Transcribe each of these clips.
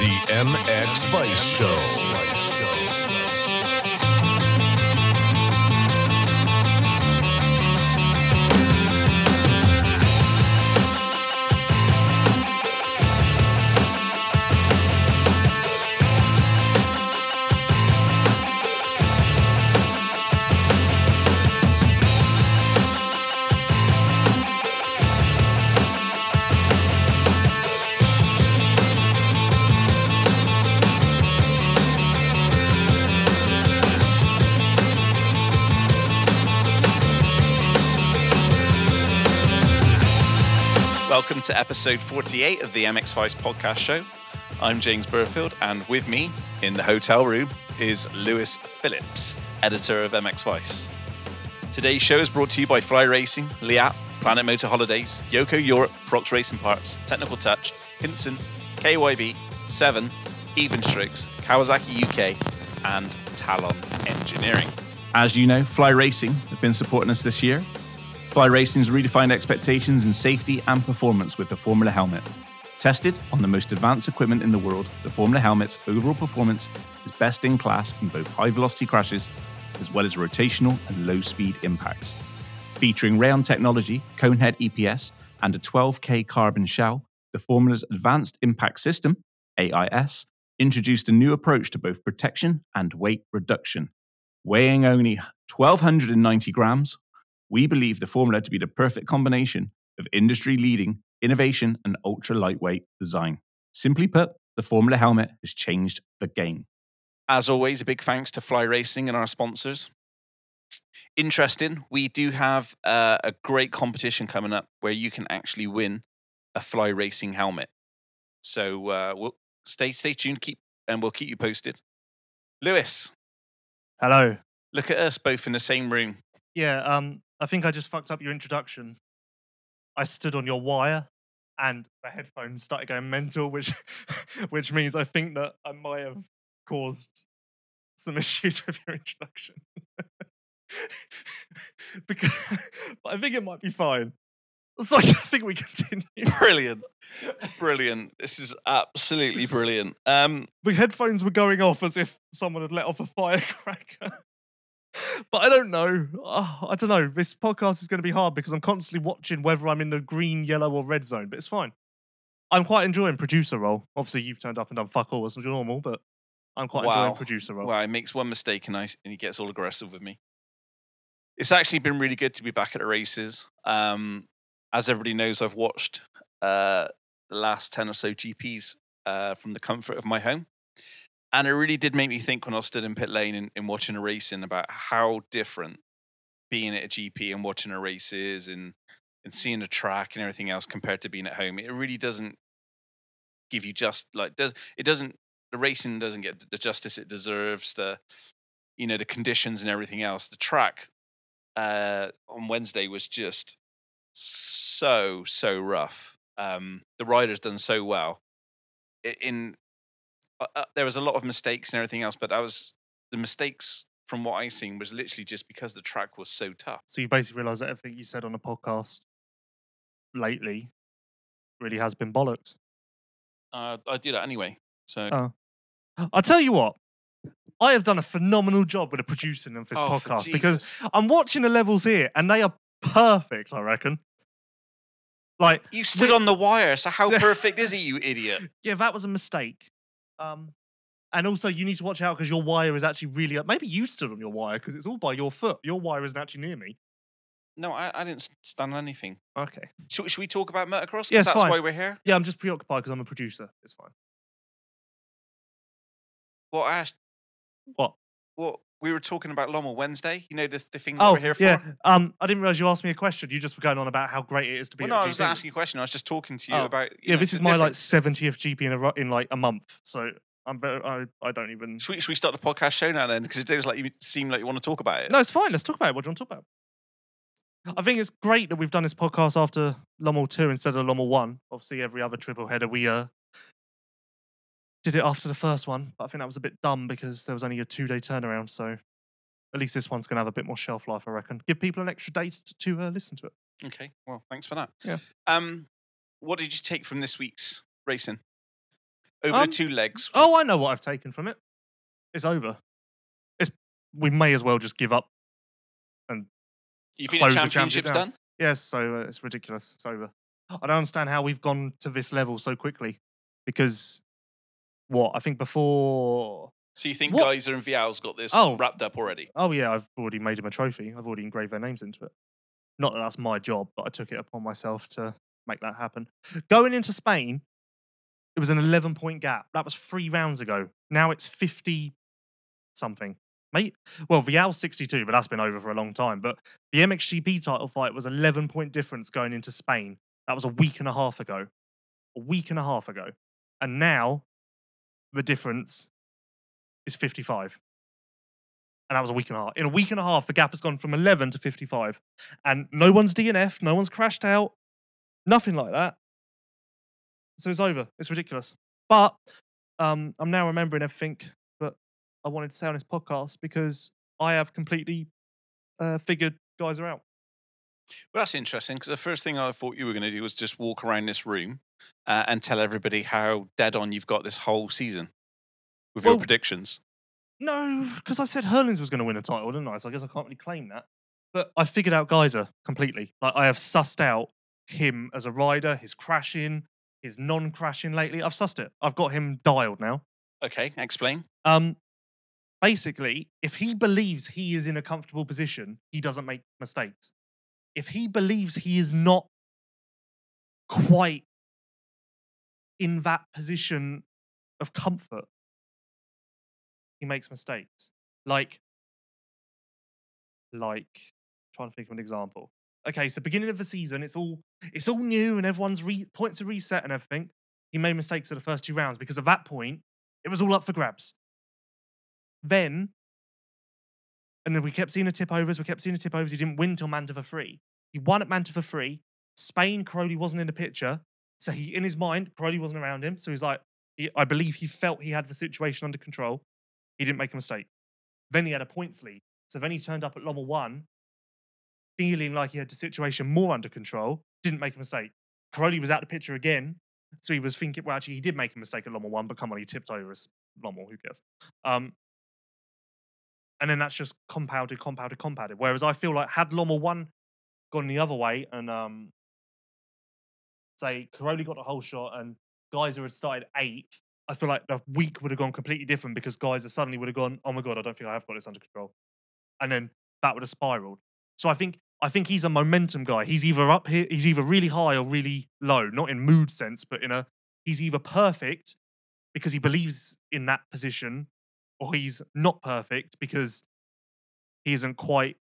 The MX Vice Show. To episode 48 of the MX Vice podcast show. I'm James Burfield, and with me in the hotel room is Lewis Phillips, editor of MX Vice. Today's show is brought to you by Fly Racing, Leatt, Planet Motor Holidays, Yoko Europe, Prox Racing Parts, Technical Touch, Hinson, KYB, Seven, Evenstrix, Kawasaki UK, and Talon Engineering. As you know, Fly Racing have been supporting us this year. Fly Racing's redefined expectations in safety and performance with the Formula helmet. Tested on the most advanced equipment in the world, the Formula helmet's overall performance is best in class in both high velocity crashes as well as rotational and low speed impacts. Featuring Rheon technology, Conehead EPS, and a 12K carbon shell, the Formula's Advanced Impact System, AIS, introduced a new approach to both protection and weight reduction. Weighing only 1,290 grams, we believe the formula to be the perfect combination of industry leading innovation and ultra lightweight design. Simply put, the Formula helmet has changed the game. As always, a big thanks to Fly Racing and our sponsors. Interesting, we do have uh, a great competition coming up where you can actually win a Fly Racing helmet. So uh, we'll stay stay tuned, keep and we'll keep you posted. Lewis, Hello. look at us both in the same room. Yeah, um, I think I just fucked up your introduction. I stood on your wire and the headphones started going mental, which which means I think that I might have caused some issues with your introduction. because but I think it might be fine. So I think we continue. Brilliant. Brilliant. This is absolutely brilliant. Um, The headphones were going off as if someone had let off a firecracker. But I don't know. Oh, I don't know. This podcast is going to be hard because I'm constantly watching whether I'm in the green, yellow, or red zone. But it's fine. I'm quite enjoying producer role. Obviously, you've turned up and done fuck all as normal, but I'm quite Wow. enjoying producer role. well, he makes one mistake and, I, and he gets all aggressive with me. It's actually been really good to be back at the races. Um, as everybody knows, I've watched uh, the last 10 or so GPs uh, from the comfort of my home. And it really did make me think when I stood in pit lane and, and watching a racing about how different being at a GP and watching a race is and, and seeing the track and everything else compared to being at home. It really doesn't give you just like does it doesn't the racing doesn't get the justice it deserves the you know the conditions and everything else the track uh on wednesday was just so so rough um the riders done so well in uh, uh, there was a lot of mistakes and everything else but I was the mistakes from what i seen was literally just because the track was so tough So you basically realise that everything you said on the podcast lately really has been bollocks. uh, i do that anyway so Oh. I'll tell you what. I have done a phenomenal job with the producing of this Oh, podcast because I'm watching the levels here and they are perfect, I reckon. Like, you stood on the wire so how perfect is it, you idiot yeah, that was a mistake. Um, and also, you need to watch out because your wire is actually really up. Maybe you stood on your wire because it's all by your foot. Your wire isn't actually near me. no i, I didn't stand on anything Okay. should, should we talk about motocross Yeah, that's fine. why we're here Yeah, I'm just preoccupied because I'm a producer. It's fine. well i asked What? Well, we were talking about Lommel Wednesday. You know the, the thing that Oh, we're here yeah. for. Um, I didn't realize you asked me a question. You just were going on about how great it is to be. Well, no, I was asking a question. I was just talking to you Oh, about. you Yeah, know, this is my like 70th GP in a in like a month. So I'm. I, I don't even. Should we, should we start the podcast show now then? Because it does like you seem like you want to talk about it. No, it's fine. Let's talk about it. What do you want to talk about? I think it's great that we've done this podcast after Lommel 2 instead of Lommel 1. Obviously, every other triple header we uh, did it after the first one, but I think that was a bit dumb because there was only a two day turnaround. So at least this one's going to have a bit more shelf life, I reckon. Give people an extra day to, to uh, listen to it. Okay. Well, thanks for that. Yeah. Um, what did you take from this week's racing? over Um, the two legs. Oh, I know what I've taken from it. It's over. It's we may as well just give up. And you think close the the championship championship's done? Yes, so uh, it's ridiculous. It's over. I don't understand how we've gone to this level so quickly. Because what I think before. So you think What- Gajser and Vialle's got this Oh. wrapped up already? Oh yeah, I've already made him a trophy. I've already engraved their names into it. Not that that's my job, but I took it upon myself to make that happen. Going into Spain, it was an 11 point gap. That was three rounds ago. Now it's 50 something. Mate, well, Vialle's 62, but that's been over for a long time. But the MXGP title fight was 11 point difference going into Spain. That was a week and a half ago. A week and a half ago. And now the difference is 55 and that was a week and a half. In a week and a half, the gap has gone from 11 to 55, and no one's DNF, no one's crashed out, nothing like that. So it's over. It's ridiculous. But um, I'm now remembering everything that I wanted to say on this podcast because I have completely uh, figured Gajser out. Well, that's interesting because the first thing I thought you were going to do was just walk around this room uh, and tell everybody how dead on you've got this whole season with your predictions. No, because I said Herlings was going to win a title, didn't I? So I guess I can't really claim that. But I figured out Gajser completely. Like I have sussed out him as a rider, his crashing, his non-crashing lately. I've sussed it. I've got him dialed now. Okay, explain. Um, basically, if he believes he is in a comfortable position, he doesn't make mistakes. If he believes he is not quite in that position of comfort, he makes mistakes. Like, like, trying to think of an example. Okay, so beginning of the season, it's all it's all new and everyone's re- points are reset and everything. He made mistakes at the first two rounds because at that point it was all up for grabs. Then, and then we kept seeing the tip overs. We kept seeing the tip overs. He didn't win till Mantova three. He won at Mantova three. Spain, Cairoli wasn't in the picture, so he in his mind Cairoli wasn't around him. So he's like, he, I believe he felt he had the situation under control. He didn't make a mistake. Then he had a points lead. So then he turned up at Lommel one, feeling like he had the situation more under control. Didn't make a mistake. Cairoli was out the picture again, so he was thinking, well, actually, he did make a mistake at Lommel one, but come on, he tipped over as Lommel. Who cares? Um, and then that's just compounded, compounded, compounded. Whereas I feel like had Lommel one gone the other way and um, say Cairoli got the whole shot and Gajser had started eighth, I feel like the week would have gone completely different because Gajser suddenly would have gone, oh my god, I don't think I have got this under control, and then that would have spiraled. So I think I think he's a momentum guy. He's either up here, he's either really high or really low, not in mood sense, but in a he's either perfect because he believes in that position, or he's not perfect because he isn't quite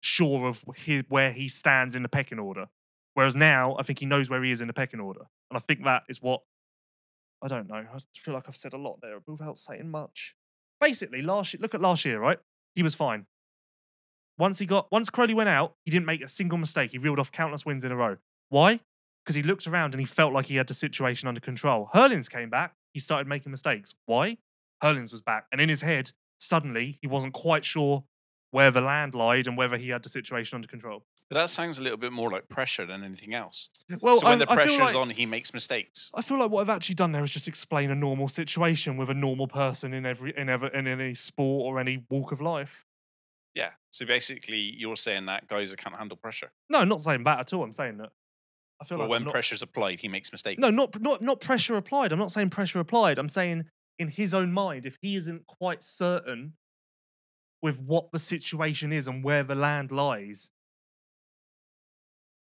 sure of hi- where he stands in the pecking order. Whereas now, I think he knows where he is in the pecking order, and I think that is what I don't know. I feel like I've said a lot there without saying much. Basically, last year, look at last year, right? He was fine. Once he got, once Cairoli went out, he didn't make a single mistake. He reeled off countless wins in a row. Why? Because he looked around and he felt like he had the situation under control. Herlings came back. He started making mistakes. Why? Herlings was back, and in his head, suddenly he wasn't quite sure where the land lied and whether he had the situation under control. But that sounds a little bit more like pressure than anything else. Well, so when I- the pressure's like- on, he makes mistakes. I feel like what I've actually done there is just explain a normal situation with a normal person in every in ever in any sport or any walk of life. Yeah. So basically, you're saying that Gajser can't handle pressure. No, I'm not saying that at all. I'm saying that I feel But like when not, pressure's applied, he makes mistakes. no, not not not pressure applied. I'm not saying pressure applied. I'm saying in his own mind, if he isn't quite certain with what the situation is and where the land lies,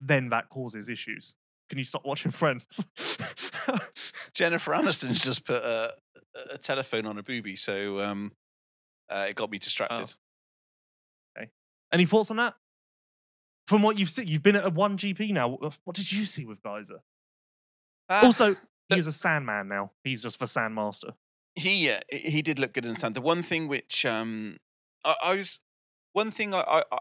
then that causes issues. Can you stop watching Friends? Jennifer Aniston's just put a, a telephone on a booby, so um, uh, it got me distracted. Okay. Any thoughts on that? From what you've seen, you've been at a one GP now. What did you see with Gajser? Ah, Also, the- he is a Sandman now. He's just for Sandmaster. he uh, he did look good in the stand. The one thing which um I, I was one thing I, I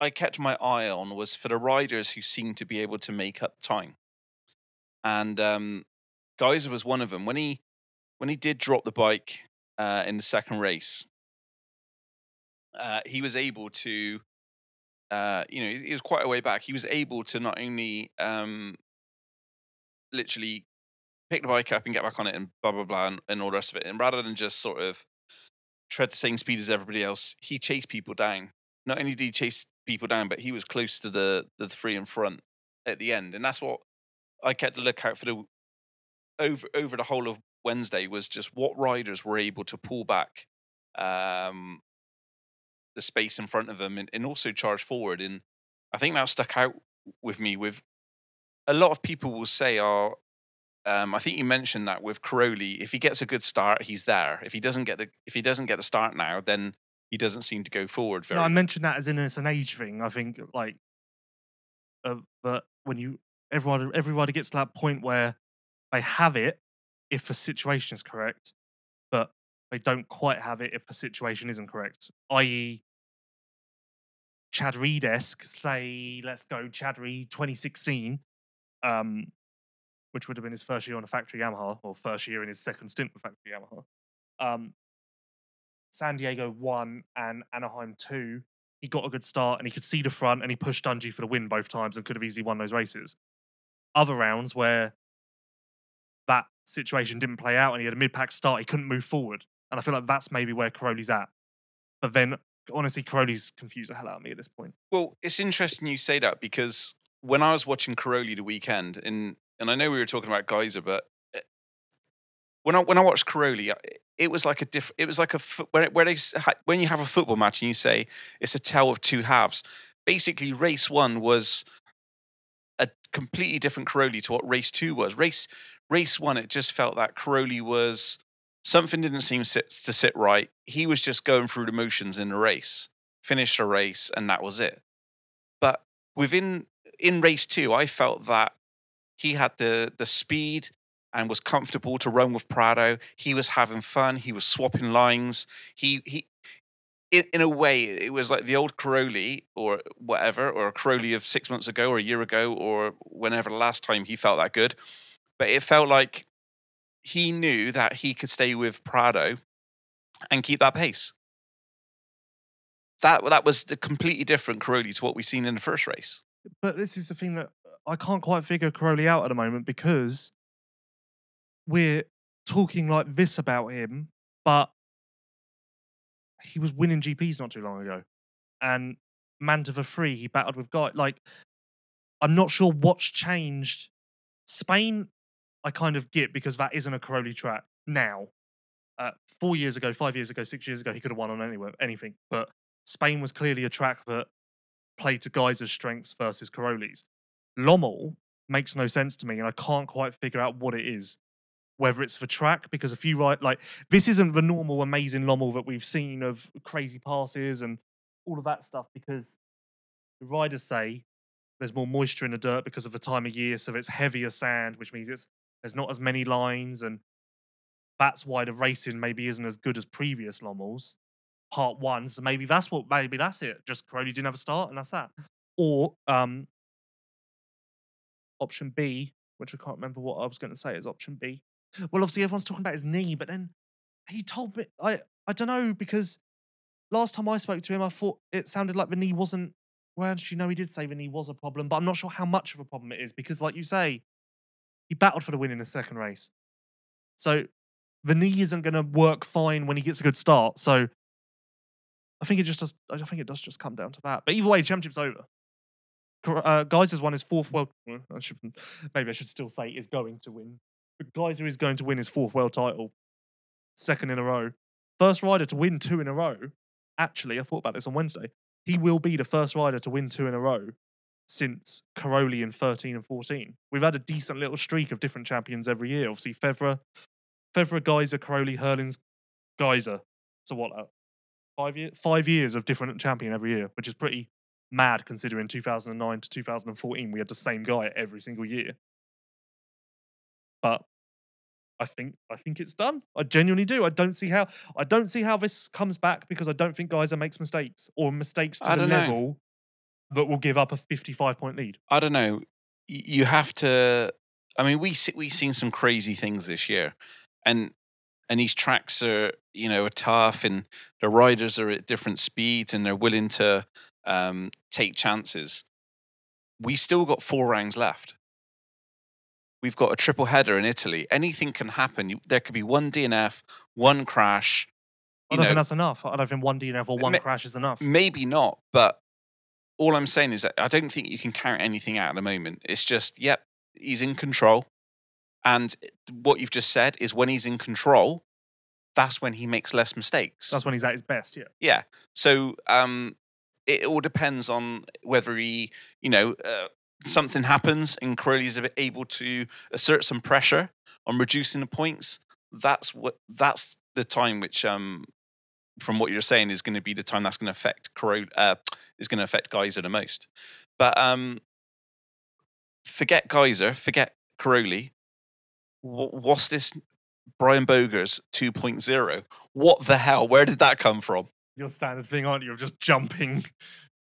I- kept my eye on was for the riders who seemed to be able to make up time, and um, Gajser was one of them. When he when he did drop the bike uh, in the second race, uh, he was able to. Uh, you know, he he was quite a way back. He was able to not only um, literally pick the bike up and get back on it and blah blah blah and, and all the rest of it. And rather than just sort of tread the same speed as everybody else, he chased people down. Not only did he chase people down, but he was close to the the three in front at the end. And that's what I kept a lookout for the over over the whole of Wednesday was just what riders were able to pull back um, the space in front of them and, and also charge forward. And I think that stuck out with me. With a lot of people will say, "Oh, um, I think you mentioned that with Cairoli, if he gets a good start, he's there. If he doesn't get the if he doesn't get the start now, then he doesn't seem to go forward very. No, I mentioned that as in it's an age thing. I think like, uh, but when you everyone everybody gets to that point where they have it if the situation is correct, but they don't quite have it if the situation isn't correct. I.e., Chad Reed esque, say, let's go Chad Reed 2016, um, which would have been his first year on a factory Yamaha, or first year in his second stint with factory Yamaha. Um, San Diego 1 and Anaheim 2, he got a good start and he could see the front and he pushed Dungey for the win both times and could have easily won those races. Other rounds where that situation didn't play out and he had a mid pack start, he couldn't move forward. And I feel like that's maybe where Cairoli's at. But then, honestly, Cairoli's confused the hell out of me at this point. Well, it's interesting you say that because when I was watching Cairoli the weekend, and and I know we were talking about Gajser, but when I when I watched Cairoli, uh, it was like a diff. It was like a where where they when you have a football match and you say it's a tale of two halves. Basically, race one was a completely different Cairoli to what race two was. Race race one, it just felt that Cairoli was something didn't seem sit, to sit right. He was just going through the motions in the race, finished a race, and that was it. But within in race two, I felt that he had the the speed and was comfortable to roam with Prado. He was having fun. He was swapping lines. He he. In, in a way, it was like the old Cairoli or whatever, or a Cairoli of six months ago or a year ago or whenever the last time he felt that good. But it felt like he knew that he could stay with Prado and keep that pace. That that was the completely different Cairoli to what we've seen in the first race. But this is the thing that I can't quite figure Cairoli out at the moment because we're talking like this about him, but he was winning GPs not too long ago. And Mantova 3, he battled with guy like I'm not sure what's changed. Spain I kind of get because that isn't a Cairoli track now. Uh, four years ago, five years ago, six years ago, he could have won on anywhere, anything. But Spain was clearly a track that played to Gajser's strengths versus Cairoli's. Lommel makes no sense to me, and I can't quite figure out what it is. Whether it's for track, because a few right like this isn't the normal amazing Lommel that we've seen of crazy passes and all of that stuff, because the riders say there's more moisture in the dirt because of the time of year, so it's heavier sand, which means it's there's not as many lines, and that's why the racing maybe isn't as good as previous Lommels. Part one, so maybe that's what maybe that's it. Just Cairoli didn't have a start, and that's that. Or um, option B, which I can't remember what I was going to say is option B. Well, obviously everyone's talking about his knee, but then he told me I I don't know because last time I spoke to him, I thought it sounded like the knee wasn't. Well, actually, no, he did say the knee was a problem, but I'm not sure how much of a problem it is because, like you say, he battled for the win in the second race. So the knee isn't going to work fine when he gets a good start. So I think it just does. I think it does just come down to that. But either way, the championship's over. Uh, Gajser has won his fourth world. I should maybe I should still say is going to win. Gajser is going to win his fourth world title, second in a row, first rider to win two in a row. Actually, I thought about this on Wednesday. He will be the first rider to win two in a row since Cairoli in 13 and 14. We've had a decent little streak of different champions every year. Obviously, Febvre, Febvre, Gajser, Cairoli, Herlings, Gajser. So what? Uh, five five years of different champion every year, which is pretty mad considering 2009 to 2014 we had the same guy every single year. But I think I think it's done. I genuinely do. I don't see how I don't see how this comes back because I don't think Gajser makes mistakes or mistakes to I the don't know. level that will give up a 55 point lead. I don't know. You have to. I mean, we see, we've seen some crazy things this year, and and these tracks are you know are tough, and the riders are at different speeds, and they're willing to um, take chances. We've still got four rounds left. We've got a triple header in Italy. Anything can happen. You, there could be one DNF, one crash. I don't know, think that's enough. I don't think one DNF or one Ma- crash is enough. maybe not, but all I'm saying is that I don't think you can count anything out at the moment. It's just, yep, he's in control. And what you've just said is when he's in control, that's when he makes less mistakes. That's when he's at his best. Yeah. Yeah. So um, it all depends on whether he, you know, uh, something happens and Cairoli's able to assert some pressure on reducing the points. That's what. That's the time which, um, from what you're saying, is going to be the time that's going to affect Crow. Uh, is going to affect Gajser the most. But um, forget Gajser. Forget Crowley. Wh- What's this? Brian Bogers 2.0. What the hell? Where did that come from? Your standard thing, aren't you? Of just jumping.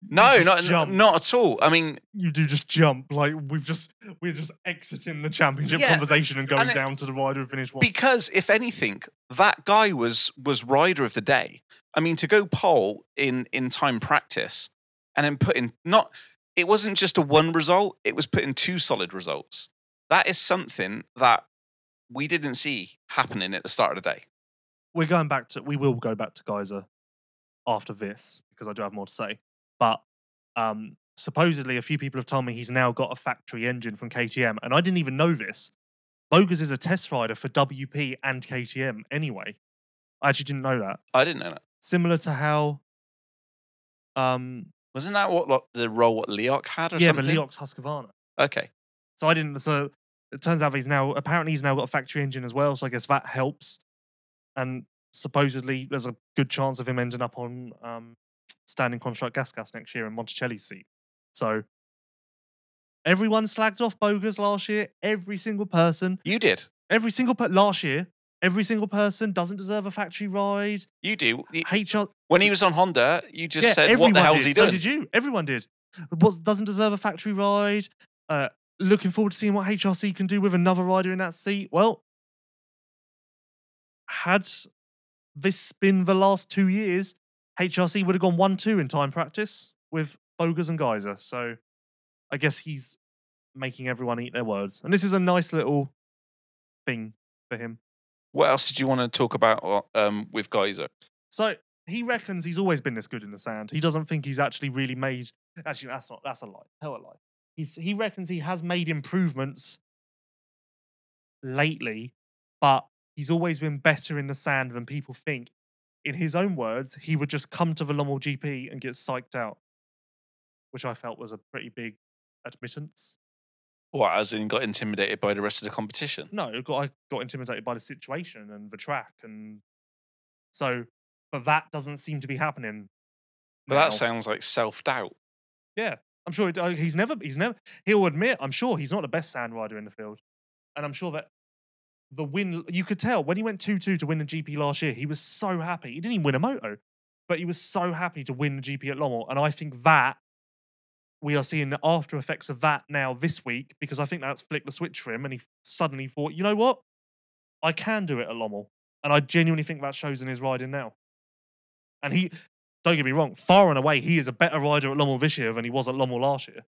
No, not jump. not at all. I mean, You do just jump. Like we've just we're just exiting the championship Yeah, conversation and going and it- down to the rider who finished one. because if anything, that guy was was rider of the day. I mean, to go pole in in time practice and then put in not it wasn't just a one result; it was put in two solid results. That is something that we didn't see happening at the start of the day. we're going back to we will go back to Gajser after this because I do have more to say. But um supposedly a few people have told me he's now got a factory engine from KTM, and I didn't even know this. Bogers is a test rider for WP and KTM anyway. I actually didn't know that. I didn't know that. Similar to how um Wasn't that what like, the role what Leok had or yeah, something? but Leox Husqvarna. Okay. So I didn't. So it turns out he's now apparently he's now got a factory engine as well. So I guess that helps. And supposedly there's a good chance of him ending up on um, standing construct gas gas next year in Monticelli's seat. So everyone slagged off Bogers last year. Every single person, You did. every single per- last year, every single person doesn't deserve a factory ride. You do. You- HR When he was on Honda, you just yeah, said, "What the hell's did. he So doing?" did you? Everyone did. What doesn't deserve a factory ride. Uh, looking forward to seeing what HRC can do with another rider in that seat. Well, had this been the last two years, HRC would have gone one-two in time practice with Bogers and Gajser. So I guess he's making everyone eat their words, and this is a nice little thing for him. What else did you want to talk about uh, um, with Gajser? So he reckons he's always been this good in the sand. He doesn't think he's actually really made. Actually, that's not. That's a lie. Tell a lie. He's he reckons he has made improvements lately, but he's always been better in the sand than people think. In his own words, he would just come to the Lommel GP and get psyched out, which I felt was a pretty big admittance. What, as in got intimidated by the rest of the competition? No, got, I got intimidated by the situation and the track, and so, but that doesn't seem to be happening. But now. that sounds like self doubt. Yeah, I'm sure uh, he's never. He's never. He'll admit. I'm sure he's not the best sand rider in the field, and I'm sure that the win. You could tell when he went two two to win the GP last year. He was so happy. He didn't even win a moto, but he was so happy to win the GP at Lommel, and I think that we are seeing the after effects of that now this week because I think that's flicked the switch for him, and he suddenly thought, you know what, I can do it at Lommel, and I genuinely think that shows in his riding now. And he, don't get me wrong, far and away, he is a better rider at Lommel this year than he was at Lommel last year.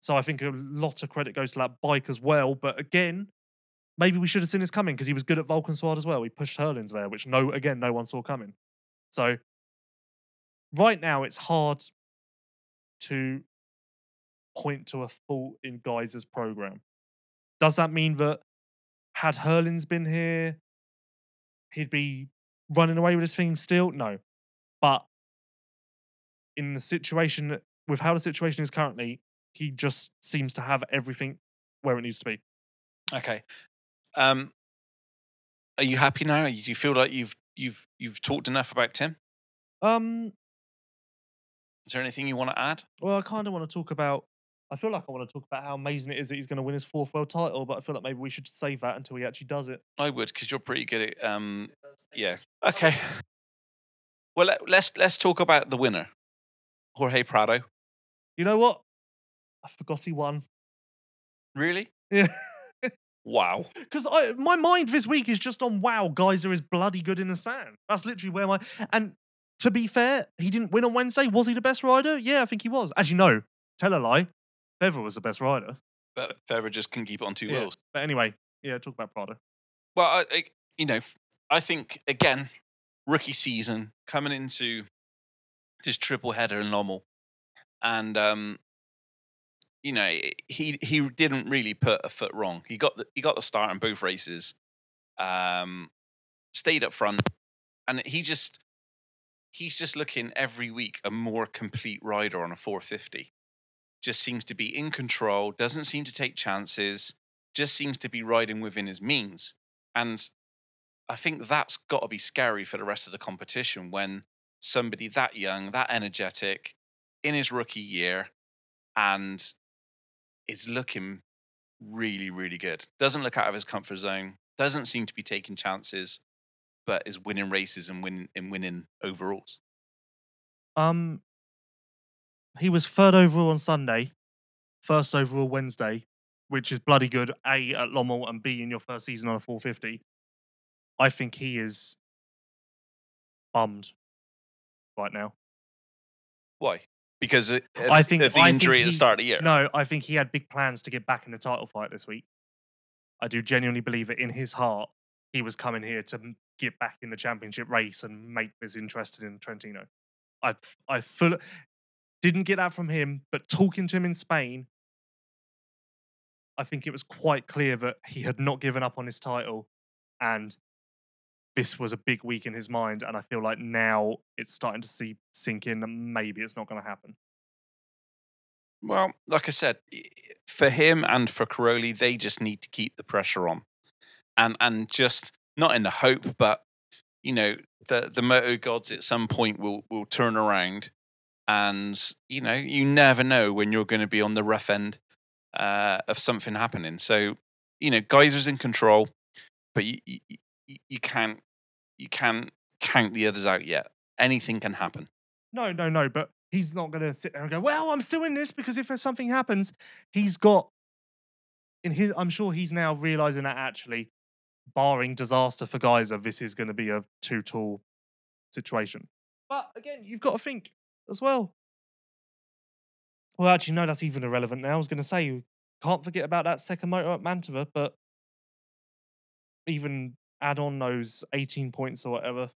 So I think a lot of credit goes to that bike as well. But again, maybe we should have seen this coming because he was good at Valkenswaard as well. He pushed Herlings there, which no, again, no one saw coming. So right now, it's hard to point to a fault in Gajser's program. Does that mean that had Herlings been here, he'd be running away with his thing still? No. But in the situation with how the situation is currently, he just seems to have everything where it needs to be. Okay. Um, are you happy now? Do you feel like you've you've you've talked enough about Tim? Um, Is there anything you want to add? well, I kind of want to talk about. I feel like I want to talk about how amazing it is that he's going to win his fourth world title, but I feel like maybe we should save that until he actually does it. I would, because you're pretty good at um. Yeah. Okay. Well, let, let's let's talk about the winner, Jorge Prado. You know what? I forgot he won. Really? Yeah. Wow. Because I my mind this week is just on wow, Gajser is bloody good in the sand. That's literally where my and to be fair, he didn't win on Wednesday. Was he the best rider? Yeah, I think he was. As you know, tell a lie. Febvre was the best rider. But Federer just couldn't keep it on two Yeah. wheels. But anyway, yeah, talk about Prado. Well, I, I, you know, I think again, rookie season coming into this triple header in Lommel, and um, you know, he he didn't really put a foot wrong. He got the he got the start in both races, um, stayed up front, and he just he's just looking every week a more complete rider on a 450. Just seems to be in control, doesn't seem to take chances, just seems to be riding within his means. And I think that's got to be scary for the rest of the competition when somebody that young, that energetic, in his rookie year, and is looking really, really good. Doesn't look out of his comfort zone, doesn't seem to be taking chances, but is winning races and winning and winning overalls. Um, he was third overall on Sunday, first overall Wednesday, which is bloody good. A at Lommel and B in your first season on a 450. I think he is bummed right now. Why? Because of, I think- of the I injury at the start of the year. No, I think he had big plans to get back in the title fight this week. I do genuinely believe it in his heart. He was coming here to get back in the championship race and make this interested in Trentino. I I full didn't get that from him, but talking to him in Spain, I think it was quite clear that he had not given up on his title, and this was a big week in his mind. And I feel like now it's starting to see sink in that maybe it's not going to happen. Well, like I said, for him and for Cairoli, they just need to keep the pressure on, and and just not in the hope, but you know, the the moto gods at some point will will turn around, and you know, you never know when you're going to be on the rough end uh, of something happening. So, you know, Gajser's in control, but you you, you can't you can't count the others out yet. Anything can happen. No, no, no. But he's not going to sit there and go, "Well, I'm still in this because if something happens, he's got." In his, I'm sure he's now realizing that actually, barring disaster for Gajser, this is going to be a too tall situation. But again, you've got to think as well. Well, actually, no, that's even irrelevant now. I was going to say you can't forget about that second motor at Mantova, but even add on those 18 points or whatever.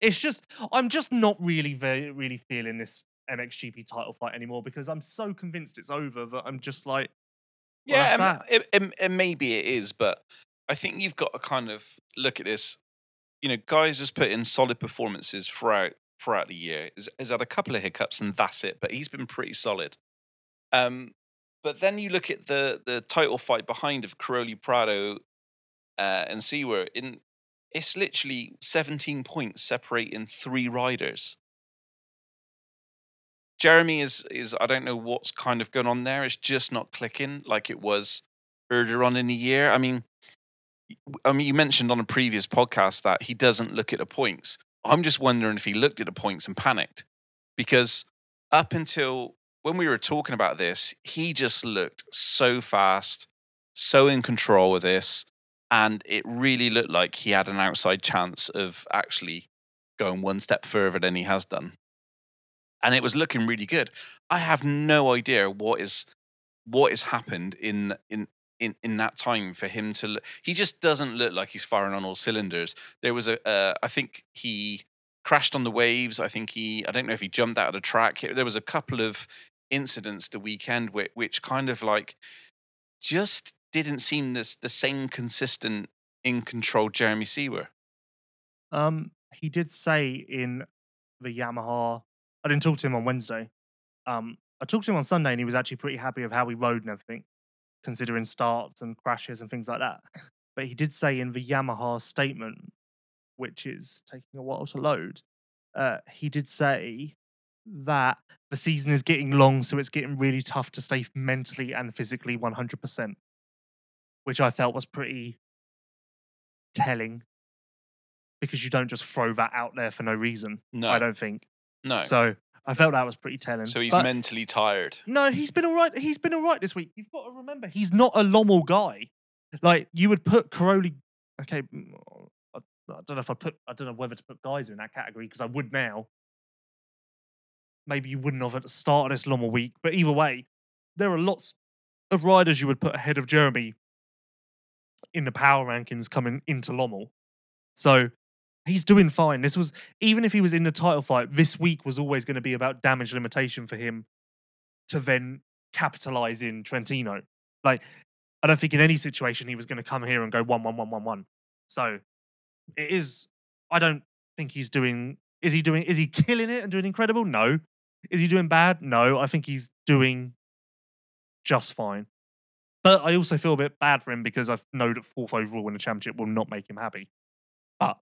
It's just I'm just not really very really feeling this MXGP title fight anymore because I'm so convinced it's over that I'm just like Well, Yeah, that's it, it, it maybe it is, but I think you've got to kind of look at this. You know, Gajser just put in solid performances throughout throughout the year. Has, has had a couple of hiccups and that's it, but he's been pretty solid. Um, but then you look at the the title fight behind of Cairoli Prado uh, and Seewer. In it's literally 17 points separating three riders. Jeremy is is I don't know what's kind of going on there. It's just not clicking like it was earlier on in the year. I mean, I mean, you mentioned on a previous podcast that he doesn't look at the points. I'm just wondering if he looked at the points and panicked because up until when we were talking about this, he just looked so fast, so in control of this, and it really looked like he had an outside chance of actually going one step further than he has done and it was looking really good. I have no idea what is what has happened in in in in that time for him to. Look, he just doesn't look like he's firing on all cylinders. There was a, uh, I think he crashed on the waves. I think he, I don't know if he jumped out of the track. There was a couple of incidents the weekend which, which kind of like just didn't seem this the same consistent in control Jeremy Seewer. um he did say in the Yamaha I didn't talk to him on Wednesday. Um I talked to him on Sunday and he was actually pretty happy of how he rode and everything, considering starts and crashes and things like that. But he did say in the Yamaha statement, which is taking a while to load, uh, he did say that the season is getting long, so it's getting really tough to stay mentally and physically 100%, which I felt was pretty telling because you don't just throw that out there for no reason. No, I don't think. no. So, I felt that was pretty telling. So he's But- mentally tired. no, he's been all right. He's been all right this week. You've got to remember, he's not a Lommel guy. Like you would put Cairoli. Okay, I, I don't know if I put. I don't know whether to put Gajser in that category because I would now. Maybe you wouldn't have at the start of this Lommel week, but either way, there are lots of riders you would put ahead of Jeremy in the power rankings coming into Lommel. So he's doing fine. This was even if he was in the title fight, this week was always going to be about damage limitation for him to then capitalize in Trentino. Like I don't think in any situation he was going to come here and go one one one one one. So it is. I don't think he's doing. Is he doing? Is he killing it and doing incredible? No. Is he doing bad? No. I think he's doing just fine. But I also feel a bit bad for him because I know that fourth overall in the championship will not make him happy. But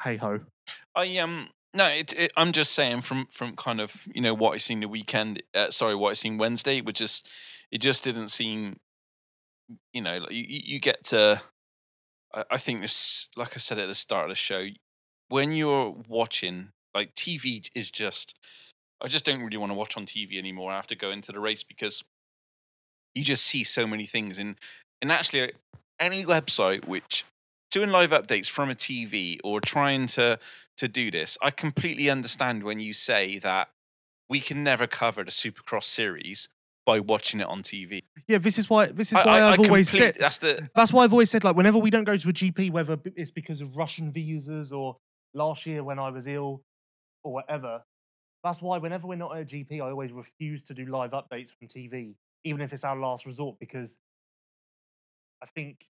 hey ho. I um no, it, it, I'm just saying from from kind of you know what I seen the weekend. Uh, sorry, what I seen Wednesday, which just it just didn't seem. You know, like you you get to. I, I think this, like I said at the start of the show, when you're watching, like TV is just. I just don't really want to watch on TV anymore after going to the race because you just see so many things and and actually any website which doing live updates from a TV or trying to to do this, I completely understand when you say that we can never cover the Supercross series by watching it on TV. Yeah, this is why this is why I, have always said that's the that's why I've always said like whenever we don't go to a GP, whether it's because of Russian visas or last year when I was ill or whatever, that's why whenever we're not at a GP, I always refuse to do live updates from TV even if it's our last resort, because I think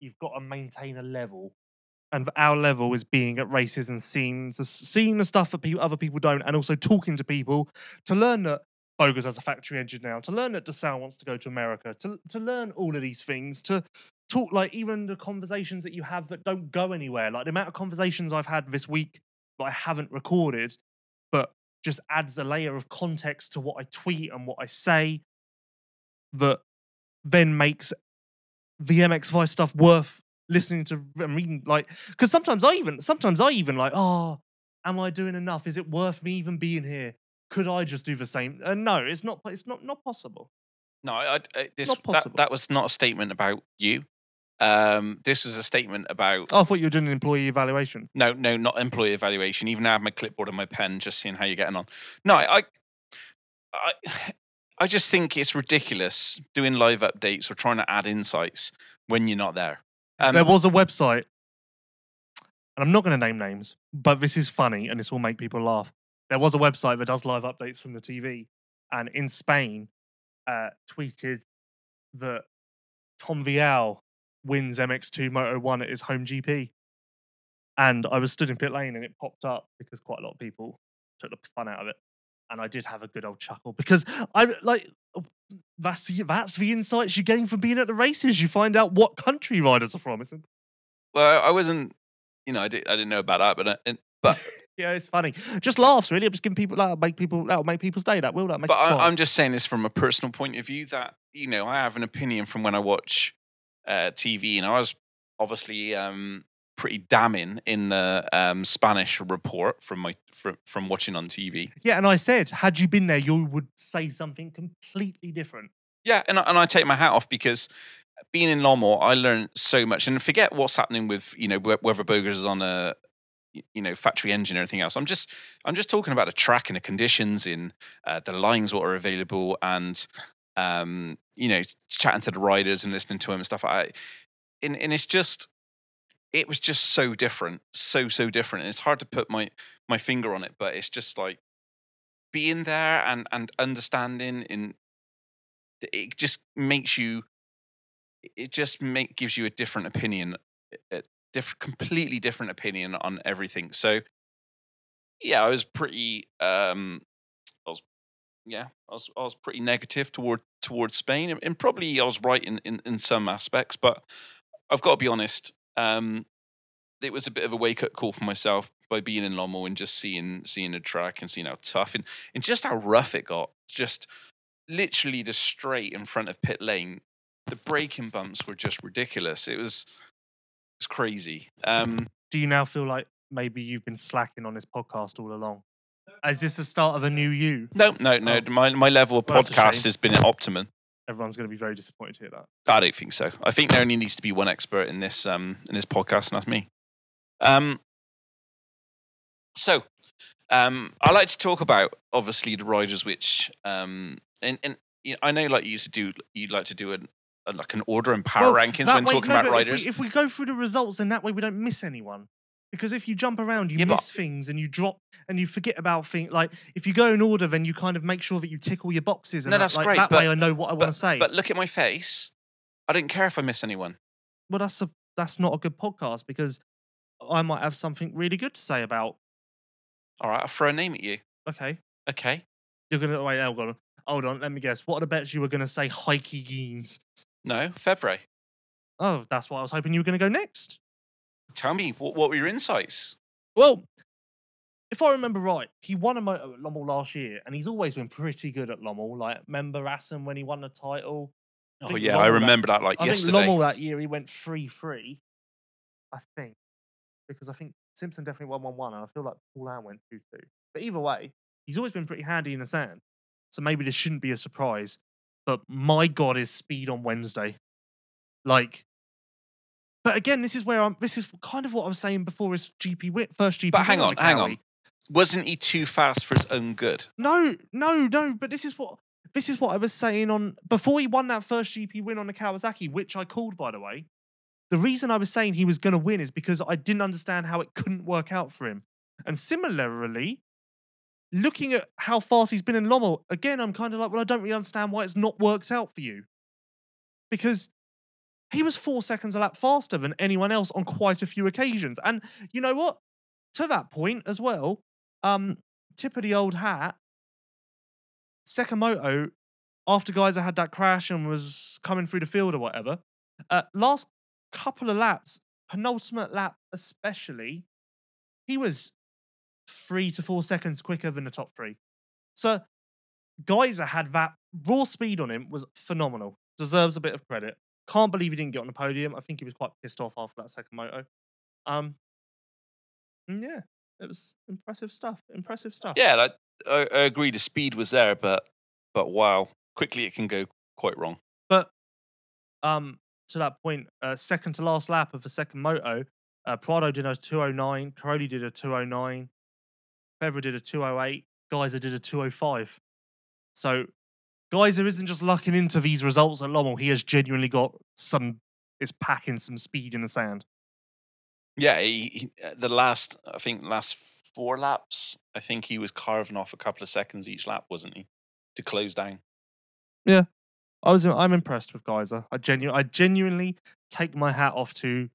you've got to maintain a level. And our level is being at races and seeing seeing the stuff that people, other people don't, and also talking to people to learn that Bogers has a factory engine now, to learn that DeSalle wants to go to America, to to learn all of these things, to talk like even the conversations that you have that don't go anywhere, like the amount of conversations I've had this week that I haven't recorded, but just adds a layer of context to what I tweet and what I say that then makes the MX Vice stuff worth listening to and reading. Like, because sometimes I even sometimes I even like, oh, am I doing enough? Is it worth me even being here? Could I just do the same? Uh, no, it's not. It's not not possible. No, I, I, this that, that was not a statement about you. Um, this was a statement about. Oh, I thought you were doing an employee evaluation. No, no, not employee evaluation. Even I have my clipboard and my pen, just seeing how you're getting on. No, I, I, I just think it's ridiculous doing live updates or trying to add insights when you're not there. Um, there was a website, and I'm not going to name names, but this is funny and this will make people laugh. There was a website that does live updates from the TV, and in Spain, uh, tweeted that Tom Vialle wins MX2 Moto 1 at his home GP. And I was stood in pit lane and it popped up because quite a lot of people took the fun out of it and I did have a good old chuckle because I like oh, that's the, that's the insights you gain from being at the races. You find out what country riders are from. Isn't well, I wasn't, you know, I, did, I didn't know about that, but uh, but yeah, it's funny. Just laughs, really. I'm just giving people that make people that'll make people's day. That will that make. But I, am just saying this from a personal point of view that you know I have an opinion from when I watch uh, TV, and I was obviously um, pretty damning in the um, Spanish report from my from, from watching on TV. Yeah, and I said, had you been there, you would say something completely different. Yeah, and I, and I take my hat off because being in Lommel, I learned so much. And forget what's happening with you know whether Bogers is on a you know factory engine or anything else. I'm just I'm just talking about the track and the conditions in uh, the lines what are available and um, you know chatting to the riders and listening to them and stuff. I and, and it's just it was just so different, so so different. And it's hard to put my my finger on it, but it's just like being there and and understanding in it just makes you it just make gives you a different opinion a different completely different opinion on everything so yeah i was pretty um i was yeah i was i was pretty negative toward towards spain and, probably i was right in, in in some aspects but i've got to be honest um, it was a bit of a wake up call for myself by being in Lommel and just seeing seeing the track and seeing how tough and, and just how rough it got. Just literally the straight in front of pit lane, the braking bumps were just ridiculous. It was it was crazy. Um, Do you now feel like maybe you've been slacking on this podcast all along? Is this the start of a new you? No, no, no. Oh. My my level of well, podcast has been at optimum everyone's going to be very disappointed to hear that. I don't think so. I think there only needs to be one expert in this um, in this podcast, and that's me. Um, so, um, I like to talk about obviously the riders which um, And and you know, I know, like you used to do, you'd like to do an, a, like an order and power Well, rankings when way- talking no, about but if we- riders. If we, go through the results, then that way we don't miss anyone. Because if you jump around, you Yeah, but- miss things and you drop and you forget about things. Like if you go in order, then you kind of make sure that you tick all your boxes. And No, that, that's like, great, That but- way, I know what I want to say. But look at my face. I didn't care if I miss anyone. well, that's a that's not a good podcast because I might have something really good to say about. All right, I'll throw a name at you. Okay, Okay. you're gonna wait. Hold on, hold on. Let me guess. What are the bets you were gonna say? Heike Geens. No, Febvre. Oh, that's what I was hoping you were gonna go next. Tell me, what, what were your insights? Well, if I remember right, he won a moto at uh, Lommel last year, and he's always been pretty good at Lommel. Like, remember Assen when he won the title? Oh, think yeah, I Lommel that- remember that like I yesterday. think Lommel that year he went 3 3. I think. Because I think Simpson definitely won 1 1, and I feel like Paul went 2 2. But either way, he's always been pretty handy in the sand. So maybe this shouldn't be a surprise. But my God, is speed on Wednesday. Like, but again, this is where I'm. This is kind of what I was saying before. His GP win, first GP. Win. But hang on on, hang on. Wasn't he too fast for his own good? No, no, no. But this is what this is what I was saying on before he won that first GP win on the Kawasaki, which I called by the way. The reason I was saying he was going to win is because I didn't understand how it couldn't work out for him. And similarly, looking at how fast he's been in Lommel, again, I'm kind of like, well, I don't really understand why it's not worked out for you. Because he was four seconds a lap faster than anyone else on quite a few occasions. And you know what? To that point as well, um, tip of the old hat, Sakamoto, after Gajser had that crash and was coming through the field or whatever, uh, last couple of laps, penultimate lap especially, he was three to four seconds quicker than the top three. So Gajser had that raw speed on him was phenomenal. Deserves a bit of credit. Can't believe he didn't get on the podium. I think he was quite pissed off after that second moto. Um, yeah, it was impressive stuff. Impressive stuff. Yeah, like, I, I agree. The speed was there, but but wow, quickly it can go quite wrong. But um, to that point, uh, second to last lap of the second moto, uh, Prado did a 209, Cairoli did a 209, Febvre did a 208, Gajser did a 205. So Gajser isn't just lucking into these results at Lommel. He has genuinely got some, is packing some speed in the sand. Yeah, he, he, uh, the last I think last four laps, I think he was carving off a couple of seconds each lap, wasn't he, to close down? Yeah, I was, I'm impressed with Gajser. I genu- I genuinely take my hat off to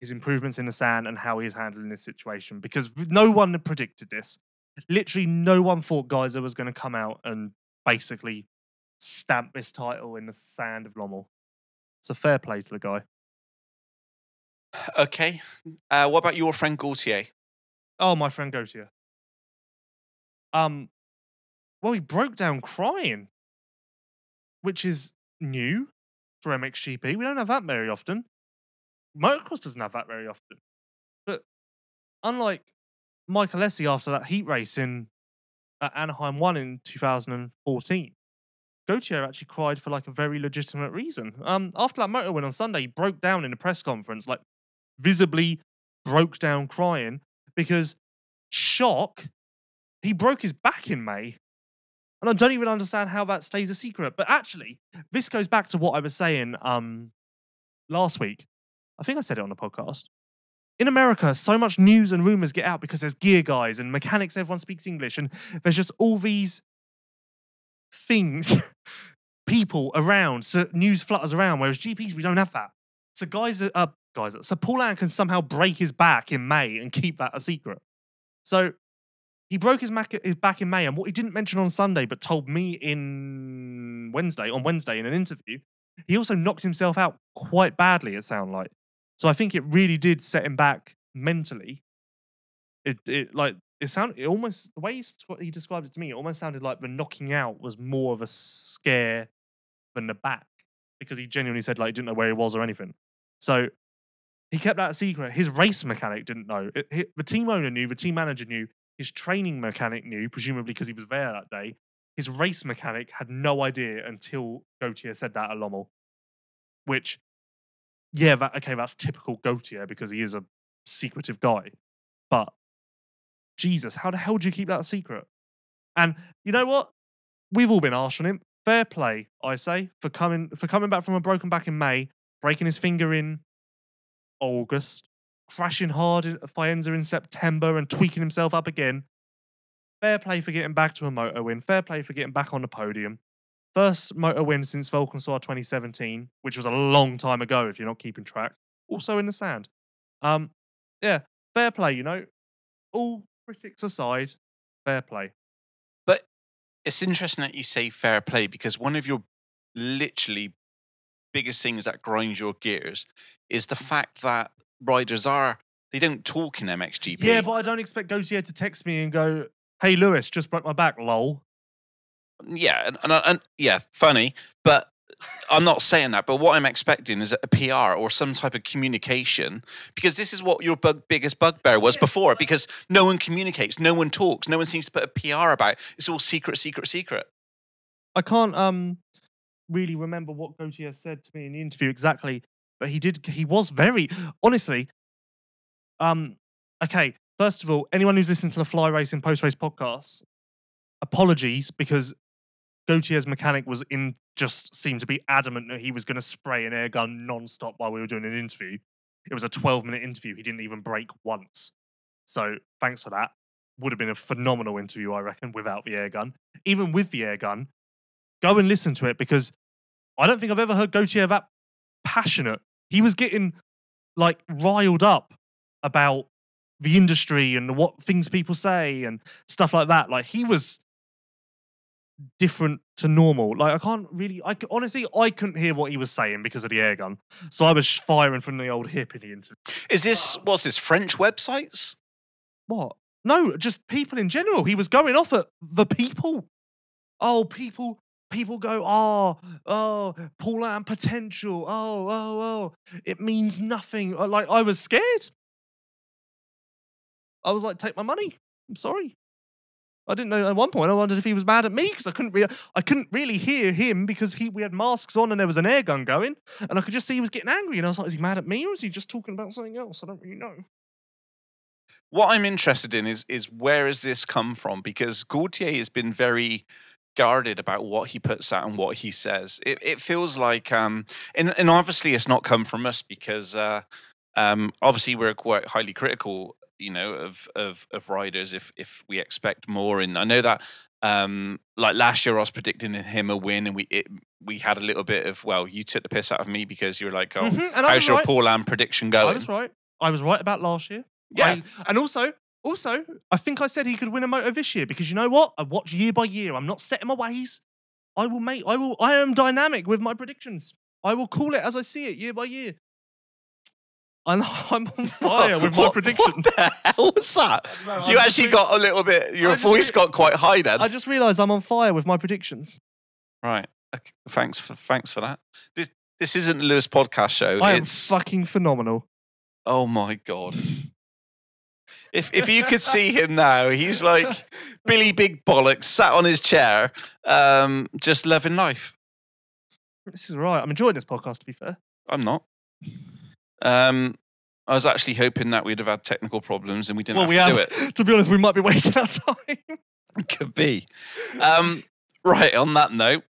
his improvements in the sand and how he is handling this situation because no one had predicted this. Literally, no one thought Gajser was going to come out and basically stamp this title in the sand of Lommel. So fair play to the guy. Okay. Uh, what about your friend Gautier? Oh, my friend Gautier. Um, well, he broke down crying, which is new for MXGP. We don't have that very often. Motocross doesn't have that very often. But unlike Michael Essie after that heat race in at Anaheim 1 in 2014, Gautier actually cried for like a very legitimate reason. Um, after that motor win on Sunday, he broke down in a press conference, like visibly broke down crying because shock, he broke his back in May. And I don't even understand how that stays a secret. But actually, this goes back to what I was saying um, last week. I think I said it on the podcast. In America, so much news and rumors get out because there's gear guys and mechanics, everyone speaks English, and there's just all these things, people around, so news flutters around. Whereas GPs, we don't have that. So guys, are- uh, guys, so Paulin can somehow break his back in May and keep that a secret. So he broke his, mac- his back in May, and what he didn't mention on Sunday, but told me in Wednesday, on Wednesday in an interview, he also knocked himself out quite badly. It sounded like. So I think it really did set him back mentally. It, it like it sounded it almost the way he, described it to me, it almost sounded like the knocking out was more of a scare than the back because he genuinely said like he didn't know where he was or anything. So he kept that secret. His race mechanic didn't know. It, he- the team owner knew. The team manager knew. His training mechanic knew, presumably because he was there that day. His race mechanic had no idea until Gautier said that at Lommel, which, yeah, that, okay, that's typical Gautier because he is a secretive guy. But Jesus, how the hell do you keep that secret? And you know what? we've all been harsh on him. Fair play, I say, for coming for coming back from a broken back in May, breaking his finger in August, crashing hard at Faenza in September, and tweaking himself up again. Fair play for getting back to a moto win. Fair play for getting back on the podium. First motor win since Valkenswaard 2017, which was a long time ago if you're not keeping track. Also in the sand. Um, yeah, fair play. You know, all critics aside, fair play. But it's interesting that you say fair play because one of your literally biggest things that grinds your gears is the fact that riders are they don't talk in MXGP. Yeah, but I don't expect Gautier to text me and go, "Hey, Lewis, just broke my back, lol." Yeah, and, and, and yeah, funny, but I'm not saying that. But what I'm expecting is a PR or some type of communication because this is what your bug, biggest bugbear was before. Because no one communicates, no one talks, no one seems to put a PR about. It. It's all secret, secret, secret. I can't um really remember what Gautier said to me in the interview exactly, but he did. He was very honestly. Um. Okay. First of all, anyone who's listened to the Fly Racing post race podcast, apologies because Gautier's mechanic was in just seemed to be adamant that he was going to spray an air gun non-stop while we were doing an interview. It was a 12 minute interview. He didn't even break once. So thanks for that. Would have been a phenomenal interview, I reckon, without the air gun. Even with the air gun, go and listen to it because I don't think I've ever heard Gautier that passionate. He was getting like riled up about the industry and what things people say and stuff like that. Like he was different to normal. Like I can't really, I honestly, I couldn't hear what he was saying because of the air gun. So I was firing from the old hip in the interview. Is this what's this French websites? What? No, just people in general. He was going off at the people. Oh, people. People go, oh, oh, Paulin potential. Oh, oh, oh. It means nothing. Uh, Like I was scared. I was like, take my money. I'm sorry. I didn't know at one point. I wondered if he was mad at me because I couldn't really, I couldn't really hear him because he we had masks on and there was an air gun going, and I could just see he was getting angry. And I was like, is he mad at me or is he just talking about something else? I don't really know. What I'm interested in is is where has this come from? Because Gautier has been very guarded about what he puts out and what he says. It, it feels like, um, and, and obviously it's not come from us because uh, um, obviously we're quite highly critical, you know, of of of riders if if we expect more. And I know that um, like last year I was predicting him a win, and we it, we had a little bit of well, you took the piss out of me because you're like, oh, Mhm, how's your right. Paulin prediction going I was right. I was right about last year. Yeah. I- and also, also, I think I said he could win a moto this year because you know what? I watch year by year. I'm not set in my ways. I will make. I will. I am dynamic with my predictions. I will call it as I see it, year by year. And I'm on fire with my What- predictions. What the hell was that? No, you I'm actually got a little bit. Your I voice got quite high then. I just realised I'm on fire with my predictions. Right. Okay, Thanks for thanks for that. This this isn't the Lewis podcast show. I am it's fucking phenomenal. oh my god. If if you could see him now, he's like Billy Big Bollocks sat on his chair, um, just loving life. This is right. I'm enjoying this podcast. To be fair, I'm not. Um, I was actually hoping that we'd have had technical problems and we didn't well, have we to have. do it. To be honest, we might be wasting our time. Could be. Um, right, on that note,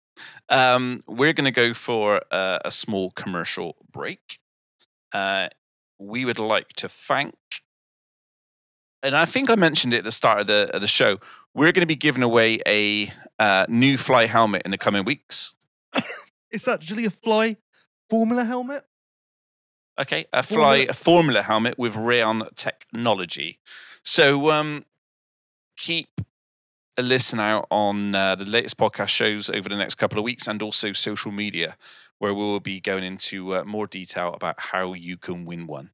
um, we're going to go for uh, a small commercial break. Uh, we would like to thank, and I think I mentioned it at the start of the, of the show, we're going to be giving away a uh, new fly helmet in the coming weeks. It's actually a fly formula helmet. Okay, a fly a formula helmet with Rheon technology. So um, keep a listen out on uh, the latest podcast shows over the next couple of weeks, and also social media, where we will be going into uh, more detail about how you can win one.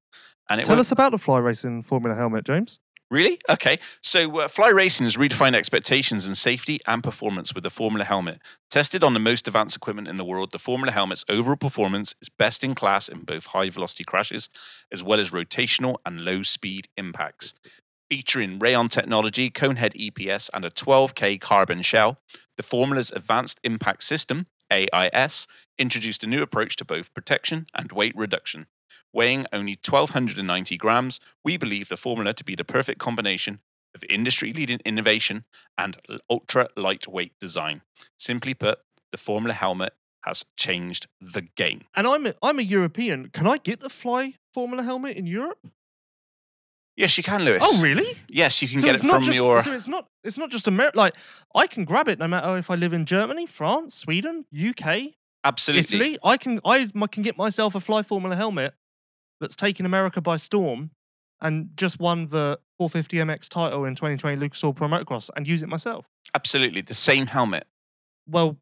And it Tell won't- us about the fly racing formula helmet, James. Really? Okay. So, uh, Fly Racing has redefined expectations in safety and performance with the Formula helmet. Tested on the most advanced equipment in the world, the Formula helmet's overall performance is best in class in both high velocity crashes as well as rotational and low speed impacts. Featuring Rheon technology, Conehead EPS, and a 12K carbon shell, the Formula's Advanced Impact System, AIS, introduced a new approach to both protection and weight reduction. Weighing only 1,290 grams, we believe the formula to be the perfect combination of industry leading innovation and ultra lightweight design. Simply put, the Formula helmet has changed the game. And I'm a, I'm a European. Can I get the fly Formula helmet in Europe? Yes, you can, Lewis. Oh, really? Yes, you can so get it from just, your. So it's not it's not just America. Like I can grab it no matter if I live in Germany, France, Sweden, UK, Absolutely. Italy. I can I can get myself a Fly Formula helmet that's taken America by storm and just won the 450 MX title in 2020 Lucas Oil Pro Motocross and use it myself. Absolutely. The same helmet. Well,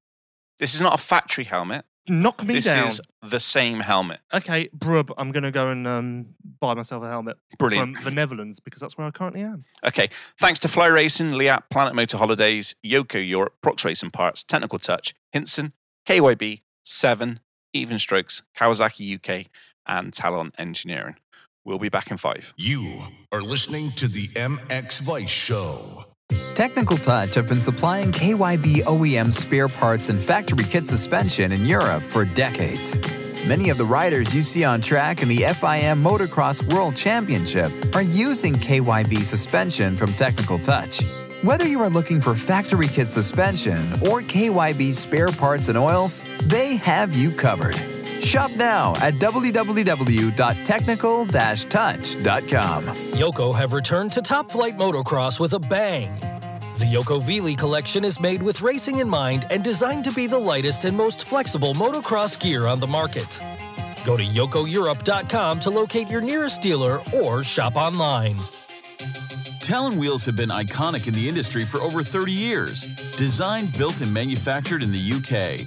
This is not a factory helmet. knock me This down. This is the same helmet. Okay, brub, I'm gonna go and um, buy myself a helmet Brilliant. from the Netherlands because that's where I currently am. Okay. Thanks to Fly Racing, Leatt, Planet Motor Holidays, Yoko Europe, Prox Racing Parts, Technical Touch, Hinson, KYB, Seven, Even Strokes, Kawasaki UK, and Talon Engineering. We'll be back in five. You are listening to the MX Vice Show. Technical Touch have been supplying KYB OEM spare parts and factory kit suspension in Europe for decades. Many of the riders you see on track in the FIM Motocross World Championship are using KYB suspension from Technical Touch. Whether you are looking for factory kit suspension or KYB spare parts and oils, they have you covered. Shop now at www.technical-touch.com. Yoko have returned to top flight motocross with a bang. The Yoko Vili collection is made with racing in mind and designed to be the lightest and most flexible motocross gear on the market. Go to yokoeurope.com to locate your nearest dealer or shop online. Talon wheels have been iconic in the industry for over 30 years. Designed, built, and manufactured in the UK,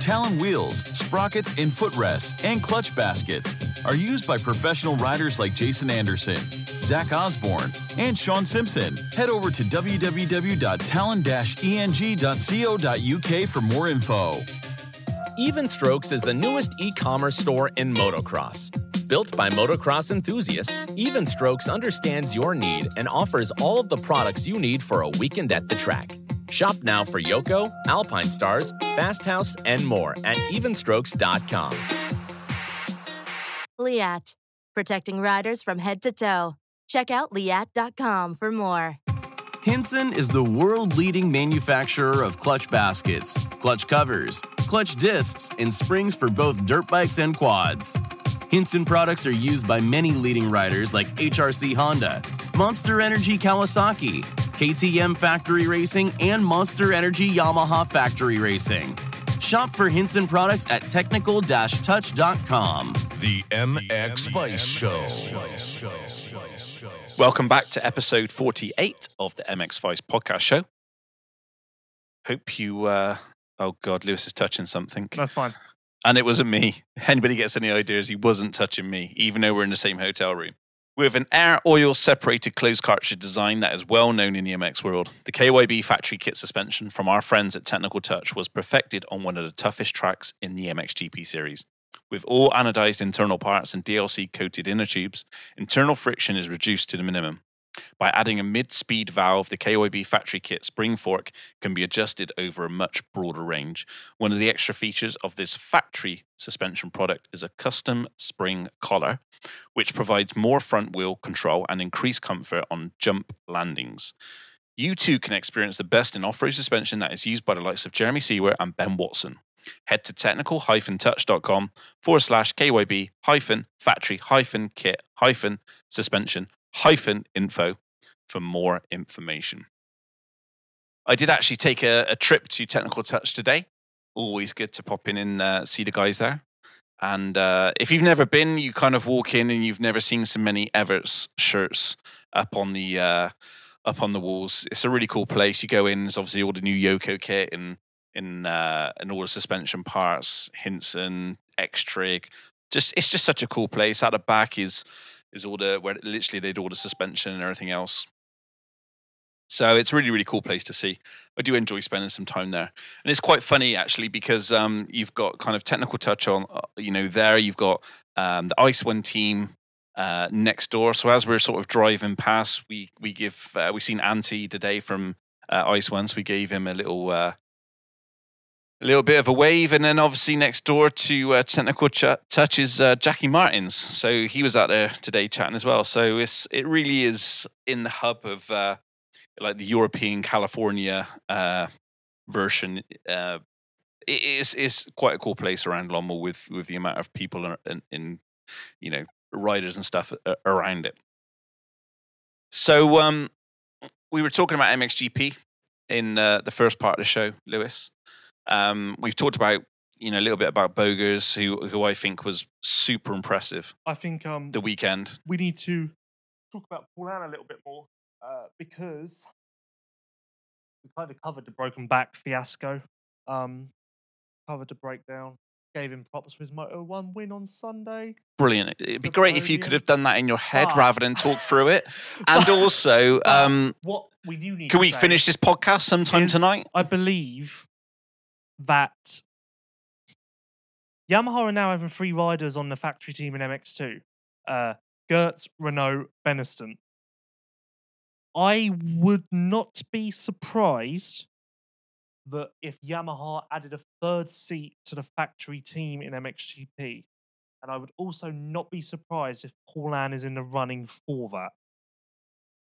Talon wheels, sprockets, and footrests, and clutch baskets are used by professional riders like Jason Anderson, Zach Osborne, and Shaun Simpson. Head over to www.talon-eng.co.uk for more info. Even Strokes is the newest e commerce store in motocross. Built by motocross enthusiasts, Even Strokes understands your need and offers all of the products you need for a weekend at the track. Shop now for Yoko, Alpine Stars, Fast House, and more at evenstrokes.com. Leatt, protecting riders from head to toe. Check out leatt.com for more. Hinson is the world leading manufacturer of clutch baskets, clutch covers, clutch discs, and springs for both dirt bikes and quads. Hinson products are used by many leading riders like HRC Honda, Monster Energy Kawasaki, KTM Factory Racing, and Monster Energy Yamaha Factory Racing. Shop for Hinson products at technical touch.com. The MX Vice Show. Welcome back to episode 48 of the MX Vice podcast show. Hope you. Uh, oh, God, Lewis is touching something. That's fine. And it wasn't me. Anybody gets any ideas, he wasn't touching me, even though we're in the same hotel room. With an air oil separated closed cartridge design that is well known in the MX world, the KYB factory kit suspension from our friends at Technical Touch was perfected on one of the toughest tracks in the MXGP series. With all anodized internal parts and DLC coated inner tubes, internal friction is reduced to the minimum. By adding a mid speed valve, the KYB factory kit spring fork can be adjusted over a much broader range. One of the extra features of this factory suspension product is a custom spring collar, which provides more front wheel control and increased comfort on jump landings. You too can experience the best in off road suspension that is used by the likes of Jeremy Seewer and Ben Watson. Head to technical-touch.com forward slash KYB hyphen factory hyphen kit hyphen suspension hyphen info for more information. I did actually take a, a trip to Technical Touch today. Always good to pop in and uh, see the guys there. And uh, if you've never been, you kind of walk in and you've never seen so many Everts shirts up on the uh, up on the walls. It's a really cool place. You go in, there's obviously all the new Yoko kit and in uh, and all the suspension parts, Hinson, X Trig. Just it's just such a cool place. At the back is is all the where literally they do all the suspension and everything else. So it's a really really cool place to see. I do enjoy spending some time there, and it's quite funny actually because um, you've got kind of technical touch on uh, you know there. You've got um, the Ice One team uh, next door. So as we're sort of driving past, we we give uh, we seen Antti today from uh, Ice One, so we gave him a little. Uh, a little bit of a wave, and then obviously next door to uh, Technical Ch- Touch is uh, Jacky Martens. So he was out there today chatting as well. So it's it really is in the hub of uh, like the European California uh, version. Uh, it is is quite a cool place around Lommel with with the amount of people in, in, you know riders and stuff around it. So um, we were talking about MXGP in uh, the first part of the show, Lewis. Um, we've talked about you know a little bit about Bogers, who who I think was super impressive I think um, the weekend. we need to talk about Paulin a little bit more uh, because we kind of covered the broken back fiasco, um, covered the breakdown, gave him props for his Moto One win on Sunday. Brilliant! It'd be The great if you could have done that in your head rather than talk through it. And But- also, um, what we do need can we finish this podcast sometime tonight? I believe that Yamaha are now having three riders on the factory team in MX2. Uh, Geerts, Renaux, Benistant. I would not be surprised that if Yamaha added a third seat to the factory team in MXGP, and I would also not be surprised if Paulin is in the running for that.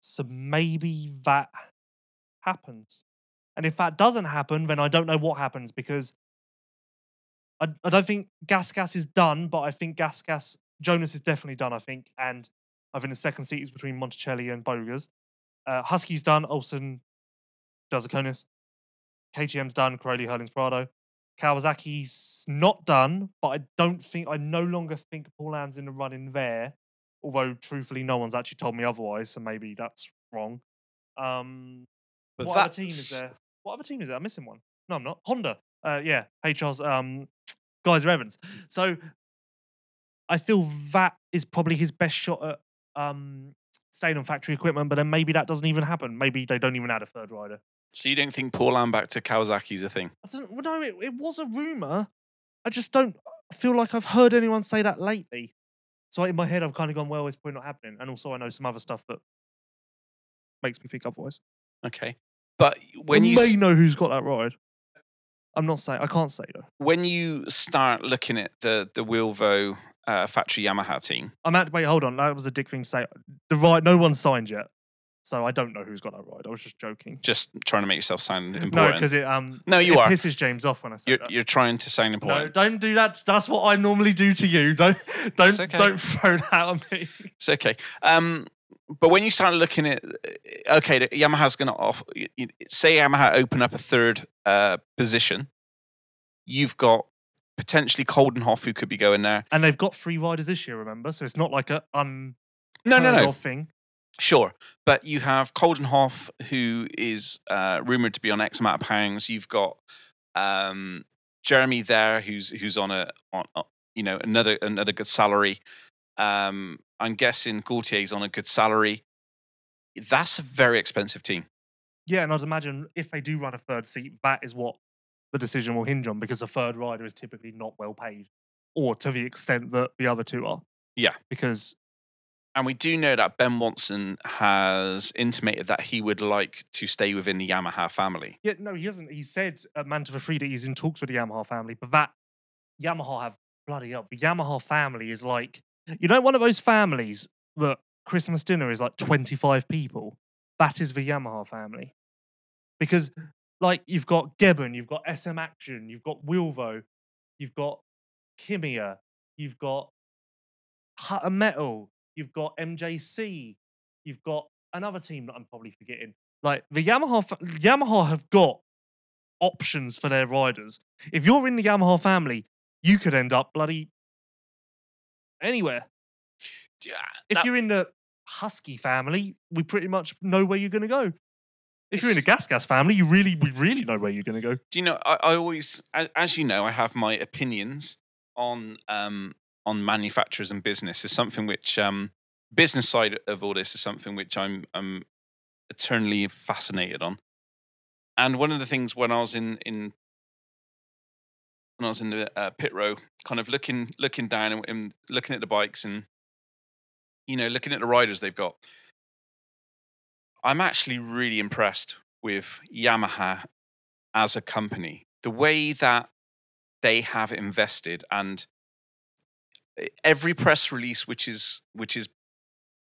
So maybe that happens. And if that doesn't happen, then I don't know what happens because I, I don't think Gas Gas is done, but I think Gas Gas Jonass is definitely done, I think. And I think the second seat is between Monticelli and Bogers. Uh, Husky's done, Olsen Jasikonis. KTM's done, Cairoli, Herlings, Prado. Kawasaki's not done, but I don't think, I no longer think Paulin's in the running there. Although, truthfully, no one's actually told me otherwise, so maybe that's wrong. Um, But what other team is there? What other team is it? I'm missing one. No, I'm not. Honda. Uh, yeah, HR's um, Gajser Evans. So I feel that is probably his best shot at um, staying on factory equipment, but then maybe that doesn't even happen. Maybe they don't even add a third rider. So you don't think Paul back to Kawasaki's a thing? I don't well, no, it, it was a rumor. I just don't feel like I've heard anyone say that lately. So in my head, I've kind of gone, well, it's probably not happening. And also, I know some other stuff that makes me think otherwise. Okay, but when you may s- know who's got that ride. I'm not saying I can't say though. when you start looking at the the Wilvo uh, factory Yamaha team, I'm at wait, hold on. That was a dick thing to say. The ride, no one's signed yet, so I don't know who's got that ride. I was just joking. just trying to make yourself sound No, important. because it um No, you it are. pisses James off when I say you're, that. you're trying to sound no, important. don't do that. That's what I normally do to you. Don't don't okay. don't throw that at me. It's okay. Um, but when you start looking at, okay, Yamaha's going to off. y- y- Say Yamaha open up a third uh, position, you've got potentially Coldenhoff who could be going there. And they've got three riders this year, remember? So it's not like a un No, no, no. thing. Sure, but you have Coldenhoff who is uh, rumored to be on X amount of pounds. You've got um, Jeremy there who's who's on a on, on you know another another good salary. Um, I'm guessing Gautier's on a good salary. That's a very expensive team. Yeah, and I'd imagine if they do run a third seat, that is what the decision will hinge on because a third rider is typically not well paid, or to the extent that the other two are. Yeah. Because And we do know that Ben Watson has intimated that he would like to stay within the Yamaha family. yeah, no, he hasn't. He said at Mantova Three that he's in talks with the Yamaha family, but that Yamaha have bloody up. The Yamaha family is like you know one of those families that Christmas dinner is like twenty five people. That is the Yamaha family, because like you've got Gebben, you've got SM Action, you've got Wilvo, you've got Kemea, you've got Hutten Metaal, you've got MJC, you've got another team that I'm probably forgetting. Like the Yamaha, Yamaha have got options for their riders. If you're in the Yamaha family, you could end up bloody anywhere. Yeah, If that- you're in the Husky family, we pretty much know where you're going to go. If you're in the It's- Gas Gas family, you really, we really know where you're going to go. do you know? I, I always, as, as you know, I have my opinions on um, on manufacturers and business. Is something which um, business side of all this is something which I'm I'm eternally fascinated on. And one of the things when I was in in when I was in the uh, pit row, kind of looking looking down and, and looking at the bikes and you know looking at the riders they've got, I'm actually really impressed with Yamaha as a company. The way that they have invested and e- every press release which is which is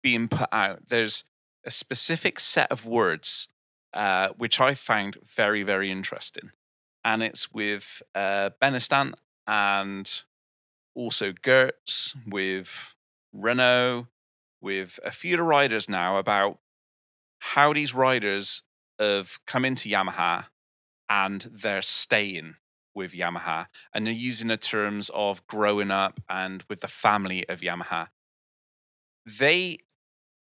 being put out, there's a specific set of words uh, which I found very, very interesting. And it's with uh, and also Geerts, with Renaux, with a few of the riders now about how these riders have come into Yamaha and they're staying with Yamaha and they're using the terms of growing up and with the family of Yamaha. They,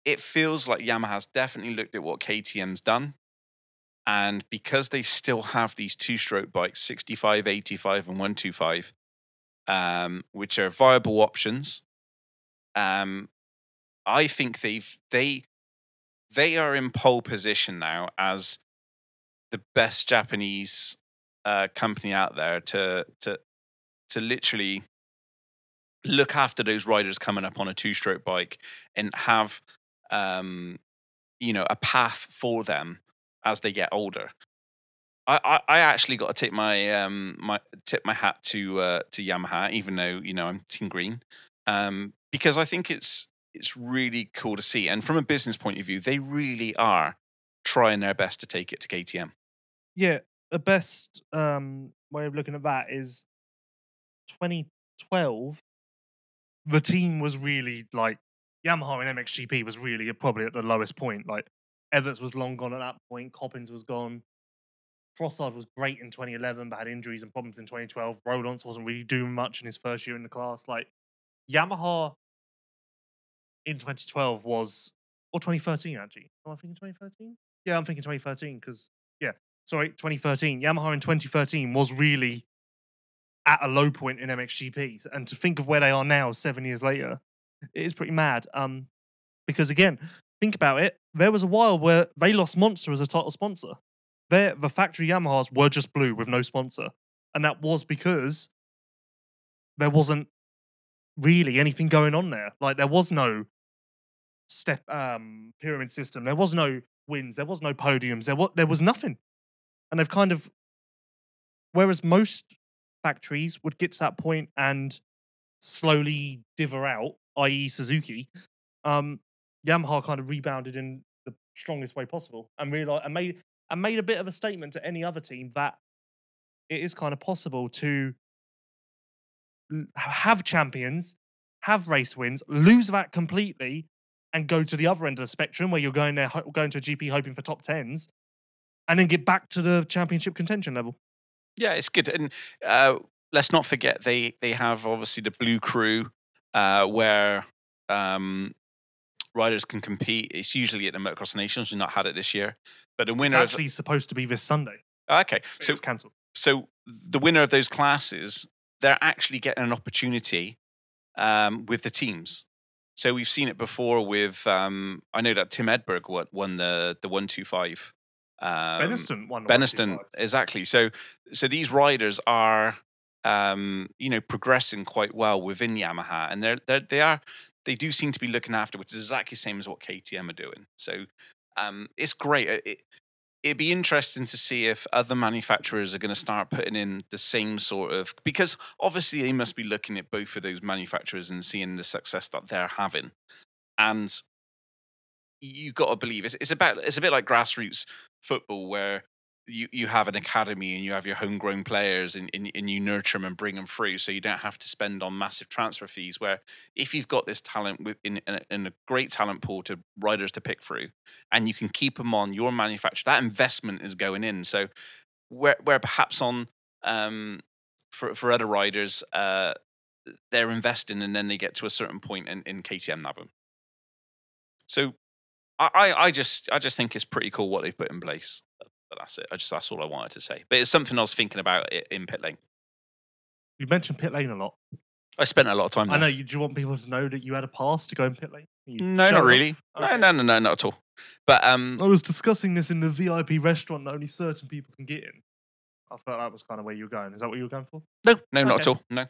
it feels like Yamaha's definitely looked at what KTM's done. And because they still have these two stroke bikes, 65, 85, and 125, um, which are viable options, um, I think they've, they, they are in pole position now as the best Japanese uh, company out there to to to literally look after those riders coming up on a two-stroke bike and have um, you know a path for them as they get older. I, I, I actually got to tip my um my tip my hat to uh, to Yamaha, even though you know I'm Team Green, um, because I think it's it's really cool to see. And from a business point of view, they really are trying their best to take it to KTM. Yeah, the best um, way of looking at that is 2012. The team was really like Yamaha and MXGP was really probably at the lowest point. Like Everts was long gone at that point. Coppins was gone. Frossard was great in 2011, but had injuries and problems in 2012. Roelants wasn't really doing much in his first year in the class. Like Yamaha in 2012 was, or 2013 actually. Am I thinking 2013? Yeah, I'm thinking 2013 because, yeah, sorry, 2013. Yamaha in 2013 was really at a low point in MXGP. And to think of where they are now, seven years later, it is pretty mad. Um, because again, think about it. There was a while where they lost Monster as a title sponsor. The factory Yamahas were just blue with no sponsor. And that was because there wasn't really anything going on there. Like there was no step um pyramid system. There was no wins. There was no podiums. There was there was nothing. And they've kind of whereas most factories would get to that point and slowly diver out, i.e. Suzuki, um, Yamaha kind of rebounded in the strongest way possible and realized and made and made a bit of a statement to any other team that it is kind of possible to have champions, have race wins, lose that completely, and go to the other end of the spectrum where you're going there, going to a GP hoping for top tens, and then get back to the championship contention level. Yeah, it's good. And uh, let's not forget they they have obviously the Blue Crew, uh, where um, riders can compete. It's usually at the Motocross Nations. We've not had it this year, but the It's winner. Of, actually supposed to be this Sunday. okay, so it's cancelled. so the winner of those classes, they're actually getting an opportunity um, with the teams. So we've seen it before with um, I know that Tim Edberg won, won the the one two five. Um, Benistant won. Benistant, exactly. So, so these riders are, um, you know, progressing quite well within Yamaha, and they're, they're they are they do seem to be looking after, which is exactly the same as what KTM are doing. So, um, it's great. It, it, it'd be interesting to see if other manufacturers are going to start putting in the same sort of because obviously they must be looking at both of those manufacturers and seeing the success that they're having, and you got to believe it's, it's about it's a bit like grassroots football where you, you have an academy and you have your homegrown players and, and, and you nurture them and bring them through so you don't have to spend on massive transfer fees where if you've got this talent in, in, a, in a great talent pool to riders to pick through and you can keep them on your manufacturer that investment is going in so where, where perhaps on um, for, for other riders uh, they're investing and then they get to a certain point in, in KTM Nabum. So I, I just I just think it's pretty cool what they've put in place. But that's it. I just that's all I wanted to say. But it's something I was thinking about in pit lane. You mentioned pit lane a lot. I spent a lot of time I know. You, do you want people to know that you had a pass to go in pit lane? No, not really. Okay. No, no, no, no, not at all. But um, I was discussing this in the VIP restaurant that only certain people can get in. I felt that was kind of where you were going. Is that what you were going for? no, no, not at all. No,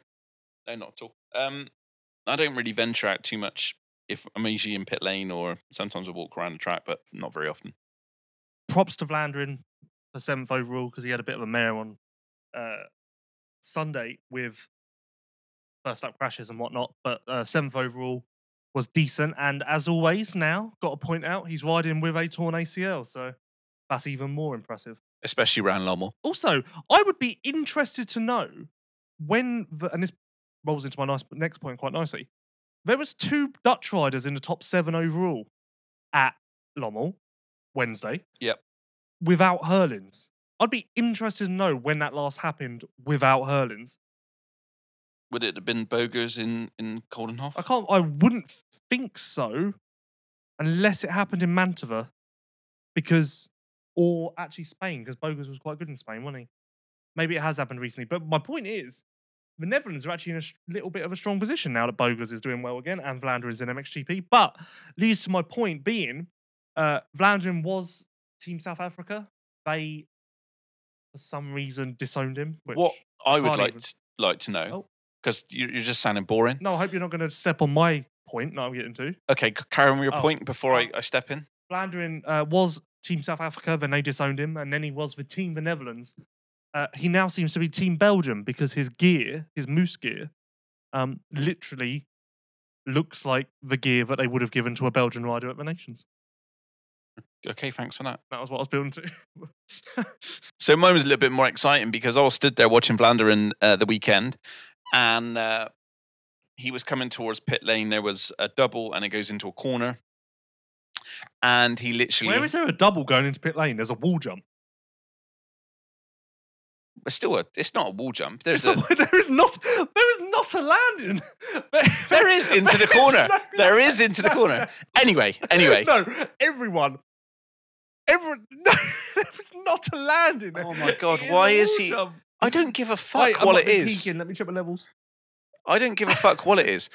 no, not at all. Um, I don't really venture out too much. If I'm usually in pit lane or sometimes I walk around the track, but not very often. Props to Vlaanderen for seventh overall because he had a bit of a mare on uh, Sunday with first lap crashes and whatnot. But uh, seventh overall was decent. And as always, now got to point out he's riding with a torn ACL. So that's even more impressive. especially around Lommel. Also, I would be interested to know when, the, and this rolls into my nice next point quite nicely. There was two Dutch riders in the top seven overall at Lommel Wednesday. Yep. Without Herlings. I'd be interested to know when that last happened without Herlings. Would it have been Bogers in in Coldenhoff? I can't. I wouldn't think so, unless it happened in Mantova, because, or actually Spain, because Bogers was quite good in Spain, wasn't he? Maybe it has happened recently. But my point is, the Netherlands are actually in a little bit of a strong position now that Bogers is doing well again and Vlaanderen is in MXGP. But leads to my point being, uh, Vlaanderen was Team South Africa. They, for some reason, disowned him. Which, what I would like even- to, like to know Oh. because you, you're just sounding boring. No, I hope you're not going to step on my point that I'm getting to. Okay, carry on with your Oh, point before I, um, I step in. Vlaanderen uh, was Team South Africa, then they disowned him, and then he was with Team the Netherlands. Uh, he now seems to be Team Belgium because his gear, his moose gear, um, literally looks like the gear that they would have given to a Belgian rider at the Nations. Okay, thanks for that. That was what I was building to. So mine was a little bit more exciting because I was stood there watching Vlaanderen uh, the weekend, and uh, he was coming towards pit lane. There was a double, and it goes into a corner, and he literally Where is there a double going into pit lane? There's a wall jump. it's still a it's not a wall jump. There's It's a not- there is not. There is not a landing. there is into the corner. There is into the corner. Anyway, anyway. no, everyone. Everyone. No, there was not a landing. Oh my God, It why is he-. I don't give a fuck Wait, what it is. peeking, Let me check my levels. I don't give a fuck what it is.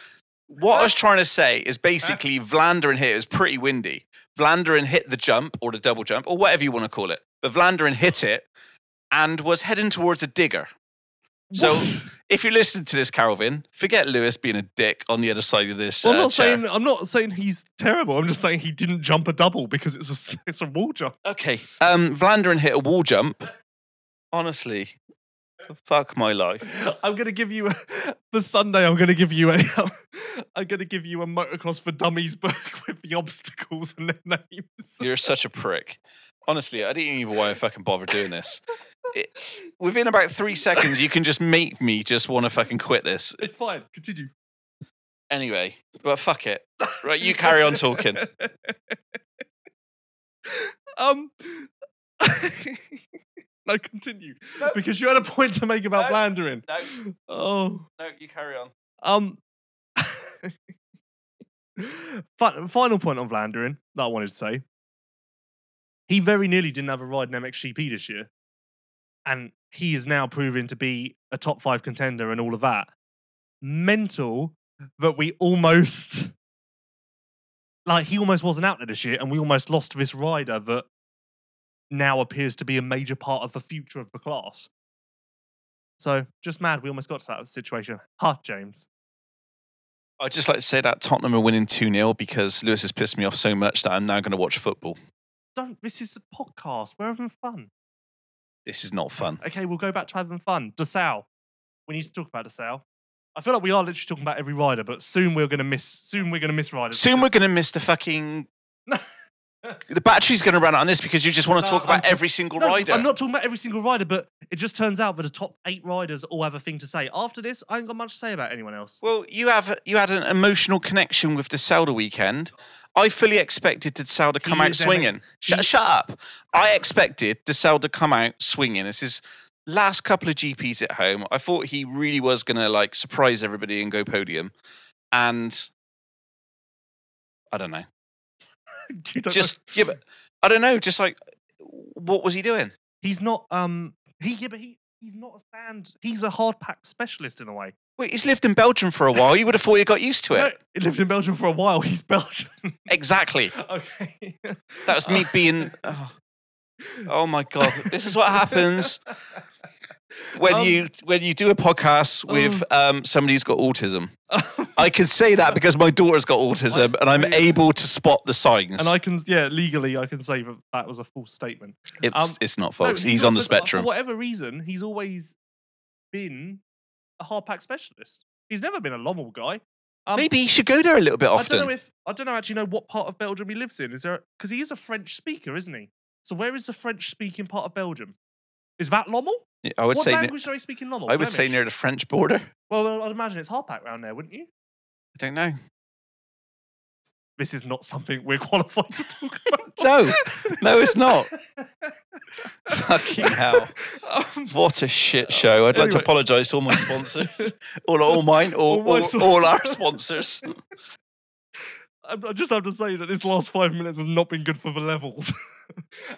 What I was trying to say is basically Vlaanderen hit. It was pretty windy. Vlaanderen hit the jump or the double jump or whatever you want to call it. But Vlaanderen hit it and was heading towards a digger. So if you're listening to this, Calvin, forget Lewis being a dick on the other side of this. Well, I'm uh, not chair. saying I'm not saying he's terrible. I'm just saying he didn't jump a double because it's a it's a wall jump. Okay. Um, Vlaanderen hit a wall jump. Honestly, fuck my life. I'm gonna give you a, for Sunday. I'm gonna give you a I'm gonna give you a motocross for dummies book with the obstacles and their names. You're such a prick. Honestly, I didn't even know why I fucking bother doing this. It, within about three seconds, you can just make me just want to fucking quit this. It's fine. Continue. Anyway, but fuck it. Right, you carry on talking. um. no, continue. No. Because you had a point to make about No. Blandering. No, Oh. no, you carry on. Um. fi- final point on Vlaanderen that I wanted to say. He very nearly didn't have a ride in MXGP this year, and he is now proving to be a top five contender and all of that. Mental that we almost like he almost wasn't out there this year, and we almost lost this rider that now appears to be a major part of the future of the class. So just mad we almost got to that situation. Ha, James. I'd just like to say that Tottenham are winning 2 0 because Lewis has pissed me off so much that I'm now going to watch football. Don't. This is a podcast. We're having fun. This is not fun. Okay, we'll go back to having fun. Desalle. We need to talk about Desalle. I feel like we are literally talking about every rider, but soon we're gonna miss. Soon we're gonna miss riders. Soon we're going to miss the fucking. The battery's going to run out on this because you just want to No, talk about I'm- every single No, rider. I'm not talking about every single rider, but it just turns out that the top eight riders all have a thing to say. After this, I ain't got much to say about anyone else. Well, you have you had an emotional connection with the Zelda weekend. I fully expected Zelda to He come out is an- swinging. Shut, he- shut up! I expected Zelda to come out swinging. This is last couple of GPs at home. I thought he really was going to like surprise everybody and go podium, and I don't know. Don't know- Just yeah, but I don't know. Just like what was he doing? he's not. Um, he yeah, but he he's not a stand. He's a hard pack specialist in a way. Wait, he's lived in Belgium for a while. You would have thought he got used to it. No, he lived in Belgium for a while. He's Belgian. Exactly. okay. That was me being. Oh, oh my god! This is what happens when Um, you when you do a podcast with um, somebody who's got autism. I can say that because my daughter's got autism, and I'm able to spot the signs. and I can, yeah, legally, I can say that that was a false statement. it's um, it's not, No, folks. he's on the for- For spectrum. whatever reason, he's always been a hard pack specialist. He's never been a Lommel guy. Um, Maybe he should go there a little bit often. I don't know if I don't know actually know what part of Belgium he lives in. Is there because he is a French speaker, isn't he? So where is the French-speaking part of Belgium? Is that Lommel? Yeah, I would what say. ne- language are they speaking Lommel? I would say near the French border. Well, I'd imagine it's Harpac round there, wouldn't you? I don't know. This is not something we're qualified to talk about. No, no, it's not. Fucking hell. Um, What a shit show. I'd like to Anyway. apologise to all my sponsors. all, all mine, all, All my all, spon- all our sponsors. I I just have to say that this last five minutes has not been good for the levels.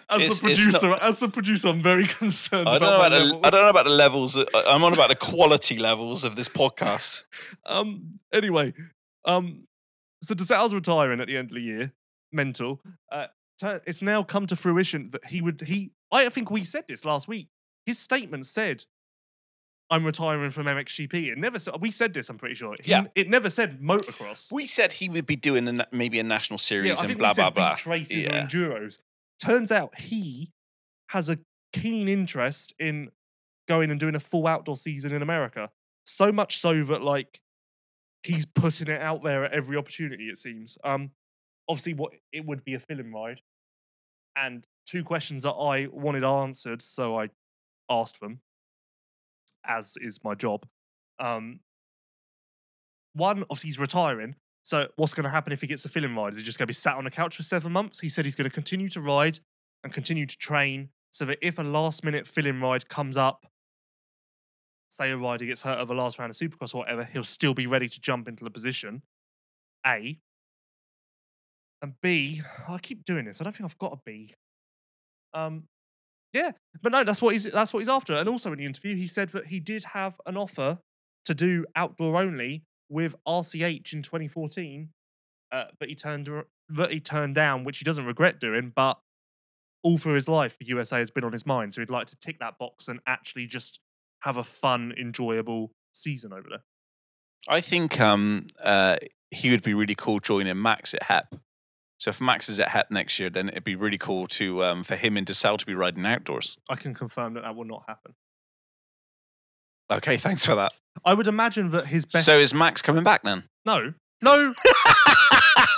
as It's- a it's producer, as a producer, I'm very concerned I don't, about, know my about the, levels. I don't know about the levels. I- I'm on about the quality levels of this podcast. Um. Anyway, um. So Desalle's retiring at the end of the year. Mental. Uh, it's now come to fruition that he would. He. I think we said this last week. His statement said, "I'm retiring from MXGP." It never said. We said this. I'm pretty sure. He- Yeah. It never said motocross. We said he would be doing a, maybe a national series yeah, and blah, blah, blah. races Yeah. or enduros. Turns out he has a keen interest in going and doing a full outdoor season in America. So much so that like he's putting it out there at every opportunity. It seems. Um, obviously, what it would be a film ride, and two questions that I wanted answered, so I asked them, as is my job. Um, one, obviously, he's retiring. So, what's going to happen if he gets a filling ride? Is he just going to be sat on a couch for seven months? He said he's going to continue to ride and continue to train so that if a last minute filling ride comes up, say a rider gets hurt at the last round of Supercross or whatever, he'll still be ready to jump into the position. A. And B, I keep doing this. I don't think I've got a B. Um, yeah, but no, that's what he's that's what he's after. And also in the interview, he said that he did have an offer to do outdoor only with RCH in 2014, uh, but he turned that he turned down, which he doesn't regret doing. But all through his life, the USA has been on his mind, so he'd like to tick that box and actually just have a fun, enjoyable season over there. I think um, uh, he would be really cool joining Max at HEP. So if Max is at HEP next year, then it'd be really cool to um, for him and Desalle to be riding outdoors. I can confirm that that will not happen. Okay, thanks for that. I would imagine that his best. So is Max coming back then? no, no,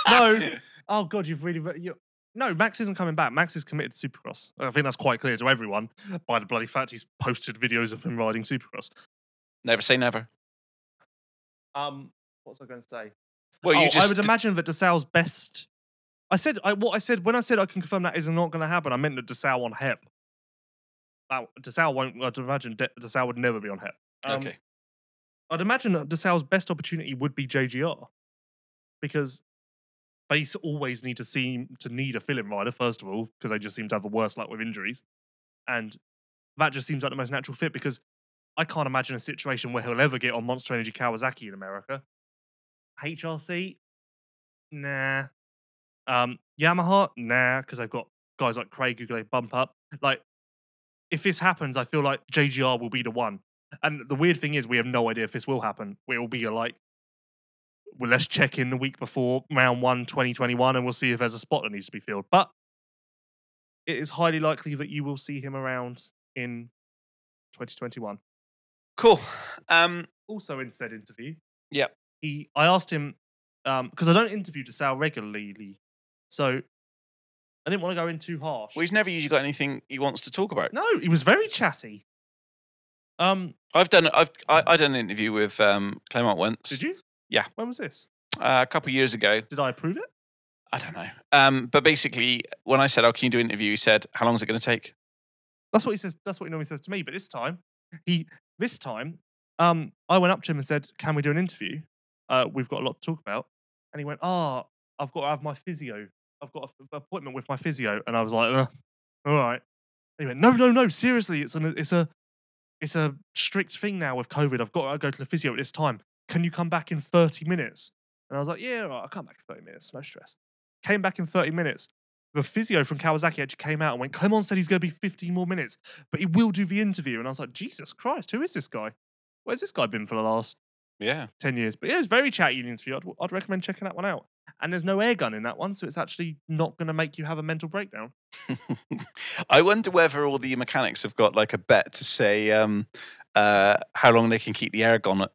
no. Oh God, you've really. You, no, Max isn't coming back. Max is committed to Supercross. I think that's quite clear to everyone by the bloody fact he's posted videos of him riding Supercross. Never say never. Um, what was I going to say? Well, oh, you just I would imagine that Desalle's best. I said I, what I said when I said I can confirm that is not going to happen. I meant that Desalle on HEP. Now, Desalle won't. I'd imagine De- Desalle would never be on HEP. Um, okay. I'd imagine that Desalle's best opportunity would be JGR because s- always need to seem to need a fill-in rider first of all because they just seem to have the worst luck with injuries, and that just seems like the most natural fit because I can't imagine a situation where he'll ever get on Monster Energy Kawasaki in America. HRC, nah. Um, Yamaha, nah, because they've got guys like Craig who they bump up. Like, if this happens, I feel like JGR will be the one. And the weird thing is, we have no idea if this will happen. It will be like, well, let's check in the week before round one, 2021, and we'll see if there's a spot that needs to be filled. But it is highly likely that you will see him around in 2021. Cool. Um, Also, in said interview, Yep. he I asked him because I don't interview Desalle regularly, so I didn't want to go in too harsh. well, he's never usually got anything he wants to talk about. no, he was very chatty. Um, I've done. I've I, I done an interview with um, Clement once. did you? Yeah. When was this? Uh, a couple of years ago. Did I approve it? I don't know. Um, but basically, when I said, "Oh, can you do an interview?" He said, "How long is it going to take?" That's what he says. That's what he normally says to me. But this time, he this time, um, I went up to him and said, "Can we do an interview? Uh, we've got a lot to talk about." And he went, "Ah, I've got to have my physio. I've got an appointment with my physio." And I was like, "Uh, "All right." And he went, "No, no, no. Seriously, it's an it's a it's a strict thing now with COVID. I've got to go to the physio at this time. Can you come back in 30 minutes?" And I was like, "Yeah, all right, I'll come back in 30 minutes. No stress." Came back in 30 minutes. The physio from Kawasaki actually came out and went, Clement said he's going to be 15 more minutes, but he will do the interview. And I was like, Jesus Christ, who is this guy? Where's this guy been for the last Yeah. 10 years? But yeah, it's very chatty the interview. I'd, I'd recommend checking that one out. And there's no air gun in that one, so it's actually not going to make you have a mental breakdown. I wonder whether all the mechanics have got like a bet to say um, uh, how long they can keep the air gun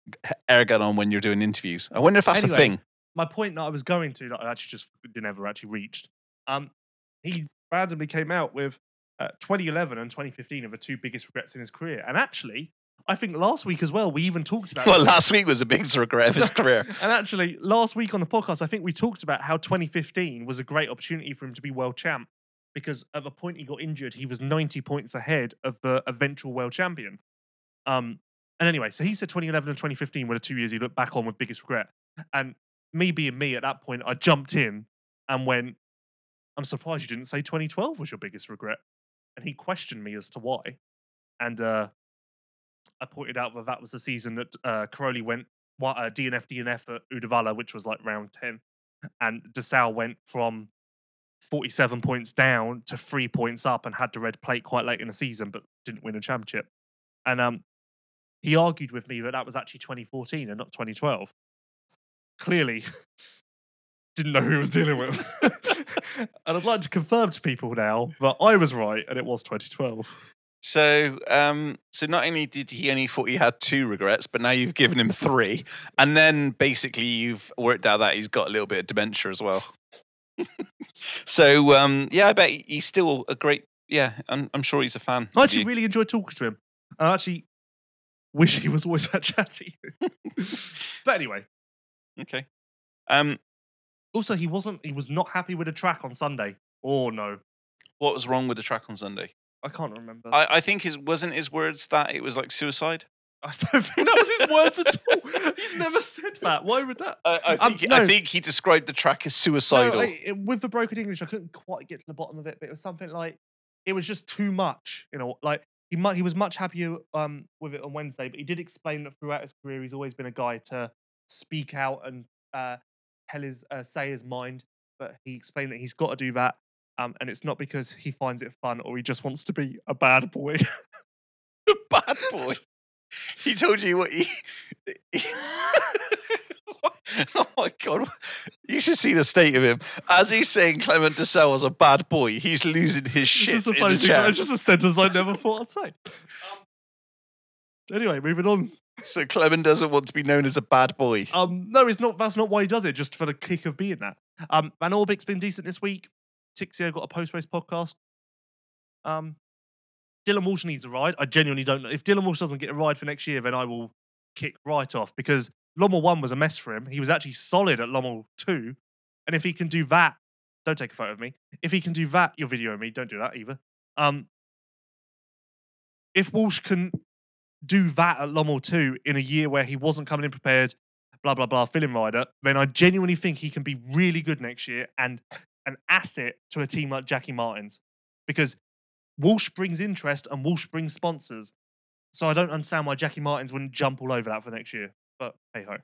air gun on when you're doing interviews. I wonder if that's Anyway, a thing. My point that I was going to, that I actually just never actually reached. Um, he randomly came out with uh, 2011 and 2015 are the two biggest regrets in his career. And actually, I think last week as well, we even talked about. Well, last week was the biggest regret of his career. and actually, last week on the podcast, I think we talked about how 2015 was a great opportunity for him to be world champ because at the point he got injured, he was 90 points ahead of the eventual world champion. Um, and anyway, so he said 2011 and 2015 were the two years he looked back on with biggest regret. And me being me at that point, I jumped in and went, I'm surprised you didn't say 2012 was your biggest regret. And he questioned me as to why. And uh, I pointed out that that was the season that uh, Cairoli went what, uh, DNF DNF at Uddevalla, which was like round 10. And Desalle went from 47 points down to three points up and had the red plate quite late in the season, but didn't win a championship. And um, he argued with me that that was actually 2014 and not 2012. Clearly, didn't know who he was dealing with. and I'd like to confirm to people now that I was right and it was 2012. So, um, so not only did he only thought he had two regrets, but now you've given him three, and then basically you've worked out that he's got a little bit of dementia as well. so, um, yeah, I bet he's still a great. Yeah, I'm, I'm sure he's a fan. I actually really enjoyed talking to him. I actually wish he was always that chatty. but anyway, okay. Um, also he wasn't. He was not happy with the track on Sunday. Oh no, what was wrong with the track on Sunday? I can't remember. I, I think his wasn't his words that it was like suicide. I don't think that was his words at all. He's never said that. Why would that? I, I Um, think I think he described the track as No, suicidal. It- with the broken English, I couldn't quite get to the bottom of it, but it was something like it was just too much. You know, like he mu- he was much happier um with it on Wednesday, but he did explain that throughout his career, he's always been a guy to speak out and uh, tell his uh, say his mind. But he explained that he's got to do that, um, and it's not because he finds it fun or he just wants to be a bad boy. bad boy. He told you what he. oh my god! You should see the state of him as he's saying Clement Desalle was a bad boy. He's losing his It's shit just a in the chat. It's just a sentence I never thought I'd say. Anyway, moving on. So Clement doesn't want to be known as a bad boy. Um, no, it's not. That's not why he does it. Just for the kick of being that. Um, Van Horebeek's been decent this week. Tixier got a post race podcast. Um, Dylan Walsh needs a ride. I genuinely don't know if Dylan Walsh doesn't get a ride for next year. Then I will kick right off because Lommel one was a mess for him. He was actually solid at Lommel two, and if he can do that, don't take a photo of me. If he can do that, you're videoing me. Don't do that either. Um, if Walsh can do that at Lommel 2 in a year where he wasn't coming in prepared, blah, blah, blah, filling rider, then I genuinely think he can be really good next year and an asset to a team like Jacky Martens because Walsh brings interest and Walsh brings sponsors. So I don't understand why Jacky Martens wouldn't jump all over that for next year. But hey ho.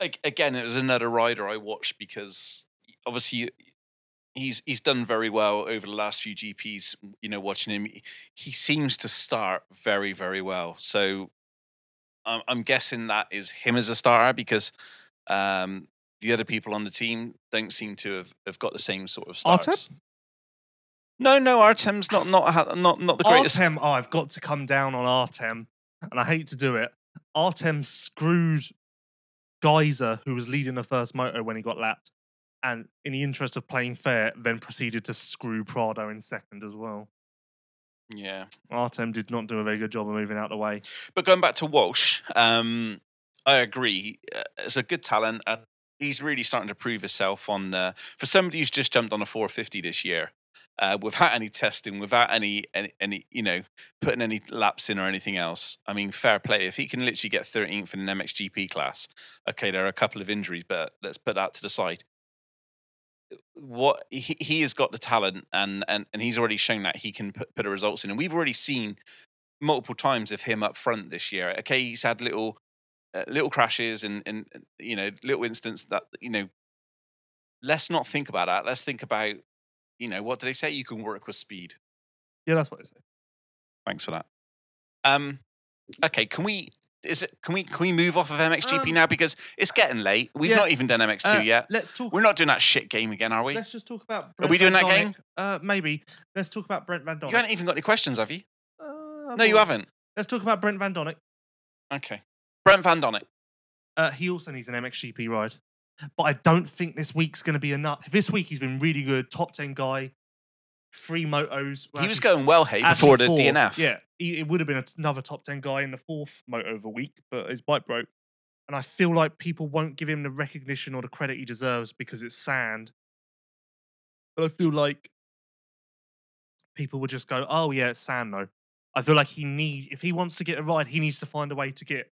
Like, again, it was another rider I watched because obviously he's he's done very well over the last few GPs. You know, watching him, he- seems to start very very well. So I'm, I'm guessing that is him as a starter because um, the other people on the team don't seem to have, have got the same sort of starts. No, no, Artem's not not not not the greatest. Artem, oh, I've got to come down on Artem, and I hate to do it. Artem screwed Gajser, who was leading the first moto when he got lapped, and in the interest of playing fair, then proceeded to screw Prado in second as well. Yeah. Artem did not do a very good job of moving out the way. But going back to Walsh, um, I agree. Uh, It's a good talent, and he's really starting to prove himself on. Uh, for somebody who's just jumped on a 450 this year, uh, without any testing, without any, any any you know putting any laps in or anything else. I mean, fair play. If he can literally get 13th in an MXGP class, okay, there are a couple of injuries, but let's put that to the side. What he, he has got the talent, and, and and he's already shown that he can put, put the results in, and we've already seen multiple times of him up front this year. Okay, he's had little uh, little crashes and and you know little incidents that you know. Let's not think about that. Let's think about you know what do they say? You can work with speed. Yeah, that's what I say. Thanks for that. Um, okay, can we? Is it? Can we? Can we move off of MXGP Um, now because it's getting late? We've yeah, not even done MX2 Uh, yet. Let's talk. We're not doing that shit game again, are we? Let's just talk about. Are Brent we doing Van that game? Uh, maybe. Let's talk about Brent Van Doninck. You haven't even got any questions, have you? Uh, No, you haven't. Let's talk about Brent Van Doninck. Okay. Brent Van Doninck. Uh, he also needs an MXGP ride, but I don't think this week's going to be enough. This week he's been really good, top ten guy. three motos. were He was going well, hey, before the four. DNF. Yeah, he, it would have been another top ten guy in the fourth moto of the week, but his bike broke, and I feel like people won't give him the recognition or the credit he deserves because it's sand. But I feel like people would just go, "Oh yeah, it's sand though." I feel like he need if he wants to get a ride, he needs to find a way to get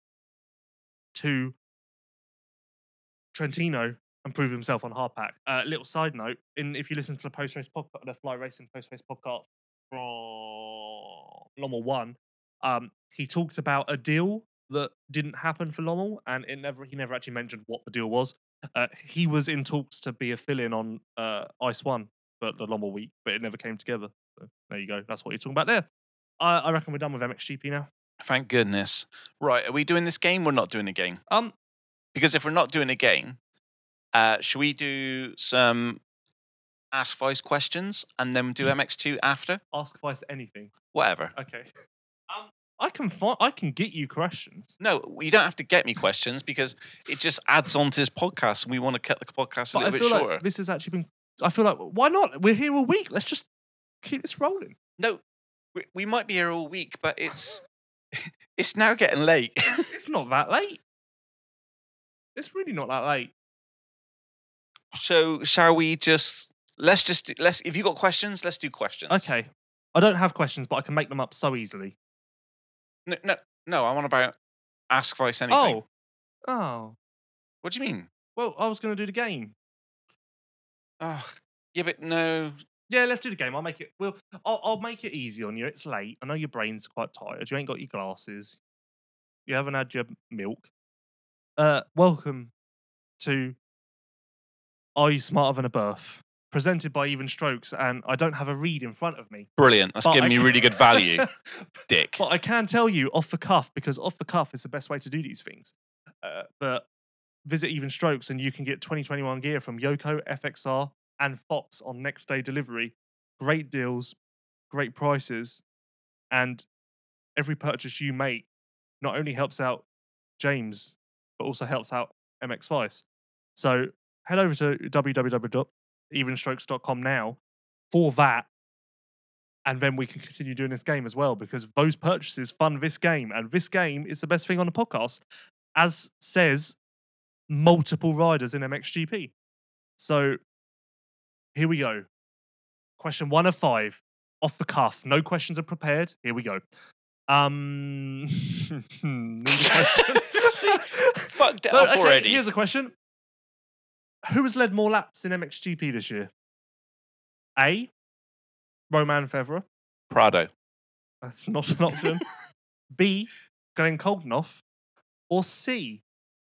to Trentino and prove himself on hardpack. Uh, little side note: in if you listen to the post race podcast, the Fly Racing post race podcast from Lommel One, um, he talks about a deal that didn't happen for Lommel, and it never he never actually mentioned what the deal was. Uh, he was in talks to be a fill-in on uh, Ice One for the Lommel week, but it never came together. So there you go. That's what you're talking about there. I, I reckon we're done with MXGP now. Thank goodness. Right, are we doing this game? We're not doing a game. Um, Because if we're not doing a game, uh, should we do some Ask Vice questions and then do MX2 after? ask Vice anything. Whatever. Okay. Um, I can find. I can get you questions. No, you don't have to get me questions because it just adds on to this podcast and we want to cut the podcast a But little bit shorter. like this has actually been. I feel like why not? We're here all week. Let's just keep this rolling. No, we, we might be here all week, but it's it's now getting late. It's not that late. It's really not that late. so shall we just let's just do- let's if you got questions, let's do questions. Okay. I don't have questions, but I can make them up so easily. No, no, no. I want about ask Vice anything. Oh. Oh. What do you mean? Well, I was going to do the game. Oh, give it no. Yeah, let's do the game. I'll make it. Well, I'll, I'll make it easy on you. It's late. I know your brain's quite tired. You ain't got your glasses. You haven't had your milk. Uh, welcome to Are You Smarter Than a Birth? Presented by Even Strokes, and I don't have a read in front of me. Brilliant. That's but giving I me really good value, Dick. But I can tell you off the cuff because off the cuff is the best way to do these things. Uh, but visit Even Strokes and you can get 2021 gear from Yoko, FXR, and Fox on next day delivery. Great deals, great prices, and every purchase you make not only helps out James, but also helps out MX Vice. So head over to www.evenstrokes.com now for that. And then we can continue doing this game as well because those purchases fund this game and this game is the best thing on the podcast as says multiple riders in mxgp so here we go. Question one of five off the cuff no questions are prepared here we go um? See, fucked it No, up okay, already. here's a question who has led more laps in mxgp this year a Romain Febvre Prado. That's not an option. B. Glenn Coldenhoff. Or C.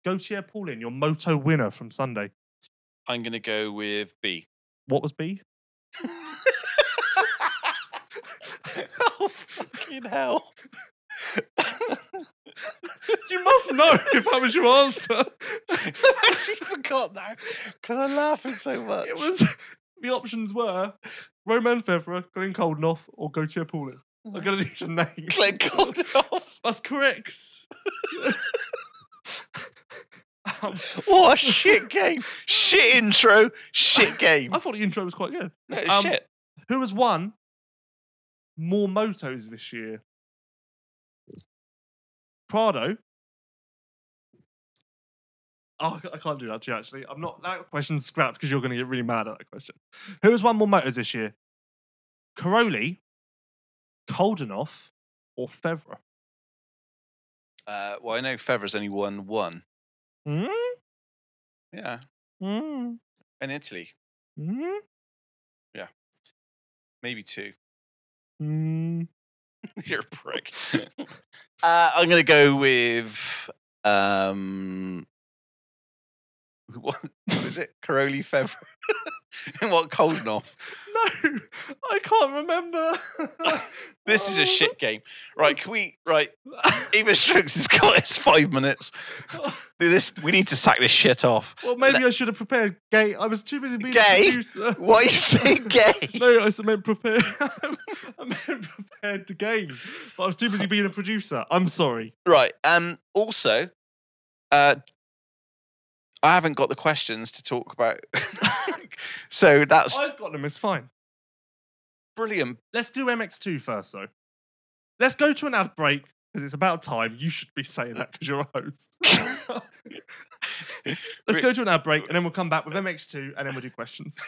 Gautier Paulin, your moto winner from Sunday. I'm gonna go with B. What was B? Oh fucking hell! You must know if that was your answer. I actually forgot now because I'm laughing so much. It was the options were Romain Febvre, Glenn Coldenhoff, or Gautier Paulin. I'm gonna need your name. Glenn Coldenhoff. That's correct. um, What a shit game! Shit intro. Shit game. I thought the intro was quite good. No, Um, shit. Who has won more motos this year? Prado. Oh, I can't do that to you. Actually, I'm not. That question's scrapped because you're going to get really mad at that question. Who has won more motos this year? Cairoli, Coldenhoff, or Febvre? Uh, well, I know Febvre's only won one. Hmm? Yeah, Hmm? in Italy, Hmm? Yeah. Maybe two. Hmm? You're a prick. uh, I'm gonna go with um. What, what is it? Cairoli and what Coldenhoff? No, I can't remember. This is a Oh. shit game. Right, can we? Right, even Strokes has got his five minutes. Do This we need to sack this shit off. Well, maybe I should have prepared gay. I was too busy being Gay? a producer. Why are you saying gay? No, I meant prepared. I meant prepared to game, but I was too busy being a producer. I'm sorry. Right. Um. Also, uh, I haven't got the questions to talk about. so that's I've got them. It's fine. brilliant. Let's do MX2 first, though. Let's go to an ad break because it's about time. You should be saying that because you're a host. Let's go to an ad break and then we'll come back with MX2 and then we'll do questions.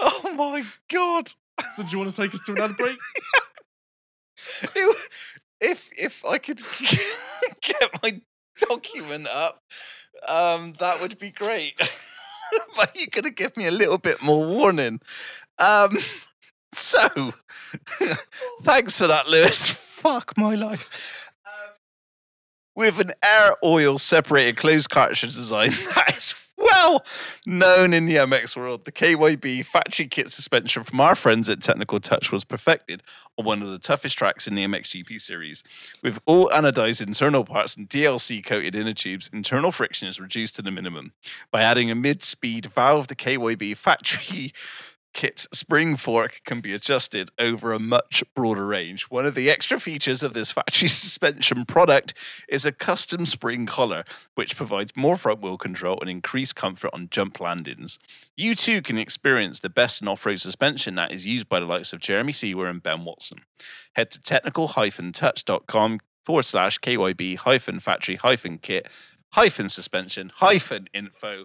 Oh my god! so, do you want to take us to an ad break? It- if if I could get my document up, um, that would be great. but you're gonna give me a little bit more warning. Um, so thanks for that, Lewis. Fuck my life. Um, with an air oil separated closed cartridge design that is well known in the MX world, the KYB factory kit suspension from our friends at Technical Touch was perfected on one of the toughest tracks in the MXGP series. With all anodized internal parts and DLC coated inner tubes, internal friction is reduced to the minimum. By adding a mid speed valve, the KYB factory kit's spring fork can be adjusted over a much broader range. One of the extra features of this factory suspension product is a custom spring collar, which provides more front wheel control and increased comfort on jump landings. You too can experience the best in off road suspension that is used by the likes of Jeremy Seewer and Ben Watson. Head to technical-touch.com forward slash KYB hyphen factory hyphen kit hyphen suspension hyphen info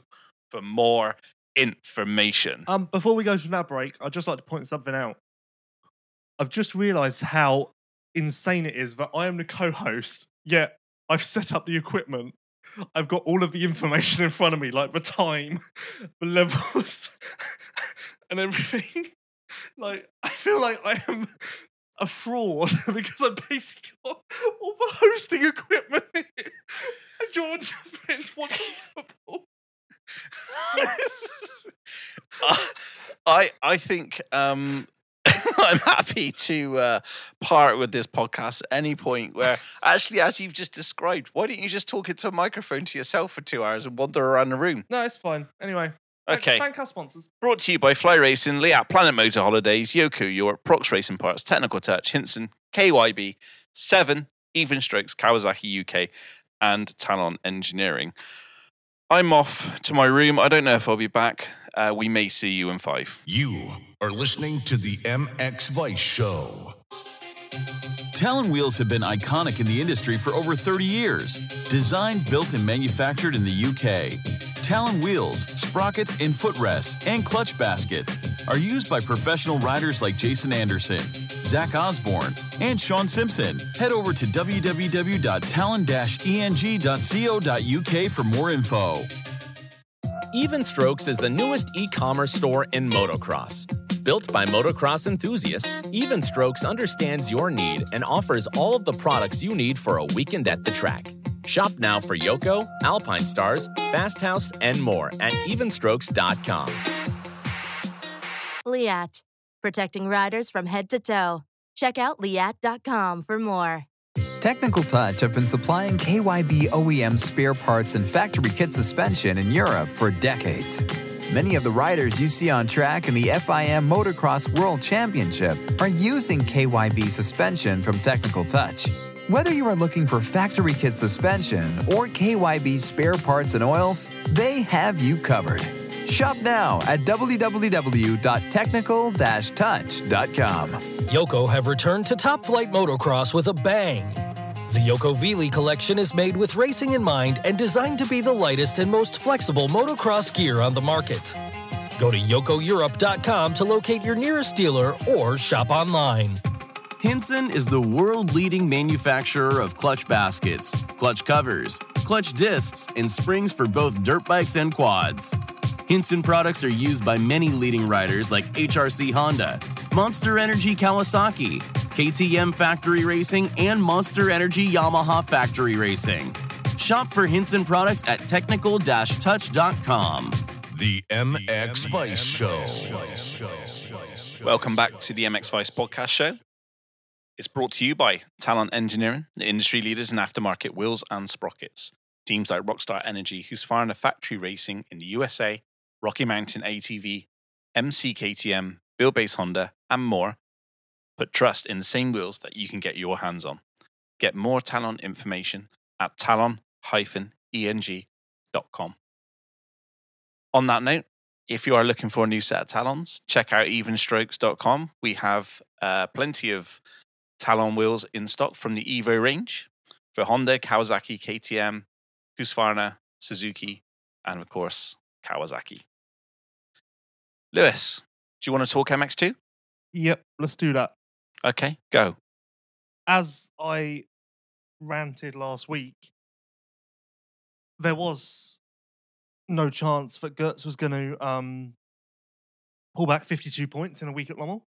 for more information. Um, before we go to that break, I'd just like to point something out. I've just realised how insane it is that I am the co-host, yet I've set up the equipment. I've got all of the information in front of me, like the time, the levels, and everything. Like I feel like I am a fraud because I basically got all the hosting equipment George friends watching football. Uh, I I think um, I'm happy to uh, part with this podcast at any point where actually, as you've just described, why don't you just talk into a microphone to yourself for two hours and wander around the room? No, it's fine. Anyway, Okay. Thank our sponsors. Brought to you by Fly Racing, Leatt, Planet Motor Holidays, Yoko Europe, Prox Racing Parts, Technical Touch, Hinson, KYB, Seven, Even Strokes, Kawasaki UK, and Talon Engineering. I'm off to my room. I don't know if I'll be back. Uh, we may see you in five. You are listening to the MX Vice Show. Talon wheels have been iconic in the industry for over 30 years. Designed, built, and manufactured in the UK. Talon wheels, sprockets, and footrests, and clutch baskets are used by professional riders like Jason Anderson, Zach Osborne, and Shaun Simpson. Head over to www.talon-eng.co.uk for more info. Even Strokes is the newest e commerce store in motocross. Built by motocross enthusiasts, Even Strokes understands your need and offers all of the products you need for a weekend at the track. Shop now for Yoko, Alpinestars, Fast House, and more at evenstrokes.com. Leatt, protecting riders from head to toe. Check out leatt.com for more. Technical Touch have been supplying KYB OEM spare parts and factory kit suspension in Europe for decades. Many of the riders you see on track in the FIM Motocross World Championship are using KYB suspension from Technical Touch. Whether you are looking for factory kit suspension or KYB spare parts and oils, they have you covered. Shop now at www.technical-touch.com. Yoko have returned to top flight motocross with a bang. The Yoko Vili collection is made with racing in mind and designed to be the lightest and most flexible motocross gear on the market. Go to yokoeurope.com to locate your nearest dealer or shop online. Hinson is the world leading manufacturer of clutch baskets, clutch covers, clutch discs, and springs for both dirt bikes and quads. Hinson products are used by many leading riders like HRC Honda, Monster Energy Kawasaki, KTM Factory Racing, and Monster Energy Yamaha Factory Racing. Shop for Hinson products at technical touch.com. The MX Vice Show. Welcome back to the MX Vice podcast show. It's brought to you by Talon Engineering, the industry leaders in aftermarket wheels and sprockets. Teams like Rockstar Energy, Husqvarna factory racing in the USA, Rocky Mountain ATV, MCKTM, Bill Base Honda, and more. Put trust in the same wheels that you can get your hands on. Get more Talon information at talon-eng.com. On that note, if you are looking for a new set of talons, check out evenstrokes.com. We have uh, plenty of talon wheels in stock from the Evo range for Honda, Kawasaki, KTM, Husqvarna, Suzuki, and of course, Kawasaki. Lewis, do you want to talk MX2? Yep, let's do that. Okay, go. As I ranted last week, there was no chance that Geerts was going to um, pull back 52 points in a week at Lommel.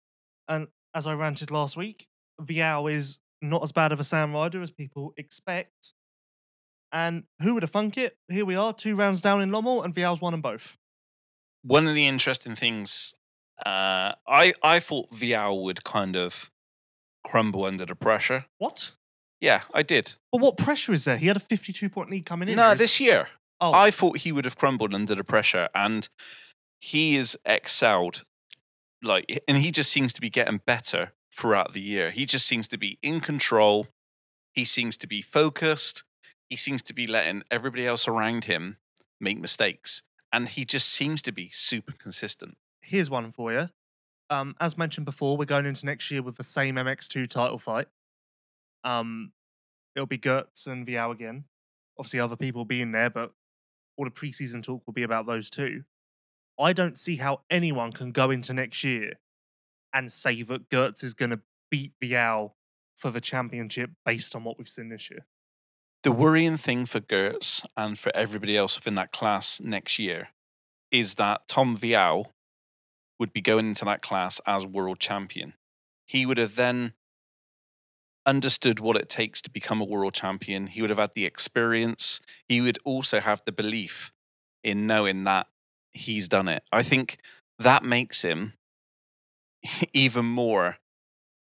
And as I ranted last week, Vialle is not as bad of a Sam rider as people expect. And who would have thunk it? Here we are, two rounds down in Lommel, and Vialle's won them both. One of the interesting things, uh, I I thought Vialle would kind of crumble under the pressure. What? Yeah, I did. But what pressure is there? He had a 52 point lead coming in. No, this year. Oh, I thought he would have crumbled under the pressure, and he is excelled. Like, and he just seems to be getting better throughout the year. He just seems to be in control. He seems to be focused. He seems to be letting everybody else around him make mistakes, and he just seems to be super consistent. here's one for you. Um, as mentioned before, we're going into next year with the same MX2 title fight. Um, it'll be Geerts and Vialle again. Obviously, other people will be in there, but all the preseason talk will be about those two. I don't see how anyone can go into next year and say that Geerts is going to beat Vialle for the championship based on what we've seen this year. The worrying thing for Geerts and for everybody else within that class next year is that Tom Vialle would be going into that class as world champion. He would have then understood what it takes to become a world champion. He would have had the experience. He would also have the belief in knowing that he's done it. I think that makes him even more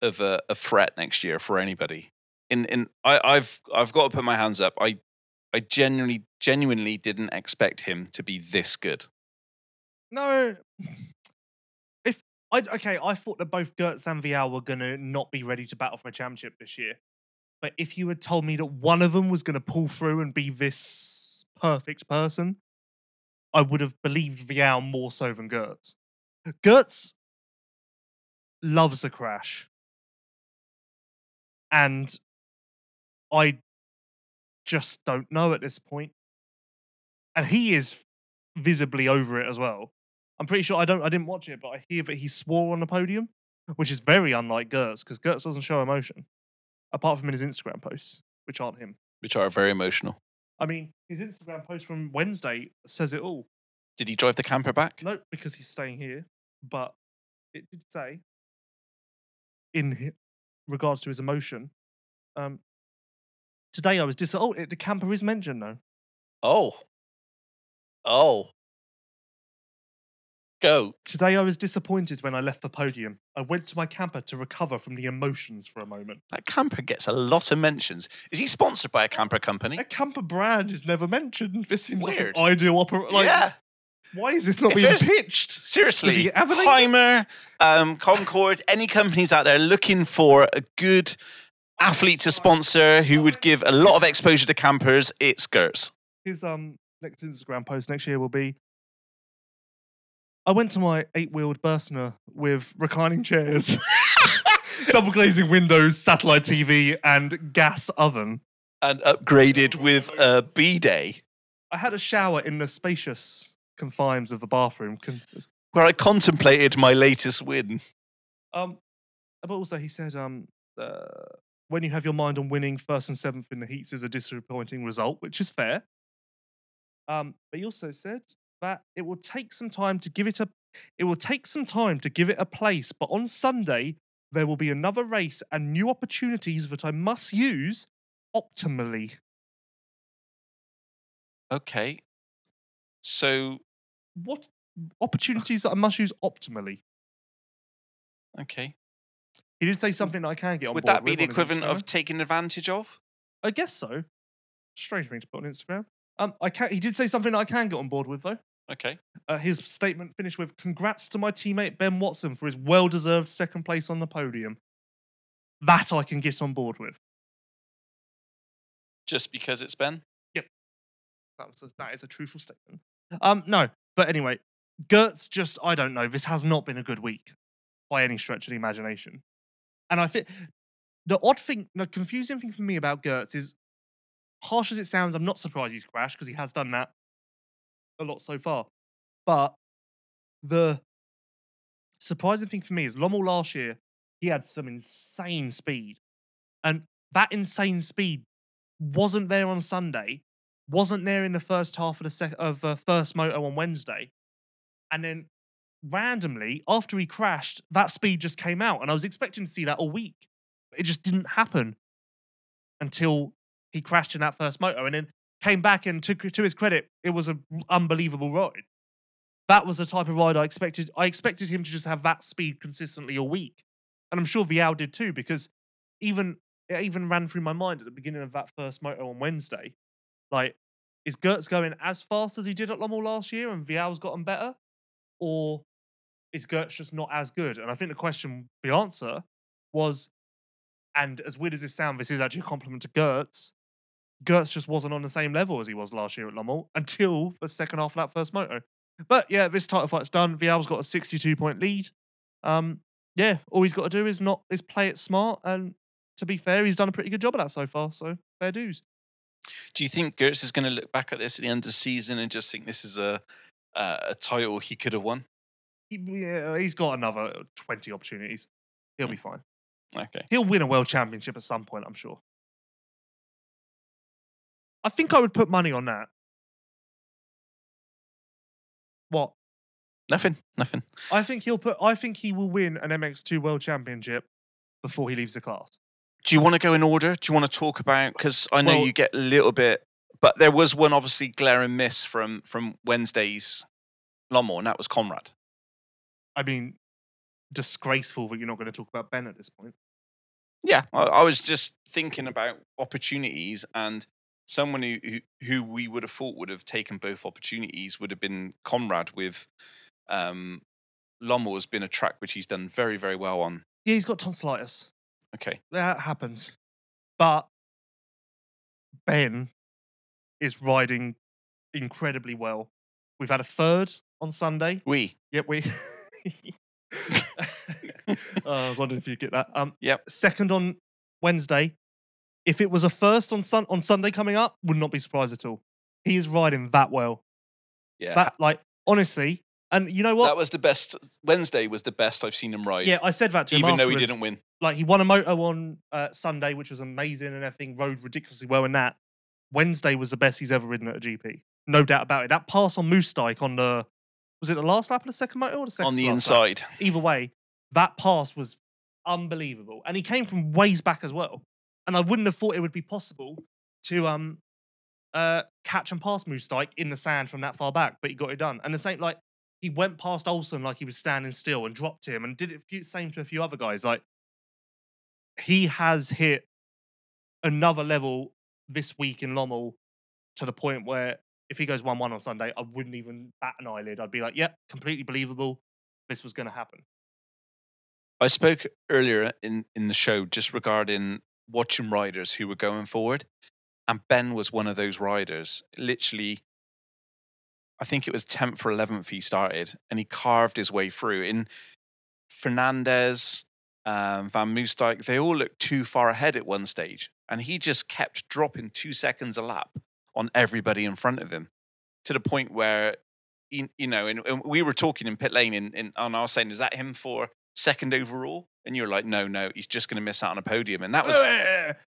of a, a threat next year for anybody. In in I, I've I've got to put my hands up. I I genuinely genuinely didn't expect him to be this good. No. If I okay, I thought that both Geerts and Vialle were gonna not be ready to battle for a championship this year. But if you had told me that one of them was gonna pull through and be this perfect person, I would have believed Vialle more so than Geerts. Geerts loves a crash. And I just don't know at this point. And he is visibly over it as well. I'm pretty sure I don't I didn't watch it, but I hear that he swore on the podium, which is very unlike Geerts because Geerts doesn't show emotion, apart from in his Instagram posts, which aren't him. which are very emotional. I mean, his Instagram post from Wednesday says it all. Did he drive the camper back? No, because he's staying here, but it did say in regards to his emotion. Um, today I was dis. Oh, it, the camper is mentioned though. Oh. Oh. Go. Today I was disappointed when I left the podium. I went to my camper to recover from the emotions for a moment. That camper gets a lot of mentions. Is he sponsored by a camper company? A camper brand is never mentioned. This seems Weird. like an ideal opera. Like, yeah. Why is this not If being pitched? Seriously. he have any- Hymer, um, Concord, any companies out there looking for a good athlete to sponsor who would give a lot of exposure to campers, it's Geerts. His um next Instagram post next year will be. I went to my eight-wheeled Bürstner with reclining chairs, double glazing windows, satellite TV, and gas oven. And upgraded with a B day, I had a shower in the spacious confines of the bathroom. con- where I contemplated my latest win. Um, but also he said, um, uh, when you have your mind on winning first and seventh in the heats is a disappointing result, which is fair. Um, but he also said that it will take some time to give it a, it will take some time to give it a place. But on Sunday there will be another race and new opportunities that I must use optimally. Okay. So, What opportunities that I must use optimally? okay. He did say something that I can get on board with. Would board that be with the on his equivalent Instagram. of taking advantage of? I guess so. Strange thing to put on Instagram. Um, I can He did say something that I can get on board with though. Okay. Uh, his statement finished with "Congrats to my teammate Ben Watson for his well-deserved second place on the podium." That I can get on board with. Just because it's Ben? That was a, that is a truthful statement. Um, no, but anyway, Geerts just, I don't know. This has not been a good week by any stretch of the imagination. And I think the odd thing, the confusing thing for me about Geerts is, harsh as it sounds, I'm not surprised he's crashed because he has done that a lot so far. But the surprising thing for me is Lommel last year, he had some insane speed. And that insane speed wasn't there on Sunday, wasn't there in the first half of the sec- of uh, first moto on Wednesday. And then randomly, after he crashed, that speed just came out. And I was expecting to see that all week. It just didn't happen until he crashed in that first moto and then came back and to, to his credit, it was an unbelievable ride. That was the type of ride I expected. I expected him to just have that speed consistently all week. And I'm sure Vialle did too, because even it even ran through my mind at the beginning of that first moto on Wednesday. Like, is Geerts going as fast as he did at Lommel last year and Vialle's gotten better? Or is Geerts just not as good? And I think the question, the answer was, and as weird as this sounds, this is actually a compliment to Geerts. Geerts just wasn't on the same level as he was last year at Lommel until the second half of that first moto. But yeah, this title fight's done. Vialle's got a 62 point lead. Um, yeah, all he's got to do is not is play it smart. And to be fair, he's done a pretty good job of that so far. So fair dues. Do you think Geerts is going to look back at this at the end of the season and just think this is a uh, a title he could have won? Yeah, he's got another 20 opportunities. He'll be fine. Okay. He'll win a world championship at some point, I'm sure. I think I would put money on that. What? Nothing. Nothing. I think he'll put. I think he will win an MX2 World Championship before he leaves the class. Do you want to go in order? Do you want to talk about? Because I know Well- you get a little bit, but there was one obviously glaring miss from from Wednesday's Lommel, and that was Conrad. I mean, disgraceful that you're not going to talk about Ben at this point. Yeah, I, I was just thinking about opportunities and someone who, who who we would have thought would have taken both opportunities would have been Conrad with um has been a track which he's done very very well on. Yeah, he's got tonsillitis. Okay. That happens. But Ben is riding incredibly well. We've had a third on Sunday. We. Yep, we. Oh, I was wondering if you'd get that. Um, Yep. Second on Wednesday. If it was a first on sun on Sunday coming up, would not be surprised at all. He is riding that well. Yeah. That like honestly, and you know what? that was the best Wednesday was the best I've seen him ride. yeah, I said that to him even though he didn't win. Like he won a moto on uh, Sunday, which was amazing and everything, rode ridiculously well in that. Wednesday was the best he's ever ridden at a GP. No doubt about it. That pass on Moosdijk on the was it the last lap of the second moto or the second on the last lap? inside. Either way, that pass was unbelievable. And he came from ways back as well. And I wouldn't have thought it would be possible to um uh catch and pass Moosdijk in the sand from that far back, but he got it done. And the same like he went past Olsen like he was standing still and dropped him and did it same to a few other guys. Like he has hit another level this week in Lommel to the point where if he goes 1 1 on Sunday, I wouldn't even bat an eyelid. I'd be like, yep, completely believable. This was going to happen. I spoke earlier in, in the show just regarding watching riders who were going forward, and Ben was one of those riders. Literally, I think it was 10th or 11th he started, and he carved his way through. In Fernandez, um, Van Moosdijk, they all looked too far ahead at one stage, and he just kept dropping two seconds a lap on everybody in front of him to the point where. You, you know, and, and we were talking in pit lane, and, and, and I was saying, "Is that him for second overall?" And you're like, "No, no, he's just going to miss out on a podium." And that was,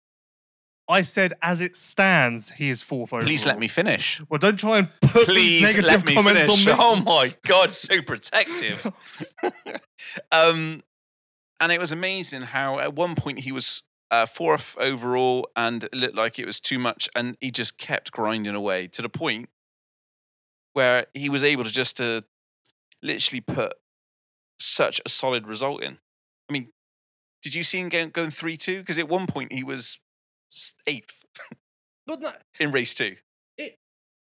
I said, as it stands, he is fourth overall. please let me finish. Well, don't try and put Please negative let me comments finish. on me. Oh my god, so protective. um, and it was amazing how at one point he was uh, fourth overall and it looked like it was too much, and he just kept grinding away to the point where he was able to just to literally put such a solid result in. I mean, did you see him going, going three two? Because at one point he was eighth But no, in race two.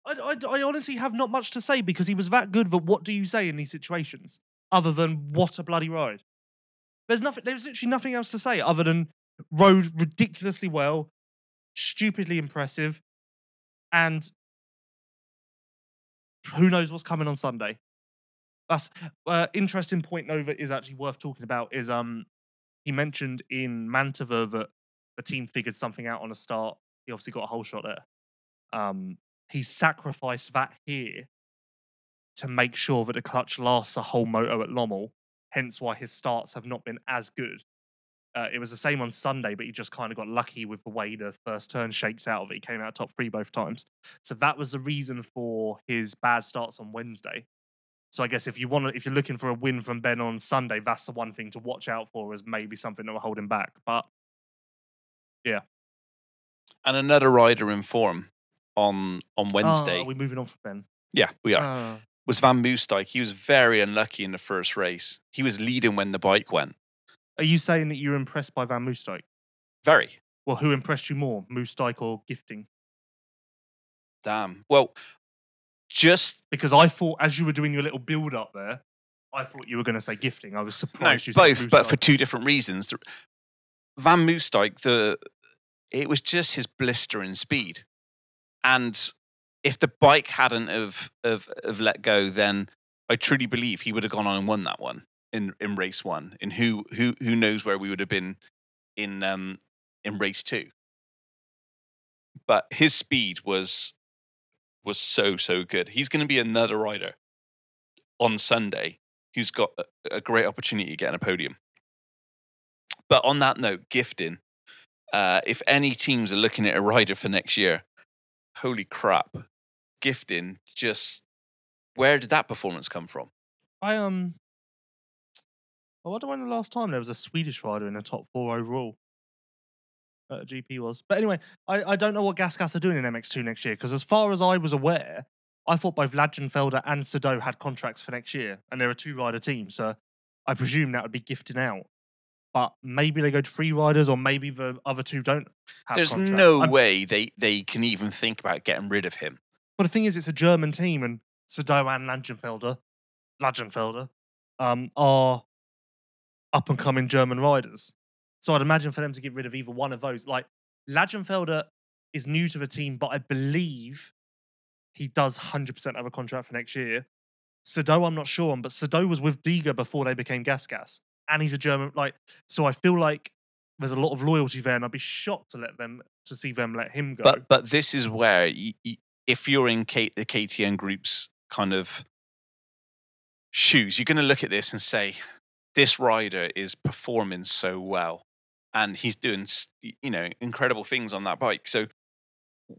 I, I, I honestly have not much to say because he was that good. But what do you say in these situations other than what a bloody ride? There's nothing. There's literally nothing else to say other than rode ridiculously well, stupidly impressive, and who knows what's coming on Sunday. That's uh, interesting point. Nova is actually worth talking about. Is um he mentioned in Mantova that the team figured something out on a start. He obviously got a whole shot there. Um, he sacrificed that here to make sure that the clutch lasts a whole moto at Lommel. Hence why his starts have not been as good. Uh, it was the same on Sunday, but he just kind of got lucky with the way the first turn shaked out of it. He came out top three both times. So that was the reason for his bad starts on Wednesday. So I guess if you want to, if you're looking for a win from Ben on Sunday, that's the one thing to watch out for as maybe something that will hold him back. But yeah, And another rider in form on on Oh, Wednesday. are we moving on from Ben? yeah, we are. Uh, was Van Moosdijk. He was very unlucky in the first race. He was leading when the bike went. are you saying that you're impressed by Van Moosdijk? Very. Well, who impressed you more, Moosdijk or Gifting? Damn. Well, just Because I thought as you were doing your little build up there, I thought you were going to say Gifting. I was no, surprised you said. both, but for two different reasons. Van Moosdijk, the it was just his blistering speed, and if the bike hadn't have, have, have let go, then I truly believe he would have gone on and won that one in, in race one. And who who who knows where we would have been in um in race two. But his speed was was so so good. He's going to be another rider on Sunday who's got a, a great opportunity to get on a podium. But on that note, gifting. Uh, if any teams are looking at a rider for next year, holy crap, gifting just where did that performance come from? I um. I wonder when the last time there was a Swedish rider in the top four overall. Uh, GP was, but anyway, I, I don't know what Gasgas are doing in MX2 next year because as far as I was aware, I thought both Langenfelder and Sado had contracts for next year, and they're a two-rider team, so I presume that would be gifting out. But maybe they go to three riders, or maybe the other two don't. Have There's contracts. no I'm- way they, they can even think about getting rid of him. But the thing is, it's a German team, and Sado and Langenfelder, Langenfelder, um, are up and coming German riders. So I'd imagine for them to get rid of either one of those, like Langenfelder is new to the team, but I believe he does 100% have a contract for next year. Sado, I'm not sure on, but Sado was with Diga before they became Gas Gas, and he's a German. Like, so I feel like there's a lot of loyalty there, and I'd be shocked to let them to see them let him go. But but this is where y y if you're in K, the KTM group's kind of shoes, you're going to look at this and say, this rider is performing so well, and he's doing you know incredible things on that bike. So,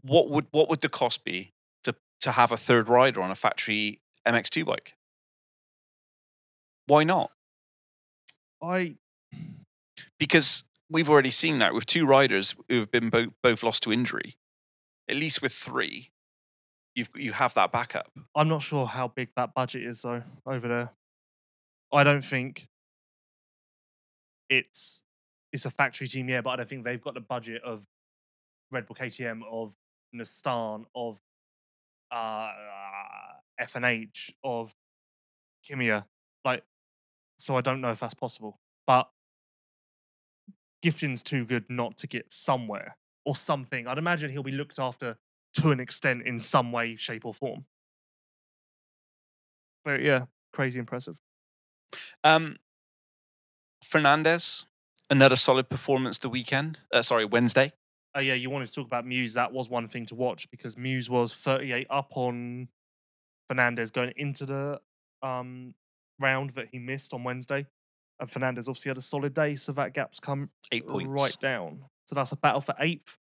what would what would the cost be to to have a third rider on a factory MX2 bike? Why not? I because we've already seen that with two riders who have been both, both lost to injury. At least with three, you've you have that backup. I'm not sure how big that budget is though over there. I don't think it's it's a factory team, yeah, but I don't think they've got the budget of Red Bull KTM, of Nissan, of uh, FNH, of Kemea. Like, so I don't know if that's possible. But Gifting's too good not to get somewhere or something. I'd imagine he'll be looked after to an extent in some way, shape, or form. But yeah, crazy impressive. Um, Fernandez, another solid performance the weekend. Uh, sorry, Wednesday. Oh yeah, you wanted to talk about Mewse. That was one thing to watch because Mewse was 38 up on Fernandez going into the um, round that he missed on Wednesday. And Fernandez obviously had a solid day, so that gap's come Eight points. right down. So that's a battle for eighth.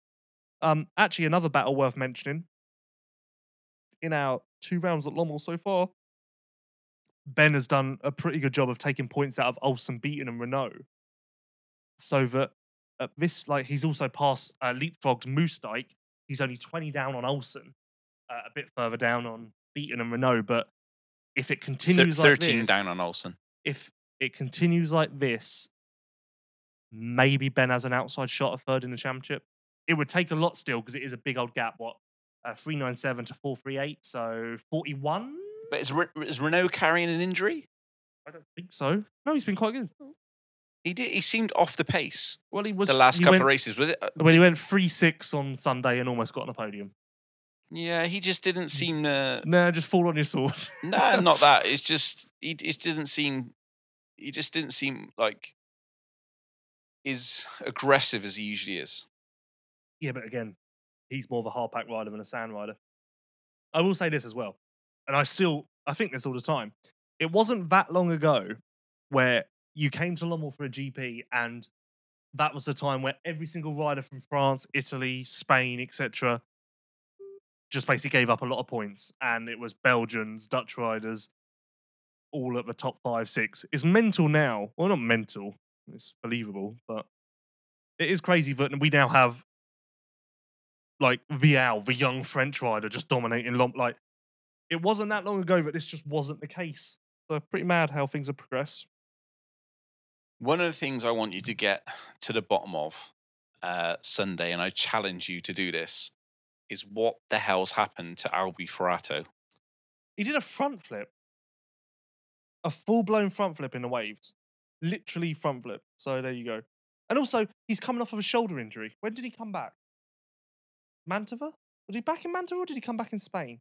Um, actually, another battle worth mentioning in our two rounds at Lommel so far. Ben has done a pretty good job of taking points out of Olsen, Beaton, and Renaux. So that at this, like, he's also passed uh, leapfrogged Moosdijk. He's only 20 down on Olsen, uh, a bit further down on Beaton and Renaux. But if it continues like Thirteen this, down on Olsen. if it continues like this, maybe Ben has an outside shot of third in the championship. It would take a lot still because it is a big old gap. What, uh, three nine seven to four three eight, so forty one. But is, Re- is Renaux carrying an injury? I don't think so. No, he's been quite good. He did. He seemed off the pace Well, he was the last couple went, of races. Was it? uh, Well, he went three six on Sunday and almost got on a podium. Yeah, he just didn't seem. Uh, No, just fall on your sword. no, not that. It's just he. It didn't seem. He just didn't seem like as aggressive as he usually is. Yeah, but again, he's more of a hard pack rider than a sand rider. I will say this as well, and I still I think this all the time. It wasn't that long ago where you came to Lommel for a GP, and that was the time where every single rider from France, Italy, Spain, etc., just basically gave up a lot of points, and it was Belgians, Dutch riders, all at the top five, six. It's mental now. Well, not mental. It's believable, but it is crazy that we now have like Vialle, the young French rider, just dominating Lom. Like it wasn't that long ago that this just wasn't the case. So pretty mad how things have progressed. One of the things I want you to get to the bottom of uh, Sunday, and I challenge you to do this, is what the hell's happened to Albi Forato? He did a front flip, a full blown front flip in the waves, literally front flip. So there you go. And also, he's coming off of a shoulder injury. When did he come back? Mantova? Was he back in Mantova or did he come back in Spain?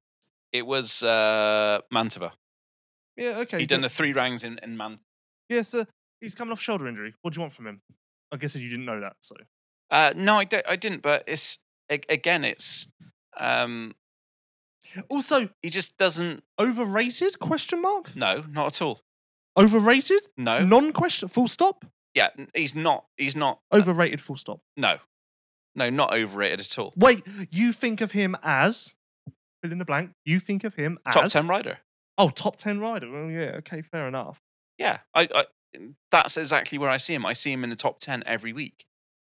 It was uh, Mantova. Yeah, okay. He'd done the three rounds in, in Man. Yeah, so he's coming off shoulder injury. What do you want from him? I guess you didn't know that, so. Uh, no, I, I didn't, but it's again, it's um, Also, he just doesn't. overrated? Question mark. No, not at all. Overrated? No, Non-question. Full stop. yeah, he's not. He's not. Overrated. Full stop. No, no, not overrated at all. Wait, you think of him as fill in the blank. You think of him as Top ten rider. Oh, top ten rider. Well, yeah. Okay, fair enough. Yeah, I, I. That's exactly where I see him. I see him in the top ten every week.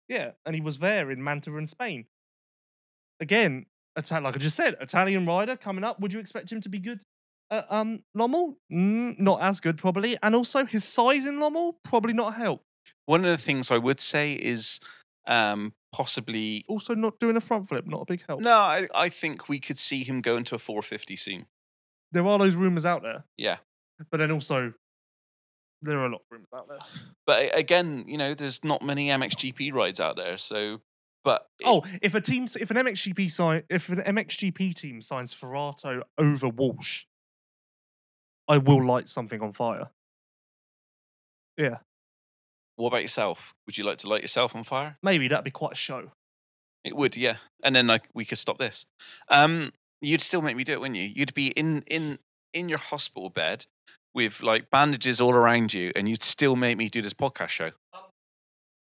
Yeah, and he was there in Mantova in Spain. Again, like I just said, Italian rider coming up. Would you expect him to be good? at um, Lommel, mm, not as good probably, and also his size in Lommel probably not help. One of the things I would say is um, possibly. Also, not doing a front flip, not a big help. No, I, I think we could see him go into a 450 soon. There are those rumors out there, Yeah. but then also there are a lot of rumors out there. But again, you know, there's not many MXGP rides out there. So, but it- Oh, if a team, if an MXGP sign, if an MXGP team signs Forato over Walsh, I will light something on fire. Yeah, what about yourself? Would you like to light yourself on fire? maybe that'd be quite a show. It would, yeah. And then like we could stop this. Um, you'd still make me do it, wouldn't you? You'd be in in in your hospital bed with like bandages all around you, and you'd still make me do this podcast show.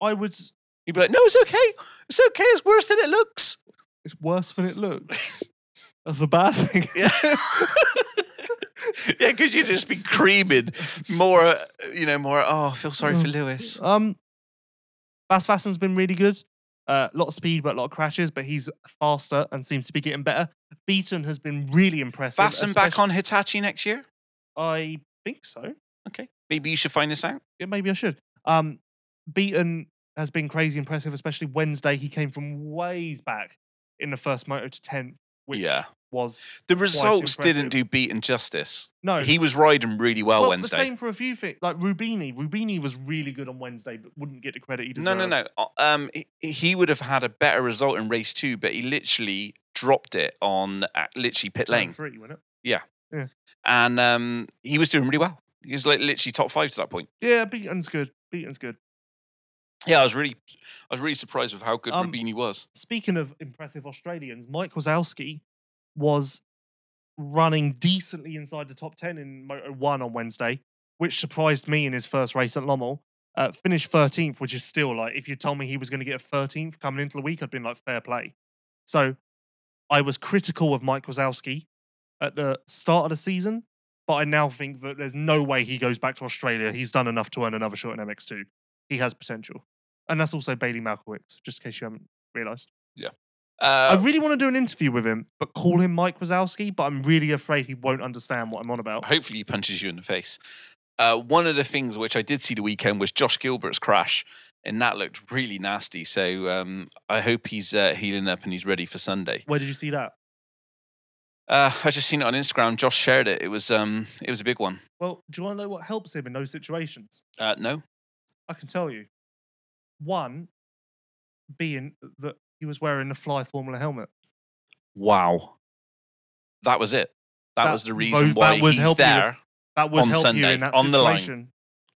I would. You'd be like, "No, it's okay. It's okay. It's worse than it looks." It's worse than it looks. That's a bad thing. Yeah. yeah, because you'd just be creaming more, uh, you know, more. Oh, I feel sorry for Mm. Lewis. Um, Bas Vaessen's been really good. A uh, lot of speed, but a lot of crashes. But he's faster and seems to be getting better. Beaton has been really impressive. Vaessen back on Hitachi next year. I think so. Okay, maybe you should find this out. Yeah, maybe I should. Um, Beaton has been crazy impressive, especially Wednesday. He came from ways back in the first moto to 10th, which yeah, was the results didn't do Beaton justice. no. He was riding really well, well, Wednesday. The same for a few things. Like Rubini. Rubini was really good on Wednesday, but wouldn't get the credit he deserves. no, no. no. Um, he, would have had a better result in race two, but he literally dropped it on uh, literally pit lane, Three, wasn't it? and um, he was doing really well. He was like literally top five to that point. Yeah, Beaton's good. Beaton's good. Yeah, I was really, I was really surprised with how good Um, Rubini was. Speaking of impressive Australians, Mike Wazowski was running decently inside the top 10 in Moto 1 on Wednesday, which surprised me in his first race at Lommel. Uh, finished 13th, which is still like, if you told me he was going to get a 13th coming into the week, I'd been like, fair play. So I was critical of Mike Wazowski at the start of the season, but I now think that there's no way he goes back to Australia. He's done enough to earn another shot in MX2. He has potential. And that's also Bailey Malkiewicz, just in case you haven't realised. I Uh, I really want to do an interview with him, but call him Mike Wazowski, but I'm really afraid he won't understand what I'm on about. hopefully, he punches you in the face. Uh, one of the things which I did see the weekend was Josh Gilbert's crash, and that looked really nasty. So um, I hope he's uh, healing up and he's ready for Sunday. Where did you see that? Uh, I just seen it on Instagram. Josh shared it. It was um, it was a big one. Well, do you want to know what helps him in those situations? Uh, no, I can tell you. One, being that he was wearing the Fly Formula helmet. wow. that was it. That, That was the reason why he's help you. there. That would On help you Sunday, in that on the line.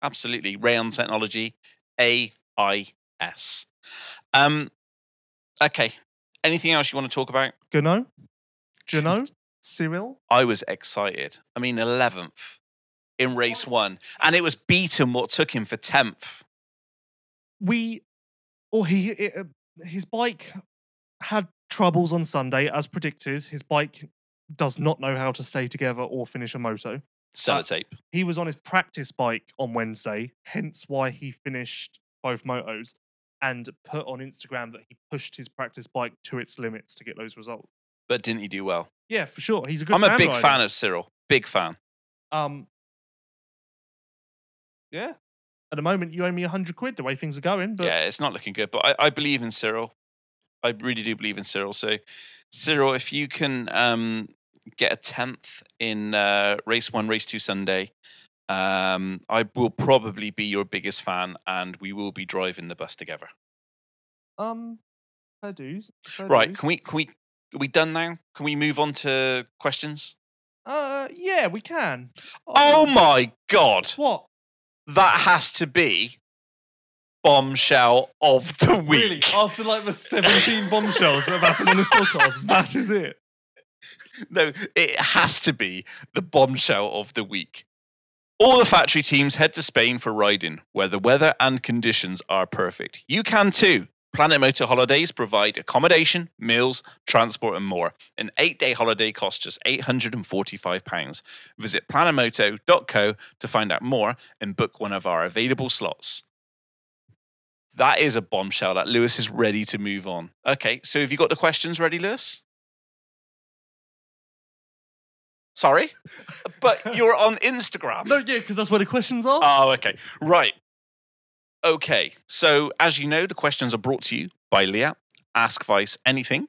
Absolutely. Rheon Technology, AIS. Um, okay. Anything else you want to talk about? Genot, Genot, Cyril. I was excited. I mean, 11th in race one. And it was Beaton what took him for 10th. we or he it, his bike had troubles on Sunday as predicted. His bike does not know how to stay together or finish a moto. Sellotape. He was on his practice bike on Wednesday, hence why he finished both motos and put on Instagram that he pushed his practice bike to its limits to get those results. But didn't he do well? Yeah, for sure. He's a good I'm a big rider. fan of Cyril. Big fan. Um Yeah. At the moment you owe me a hundred quid the way things are going, but yeah, it's not looking good, but I, I believe in Cyril. I really do believe in Cyril. So, Cyril, if you can um, get a tenth in uh, race one, race two Sunday, um, I will probably be your biggest fan, and we will be driving the bus together. um fair dues. fair Right? dues. Can we? Can we? Are we done now? Can we move on to questions? Uh, yeah, we can. Oh my god! What? That has to be bombshell of the week. Really? After like the 17 bombshells that have happened on this podcast, that is it. No, it has to be the bombshell of the week. All the factory teams head to Spain for riding, where the weather and conditions are perfect. You can too. Planet Motor Holidays provide accommodation, meals, transport, and more. An eight day holiday costs just £845. Visit planetmoto.co to find out more and book one of our available slots. That is a bombshell that Lewis is ready to move on. Okay, so have you got the questions ready, Lewis? Sorry? But you're on Instagram. No, yeah, because that's where the questions are. Oh, okay. Right. Okay. So, as you know, the questions are brought to you by Leatt. Ask Vice anything.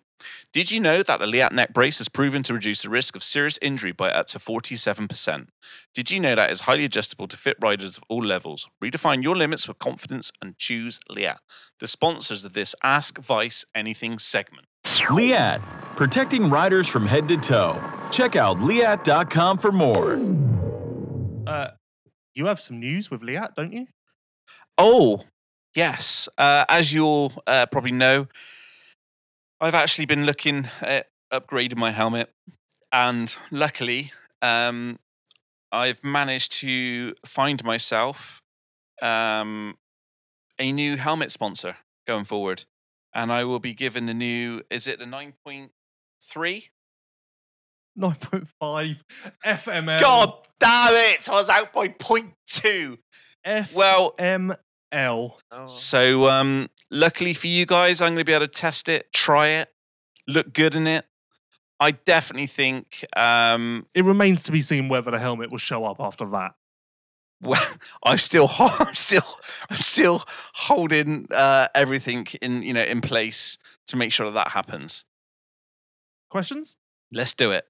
Did you know that the Leatt neck brace has proven to reduce the risk of serious injury by up to 47%? Did you know that it's highly adjustable to fit riders of all levels? Redefine your limits with confidence and choose Leatt, the sponsors of this Ask Vice Anything segment. Leatt, protecting riders from head to toe. Check out leatt.com for more. Uh, you have some news with Leatt, don't you? Oh, yes. Uh, as you'll uh, probably know, I've actually been looking at upgrading my helmet, and luckily, um, I've managed to find myself um, a new helmet sponsor going forward, and I will be given the new. Is it the nine point three? 9.5 FML. God damn it! I was out by point two. Well, FML. So, um, luckily for you guys, I'm going to be able to test it, try it, look good in it. I definitely think, um, It remains to be seen whether the helmet will show up after that. well, I'm still, ho- I'm still, I'm still holding uh, everything in, you know, in place to make sure that that happens. Questions? Let's do it.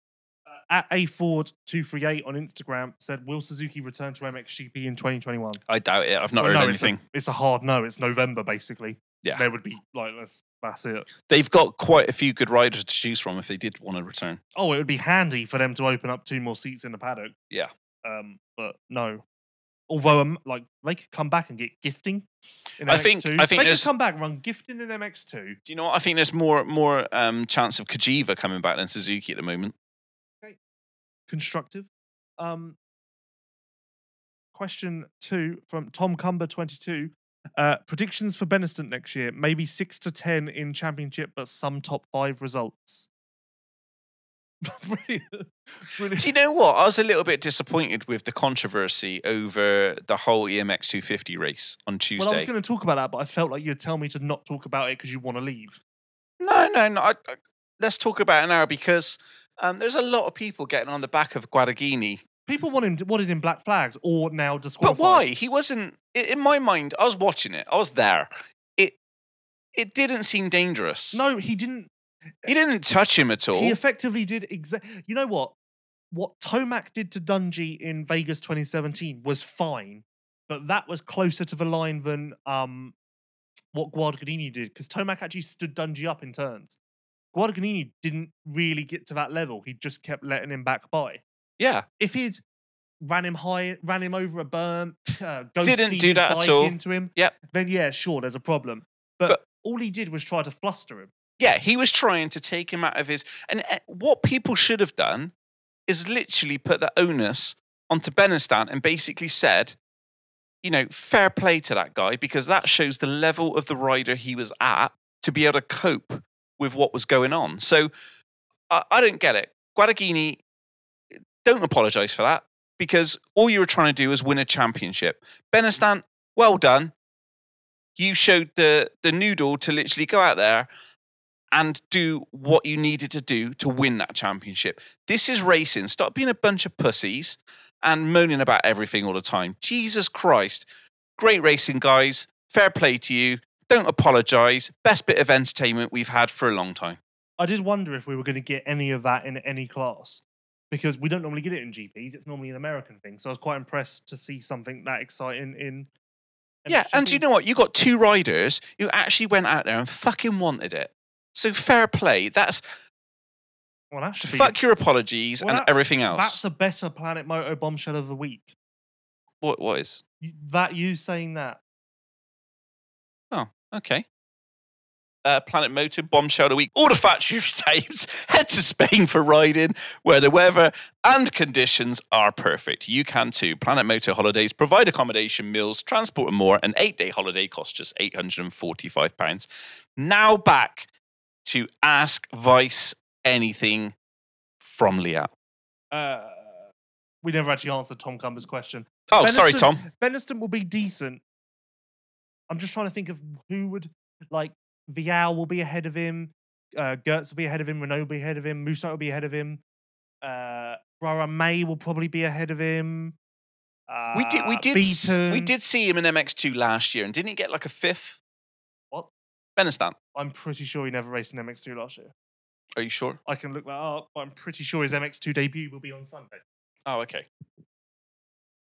At a Ford 238 on Instagram said, Will Suzuki return to MXGP in 2021? I doubt it. I've not Well, heard no, it's a- anything. It's a, hard no. It's November, basically. Yeah. There would be, like, that's, that's it. They've got quite a few good riders to choose from if they did want to return. Oh, it would be handy for them to open up two more seats in the paddock. Yeah. Um, but no. Although, um, like, they could come back and get gifting. In I think- MX2. I think they there's- could come back and run gifting in MX2. Do you know what? I think there's more, more um, chance of Cagiva coming back than Suzuki at the moment. Constructive. Um, question two from Tom Cumber twenty two. Uh, predictions for Benistant next year: maybe six to ten in championship, but some top five results. Brilliant. Brilliant. Do you know what? I was a little bit disappointed with the controversy over the whole EMX 250 race on Tuesday. Well, I was going to talk about that, but I felt like you'd tell me to not talk about it because you want to leave. No, no, no. I, I, let's talk about it now because um, there's a lot of people getting on the back of Guadagnini. People want him wanted him black flags or now just But why? He wasn't. In my mind, I was watching it. I was there. It it didn't seem dangerous. No, he didn't. he didn't touch him at all. He effectively did exactly. You know what? What Tomac did to Dungey in Vegas 2017 was fine, but that was closer to the line than um what Guadagnini did because Tomac actually stood Dungey up in turns. Guadagnini didn't really get to that level. He just kept letting him back by. Yeah, If he'd ran him high, ran him over a berm, uh, Didn't do that at all. into him, Yep. then yeah, sure, there's a problem. But, But- all he did was try to fluster him. yeah, he was trying to take him out of his. And uh, what people should have done is literally put the onus onto Benistant and basically said, you know, fair play to that guy because that shows the level of the rider he was at to be able to cope with what was going on. So I, I don't get it. Guadagnini, don't apologize for that because all you were trying to do was win a championship. Benistant, well done. You showed the the noodle to literally go out there and do what you needed to do to win that championship. This is racing. Stop being a bunch of pussies and moaning about everything all the time. Jesus Christ. Great racing, guys. Fair play to you. Don't apologize. Best bit of entertainment we've had for a long time. I did wonder if we were going to get any of that in any class because we don't normally get it in GPs. It's normally an American thing. So I was quite impressed to see something that exciting in. Yeah, and do you know what? You got two riders who actually went out there and fucking wanted it. So fair play. That's Well, that to should be- fuck your apologies well, and everything else. That's a better Planet Moto bombshell of the week. What what is? That you saying that. Okay. Uh, Planet Motor bombshell of the week. All the factory tapes. Head to Spain for riding, where the weather and conditions are perfect. You can too. Planet Motor holidays provide accommodation, meals, transport, and more. An eight-day holiday costs just eight hundred and forty-five pounds. Now back to ask Vice anything from Leatt. Uh, we never actually answered Tom Cumber's question. Oh, sorry, Tom. Benistant will be decent. I'm just trying to think of who would like Vialle will be ahead of him. Uh, Geerts will be ahead of him. Renaux will be ahead of him. Musa will be ahead of him. Uh, Brara May will probably be ahead of him. Uh, We did, we did, s- we did see him in MX2 last year, and didn't he get like a fifth? What? Benistant. I'm pretty sure he never raced in MX2 last year. Are you sure? I can look that up, but I'm pretty sure his MX2 debut will be on Sunday. Oh, okay.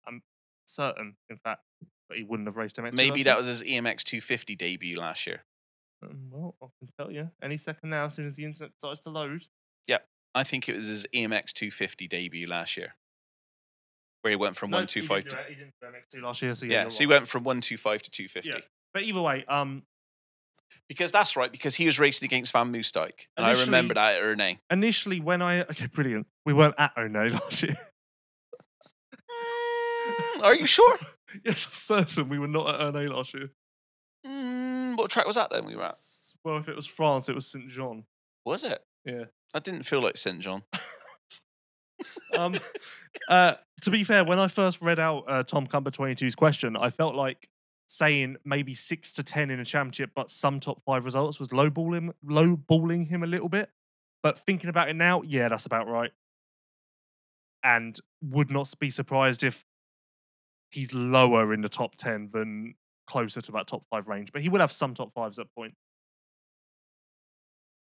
I'm certain, in fact, but he wouldn't have raced MX2. Maybe that was his EMX 250 debut last year. Um, well, I can tell you any second now, as soon as the internet starts to load. Yeah. I think it was his EMX 250 debut last year, where he went from No, one two five He to didn't it- he didn't do MX2 last year, so yeah. yeah. So he right. went from one two five to two fifty. Yeah. But either way, um, Because that's right. Because he was racing against Van Moosdijk, and I remember that at initially when I okay, brilliant. We weren't at One last year. Mm, Are you sure? yes, I'm certain we were not at One last year. Mm, what track was that then? We were at. Well, if it was France, it was Saint Jean. Was it? Yeah. I didn't feel like St John. Um, uh, to be fair, when I first read out uh, Tom Cumber 22's question, I felt like saying maybe six to ten in a championship, but some top five results was lowballing lowballing him a little bit. But thinking about it now, yeah, that's about right. And would not be surprised if he's lower in the top ten than closer to that top five range. But he will have some top fives at point.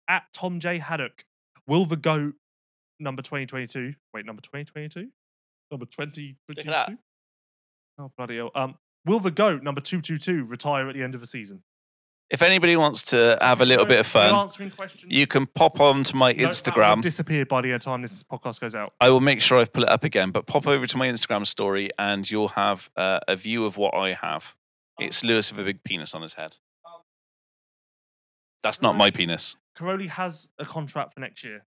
At Tom J Haddock, will the goat number 2022. Wait, number 2022? Number 2022? that. Oh, bloody hell. Um, will the GOAT, number 222, retire at the end of the season? If anybody wants to have a little bit of fun, answering questions. you can pop on to my No, that will have Instagram. disappeared by the time this podcast goes out. I will make sure I pull it up again, but pop over to my Instagram story and you'll have uh, a view of what I have. It's Lewis with a big penis on his head. That's not my penis. Cairoli has a contract for next year.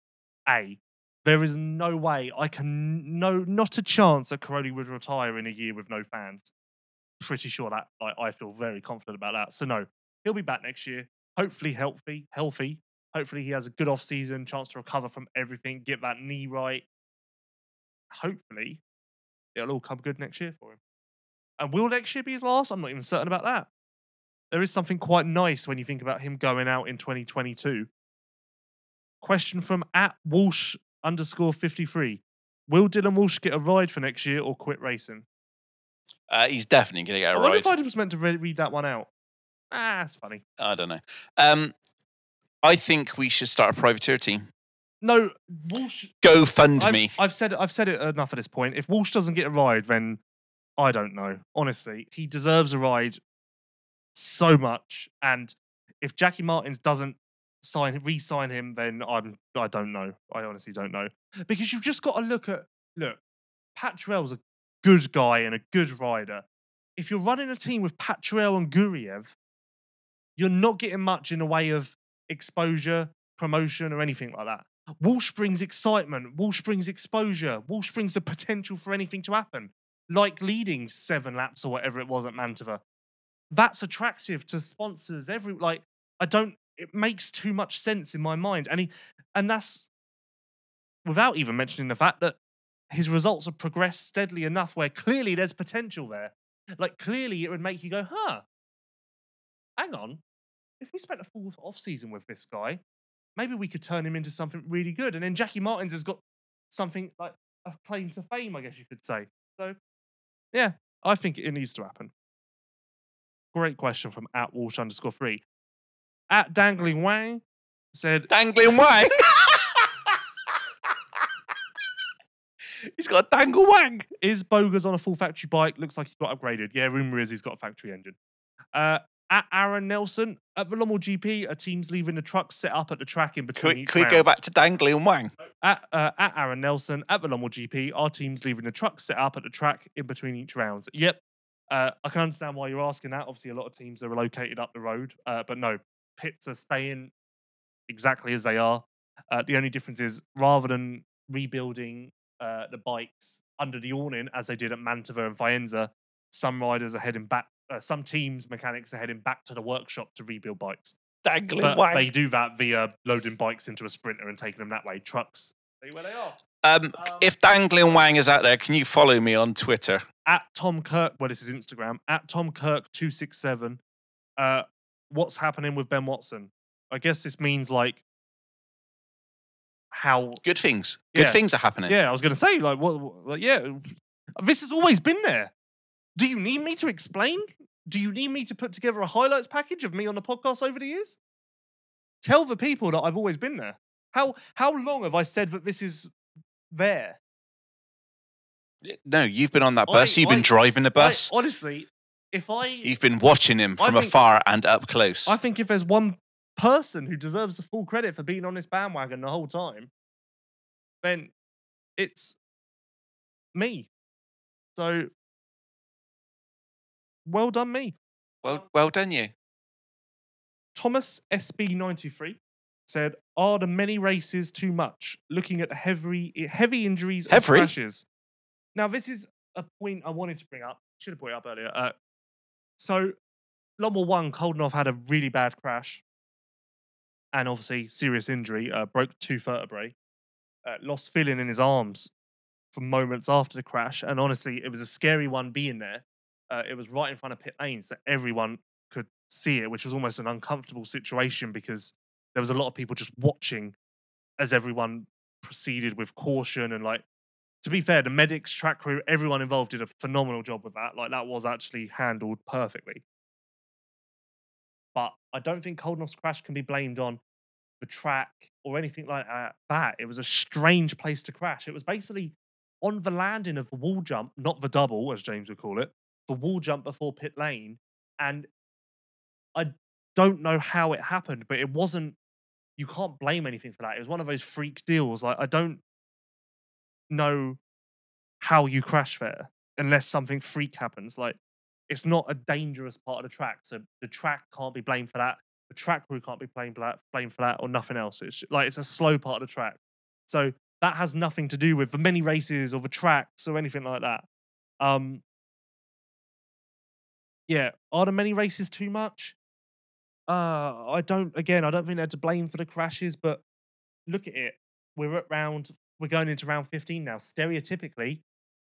A. There is no way I can no not a chance that Cairoli would retire in a year with no fans. Pretty sure that like I feel very confident about that. So no, he'll be back next year. Hopefully healthy, healthy. Hopefully he has a good off season, chance to recover from everything, get that knee right. Hopefully it'll all come good next year for him. And will next year be his last? I'm not even certain about that. There is something quite nice when you think about him going out in 2022. Question from at Walsh underscore 53. Will Dylan Walsh get a ride for next year or quit racing? Uh, he's definitely going to get I a wonder ride. if I was meant to re- read that one out. Ah, it's funny. I don't know. Um, I think we should start a privateer team. No, Walsh. Go fund I've, me. I've said it. I've said it enough at this point. If Walsh doesn't get a ride, then I don't know. Honestly, he deserves a ride so much. And if Jacky Martens doesn't sign re-sign him, then I'm I don't know. I honestly don't know because you've just got to look at look. Pat Terrell's a good guy and a good rider. If you're running a team with Pat Terrell and Guriev, you're not getting much in the way of exposure, promotion, or anything like that. Walsh brings excitement. Walsh brings exposure. Walsh brings the potential for anything to happen, like leading seven laps or whatever it was at Mantova. That's attractive to sponsors. Every like, I don't. It makes too much sense in my mind, and he, and that's without even mentioning the fact that his results have progressed steadily enough where clearly there's potential there. Like clearly it would make you go, huh, hang on. If we spent a full off season with this guy, maybe we could turn him into something really good. And then Jacky Martens has got something like a claim to fame, I guess you could say. So yeah, I think it needs to happen. Great question from at Walsh underscore three. At Dangling Wang said Dangling wang. He's got a dangle wang. Is Bogers on a full factory bike? Looks like he got upgraded. Yeah, rumor is he's got a factory engine. Uh, at Aaron Nelson at the Lommel GP, are teams leaving the trucks set up at the track in Can between. we, each can we go back to dangling wang? At, uh, at Aaron Nelson at the Lommel GP, our teams leaving the trucks set up at the track in between each rounds? Yep. Uh, I can understand why you're asking that. Obviously, a lot of teams are located up the road, uh, but no, pits are staying exactly as they are. Uh, the only difference is rather than rebuilding uh, the bikes under the awning as they did at Mantova and Faenza, some riders are heading back. Uh, some teams mechanics are heading back to the workshop to rebuild bikes. Dangling But wang. they do that via loading bikes into a sprinter and taking them that way. Trucks, stay where they are. Um, if dangling wang is out there, can you follow me on Twitter? At Tom Kirk, well, this is Instagram. At Tom Kirk two six seven. Uh, what's happening with Ben Watson? I guess this means like how Good things. Good Yeah. things are happening. Yeah, I was going to say, like, what, what- like, yeah, this has always been there. Do you need me to explain? Do you need me to put together a highlights package of me on the podcast over the years? Tell the people that I've always been there. How how long have I said that this is there? No, you've been on that I- bus. You've been driving the I- bus. honestly, if I You've been watching him from think- afar and up close. I think if there's one person who deserves the full credit for being on this bandwagon the whole time, then it's me. So well done, me. well, well done, you. Thomas SB93 said, "Are the many races too much? Looking at the heavy heavy injuries and Heavy? crashes." Now, this is a point I wanted to bring up. Should have brought it up earlier. Uh, so, Lommel one, Coldenhoff had a really bad crash, and obviously serious injury. Uh, broke two vertebrae. Uh, lost feeling in his arms for moments after the crash, and honestly, it was a scary one being there. Uh, it was right in front of pit lane, so everyone could see it, which was almost an uncomfortable situation because there was a lot of people just watching as everyone proceeded with caution and like to be fair, the medics, track crew, everyone involved did a phenomenal job with that. Like that was actually handled perfectly. But I don't think Coldenhoff's crash can be blamed on the track or anything like that. It was a strange place to crash. It was basically on the landing of the wall jump, not the double, as James would call it, the wall jump before pit lane. And I don't know how it happened, but it wasn't. You can't blame anything for that. It was one of those freak deals. Like I don't know how you crash there unless something freak happens. Like it's not a dangerous part of the track, so the track can't be blamed for that. The track crew can't be blamed for that, blamed for that, or nothing else. It's like it's a slow part of the track, so that has nothing to do with the many races or the tracks or anything like that. Um, yeah, are the many races too much? Uh, I don't. Again, I don't think they're to blame for the crashes, but look at it. We're at round. We're going into round 15 now. Stereotypically,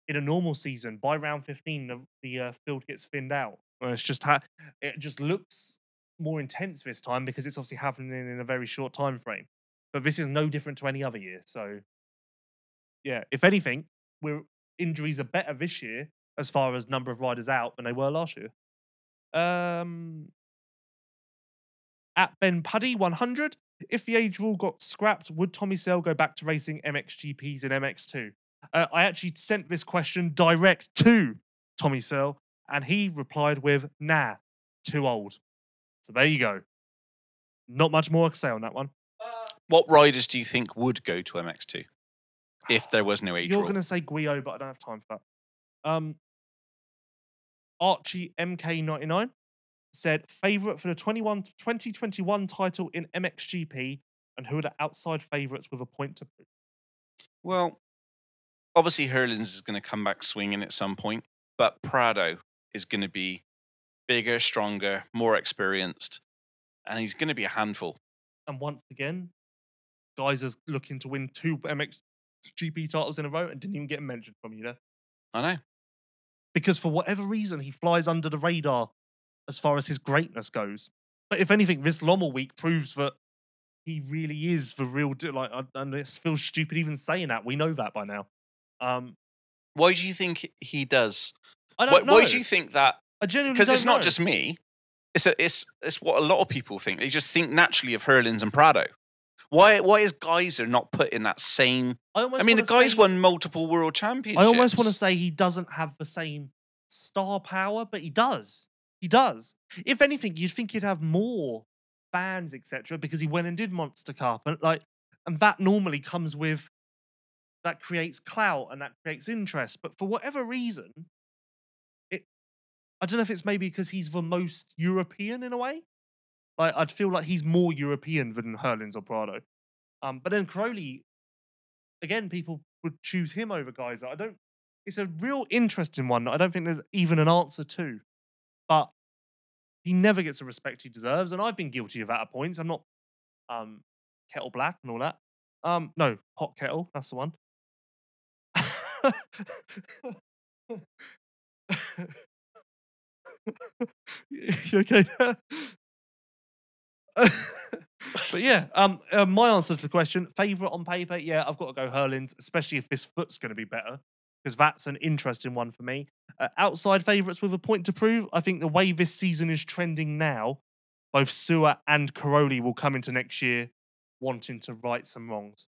in a normal season, by round 15, the, the uh, field gets thinned out. Well, it's just ha- it just looks more intense this time because it's obviously happening in a very short time frame. But this is no different to any other year. So, yeah, if anything, we're injuries are better this year as far as number of riders out than they were last year. Um, at Ben Puddy 100. If the age rule got scrapped, would Tommy Searle go back to racing MXGPs in MX2? Uh, I actually sent this question direct to Tommy Searle, and he replied with, "Nah, too old." So there you go. Not much more to say on that one. What riders do you think would go to MX2 if there was no age You're rule? going to say Guio, but I don't have time for that. Um, Archie MK99 said favourite for the 21 2021 title in MXGP and who are the outside favourites with a point to prove. Well, obviously Herlings is going to come back swinging at some point, but Prado is going to be bigger, stronger, more experienced, and he's going to be a handful. And once again, guys Gajser's looking to win two MXGP titles in a row and didn't even get mentioned from you there. I know. Because for whatever reason he flies under the radar as far as his greatness goes. But if anything, this Lommel week proves that he really is the real deal. Like, I- and it feels stupid even saying that. We know that by now. Um, Why do you think he does? I don't know. why do you think that? I genuinely Because it's not know. just me. It's a, it's it's what a lot of people think. They just think naturally of Herlings and Prado. Why why is Gajser not put in that same? I, I mean, the guy's say- won multiple world championships. I almost want to say he doesn't have the same star power, but he does. He does. If anything, you'd think he'd have more fans, etc., because he went and did Monster Cup, and like, and that normally comes with that creates clout and that creates interest. But for whatever reason, it I don't know if it's maybe because he's the most European in a way. Like I'd feel like he's more European than Herlings or Prado. Um, but then Cairoli, again, people would choose him over Gajser. I don't. It's a real interesting one. I don't think there's even an answer to, but he never gets the respect he deserves, and I've been guilty of that at points. I'm not um, kettle black and all that. Um, no, hot kettle. That's the one. you okay? but yeah, um, uh, my answer to the question, favorite on paper, yeah, I've got to go Herlings, especially if this foot's going to be better, because that's an interesting one for me. Uh, outside favourites with a point to prove, I think the way this season is trending now, both Seewer and Cairoli will come into next year wanting to right some wrongs.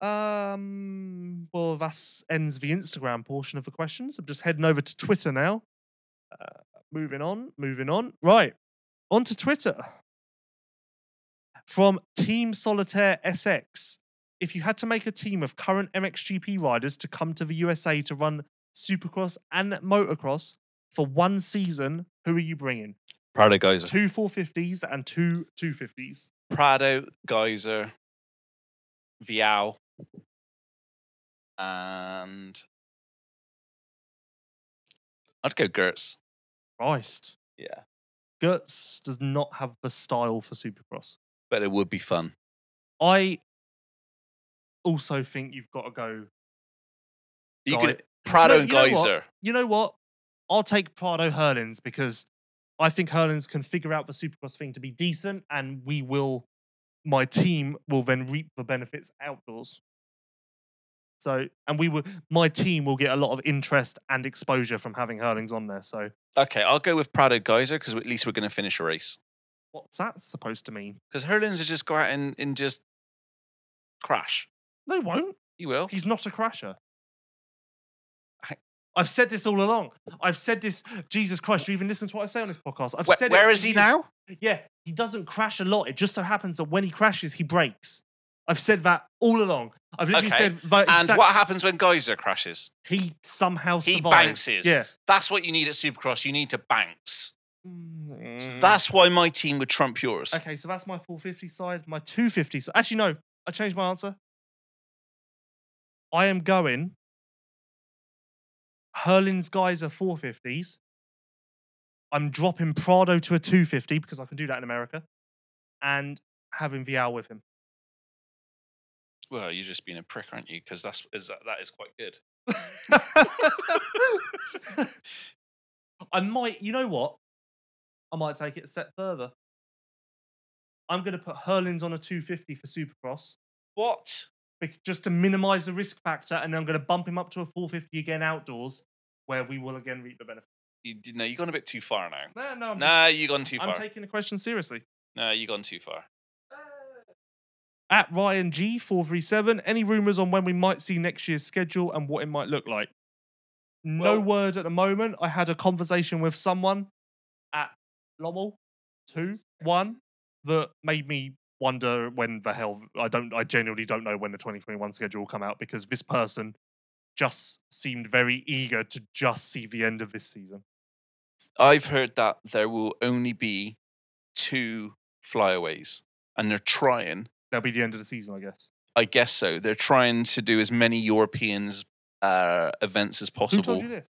Um, well, that ends the Instagram portion of the questions. I'm just heading over to Twitter now. Uh, moving on, moving on. Right, on to Twitter. From Team Solitaire SX. If you had to make a team of current MXGP riders to come to the USA to run Supercross and Motocross for one season, who are you bringing? Prado Gajser. Two 450s and two 250s. Prado Gajser, Vialle, and I'd go Geerts. Christ. Yeah, Guts does not have the style for Supercross. but it would be fun. I also think you've got to go. You Guy- could Prado and you know what? Gajser. You know what? I'll take Prado Herlings because I think Herlings can figure out the Supercross thing to be decent, and we will. My team will then reap the benefits outdoors. So, and we will. My team will get a lot of interest and exposure from having Herlings on there. So, Okay, I'll go with Prado Gajser because at least we're going to finish a race. what's that supposed to mean? Because Herlings will just go out and, and just crash. No, he won't. You will. He's not a crasher. I- I've said this all along. I've said this. Jesus Christ, you even listen to what I say on this podcast. I've Where, said it where for is he now? Yeah, he doesn't crash a lot. It just so happens that when he crashes, he breaks. I've said that all along. I've literally Okay, said that And what happens when Gajser crashes? he somehow He survives. bounces. Yeah. That's what you need at Supercross. You need to bounce. So Mm. that's why my team would trump yours. Okay, so that's my 450 side. My 250 side. Actually, no, I changed my answer. I am going Herlings guys are 450s. I'm dropping Prado to a 250 because I can do that in America. And having Vialle with him. Well, you're just being a prick, aren't you? Because that's is that, that is quite good. I might, you know what? I might take it a step further. I'm going to put Herlings on a 250 for Supercross What? bec- just to minimize the risk factor, and then I'm going to bump him up to a 450 again outdoors, where we will again reap the benefit. You, no, you've gone a bit too far now. No, no, I'm, Nah, you've gone too far. I'm taking the question seriously. no, you've gone too far. At Ryan G437, any rumors on when we might see next year's schedule and what it might look like? No Well- word at the moment. I had a conversation with someone at Lommel two. One that made me wonder when the hell I don't I genuinely don't know when the 2021 schedule will come out because this person just seemed very eager to just see the end of this season. I've heard that there will only be two flyaways, and they're trying. That'll be the end of the season, I guess. I guess so. They're trying to do as many Europeans uh, events as possible. Who told you this?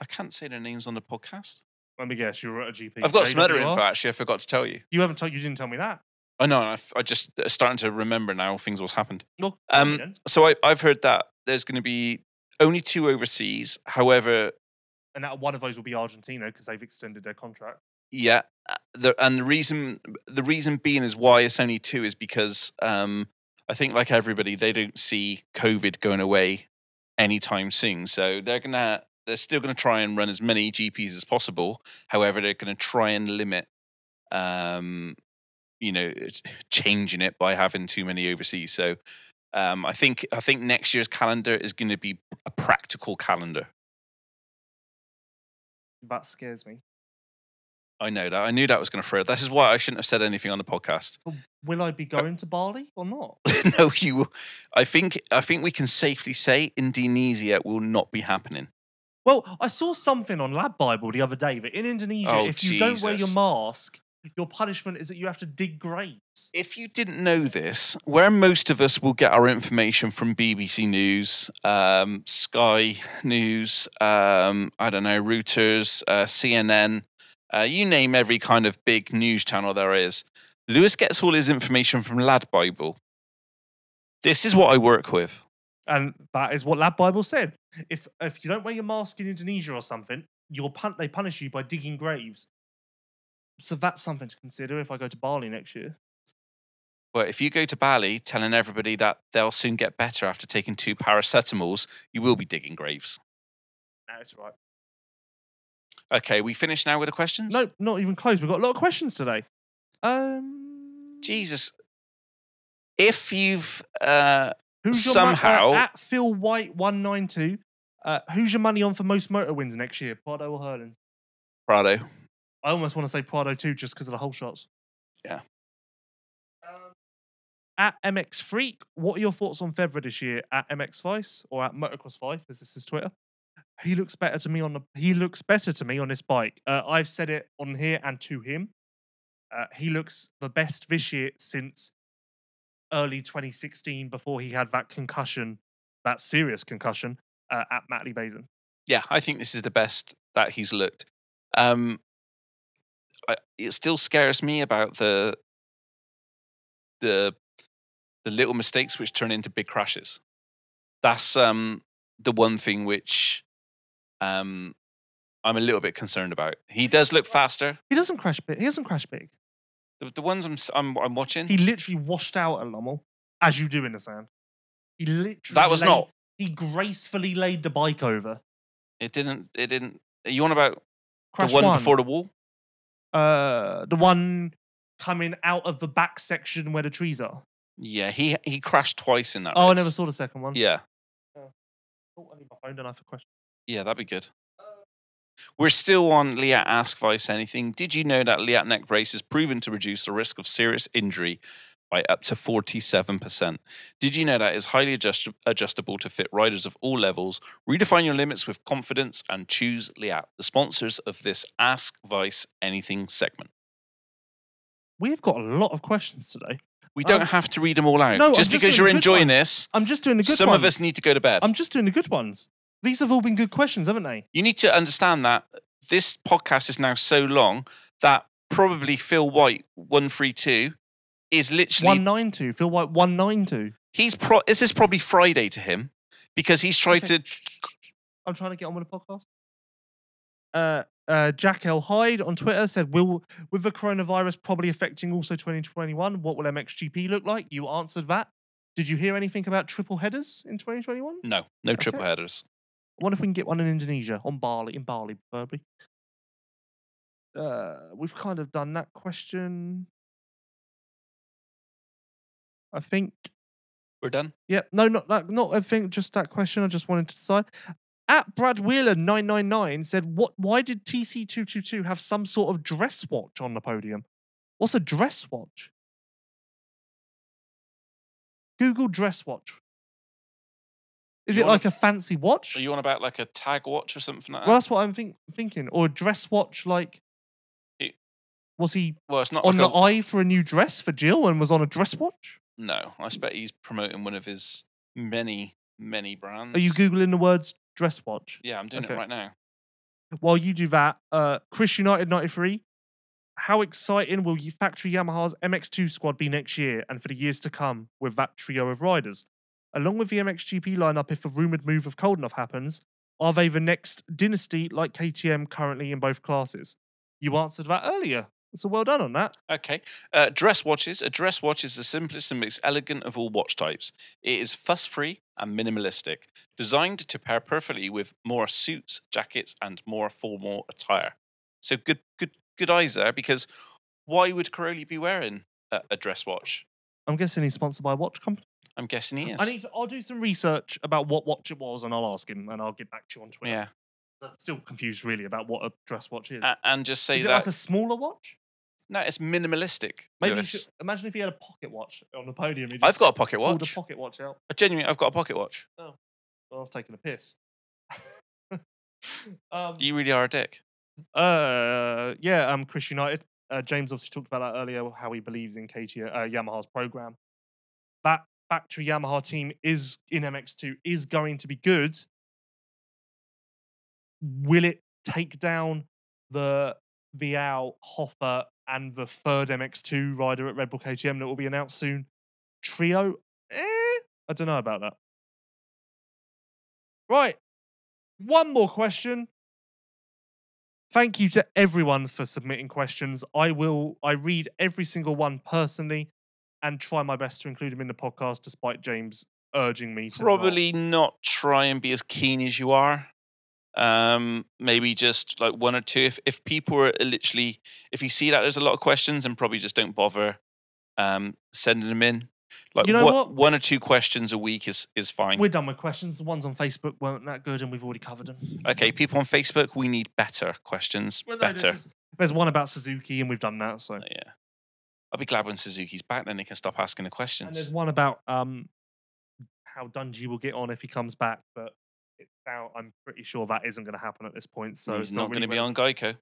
I can't say their names on the podcast. Let me guess. You were at a GP. I've got some other info. Actually, I forgot to tell you. You haven't told. You didn't tell me that. I know. and I, f- I just uh, starting to remember now things what's happened. Well, Um, so I, I've heard that there's going to be only two overseas. However, and that one of those will be Argentina because they've extended their contract. yeah, the, and the reason the reason being is why it's only two is because um, I think like everybody they don't see COVID going away anytime soon. So they're gonna they're still gonna try and run as many GPs as possible. However, they're gonna try and limit. Um, you know, changing it by having too many overseas. So um, I think I think next year's calendar is going to be a practical calendar. That scares me. I know that. I knew that was going to throw. This is why I shouldn't have said anything on the podcast. Will I be going to Bali or not? no, you. I think I think we can safely say Indonesia will not be happening. Well, I saw something on LAD Bible the other day that in Indonesia, Oh, if you don't wear your mask, your punishment is that you have to dig graves. If you didn't know this, where most of us will get our information from BBC News, um, Sky News, um, I don't know, Reuters, uh, CNN, uh, you name every kind of big news channel there is. Lewis gets all his information from Lad Bible. This is what I work with. And that is what LAD Bible said. If if you don't wear your mask in Indonesia or something, you're pun- they punish you by digging graves. So that's something to consider if I go to Bali next year. But if you go to Bali telling everybody that they'll soon get better after taking two paracetamols, you will be digging graves. That's right. Okay, we finished now with the questions? No, not even close. We've got a lot of questions today. Um, Jesus. If you've uh, who's your uh, somehow- at Phil White one nine two? Uh, who's your money on for most motor wins next year? Prado or Herlings? Prado, I almost want to say Prado too, just because of the whole shots. Yeah. Um, at MX Freak, what are your thoughts on Febvre this year? At MX Vice or at Motocross Vice, as this is Twitter. He looks better to me on the. He looks better to me on this bike. Uh, I've said it on here and to him. Uh, he looks the best this year since early 2016, before he had that concussion, that serious concussion uh, at Matterley Basin. yeah, I think this is the best that he's looked. Um, I, it still scares me about the the the little mistakes which turn into big crashes. That's um, the one thing which um, I'm a little bit concerned about. He does look faster. He doesn't crash big. He doesn't crash big. The, the ones I'm, I'm I'm watching. He literally washed out at Lommel, as you do in the sand. He literally that was laid- not. He gracefully laid the bike over. It didn't. It didn't. Are you on about Crash the one, one, before the wall? uh, the one coming out of the back section where the trees are. Yeah, he he crashed twice in that. Oh, I never saw the second one. Yeah, Oh, I need my phone, I, for questions? Yeah, that'd be good. We're still on Leatt Ask Vice Anything. Did you know that Leatt neck brace is proven to reduce the risk of serious injury by up to 47%? Did you know that it's highly adjust- adjustable to fit riders of all levels? Redefine your limits with confidence and choose Leatt, the sponsors of this Ask Vice Anything segment. We've got a lot of questions today. We don't Um, have to read them all out. no, just just because you're enjoying ones. this, I'm just doing the good ones. some ones. of us need to go to bed. I'm just doing the good ones. These have all been good questions, haven't they? you need to understand that this podcast is now so long that probably Phil White one three two is literally 192. Phil White 192. he's pro this is probably Friday to him because he's tried Okay. to I'm trying to get on with the podcast. Uh, uh, Jack L. Hyde on Twitter said, "Will with the coronavirus probably affecting also 2021? What will MXGP look like?" You answered that. Did you hear anything about triple headers in 2021? no no triple headers. I wonder if we can get one in Indonesia, on Bali, in Bali, preferably. Uh, we've kind of done that question. I think We're done. Yeah, no, not that, not I think just that question. I just wanted to decide. at Brad Wheeler nine nine nine said, "What? Why did TC two two two have some sort of dress watch on the podium? What's a dress watch? Google dress watch. Is You it like a fancy watch? Are you on about like a tag watch or something like that? Well, that's what I'm think- thinking. Or a dress watch like. It- Was he well, it's not on like the a, eye for a new dress for Jill and was on a dress watch? no. I expect he's promoting one of his many, many brands. Are you googling the words dress watch? Yeah, I'm doing Okay. it right now. While you do that, uh, Chris United 93. How exciting will you Factory Yamaha's MX2 squad be next year and for the years to come with that trio of riders? Along with the MXGP lineup, if a rumoured move of Coldenhoff happens, are they the next dynasty like KTM currently in both classes? You answered that earlier. So well done on that. Okay. Uh, dress watches. A dress watch is the simplest and most elegant of all watch types. It is fuss free and minimalistic, designed to pair perfectly with more suits, jackets, and more formal attire. So good, good, good eyes there. Because why would Cairoli be wearing a, a dress watch? I'm guessing he's sponsored by a watch company. I'm guessing he is. I need to, I'll do some research about what watch it was and I'll ask him and I'll get back to you on Twitter. yeah, I'm still confused really about what a dress watch is. A- and just say is it that. like a smaller watch? no, it's minimalistic. Maybe you Lewis. should, imagine if he had a pocket watch on the podium. He I've got a pocket pulled watch. a pocket watch out. Uh, Genuinely, I've got a pocket watch. Well, I was taking a piss. um, You really are a dick. uh, yeah, um, Chris United. Uh, James obviously talked about that earlier, how he believes in KT, uh, Yamaha's program. That factory Yamaha team is in MX2 is going to be good. Will it take down the Vialle, Hofer, and the third MX2 rider at Red Bull KTM that will be announced soon? Trio? Eh, I don't know about that. Right. One more question. Thank you to everyone for submitting questions. I will I read every single one personally and try my best to include them in the podcast despite James urging me to. Probably not try and be as keen as you are. Um, maybe just like one or two. If if people are literally, if you see that there's a lot of questions, then probably just don't bother um, sending them in. Like You know what- what? one or two questions a week is is fine. We're done with questions. The ones on Facebook weren't that good and we've already covered them. okay, people on Facebook, we need better questions. Well, no, there's better. just- There's one about Suzuki and we've done that. So Yeah. I'll be glad when Suzuki's back, then they can stop asking the questions. and there's one about um how Dungey will get on if he comes back, but it's now I'm pretty sure that isn't going to happen at this point. So He's it's not, not, going to be on Geico.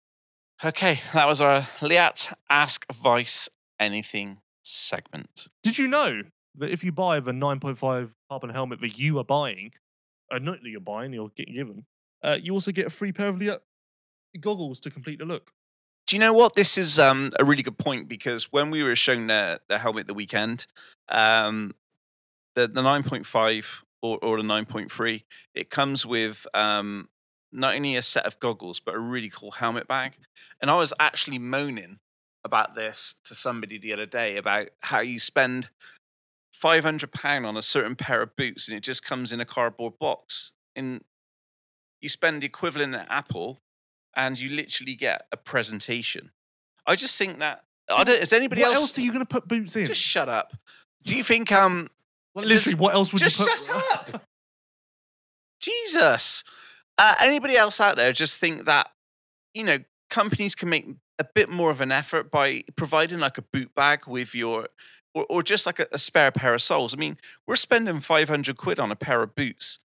Okay, that was our Leatt Ask Vice Anything segment. Did you know that if you buy the 9.5 carbon helmet that you are buying, uh, not that you're buying, you're getting given, uh, you also get a free pair of Leatt goggles to complete the look. You know what? This is um, a really good point because when we were shown the, the helmet the weekend, um, the, the 9.5 or, or the 9.3, it comes with um, not only a set of goggles, but a really cool helmet bag. And I was actually moaning about this to somebody the other day about how you spend £500 on a certain pair of boots and it just comes in a cardboard box. And you spend the equivalent at Apple and you literally get a presentation. I just think that I don't. Is anybody else. what else? else are you going to put boots in? just shut up. Do you think um? Well, literally, just- what else would just you put? Just shut up. Jesus. Uh, anybody else out there just think that you know companies can make a bit more of an effort by providing like a boot bag with your or, or just like a, a spare pair of soles. I mean, we're spending 500 quid on a pair of boots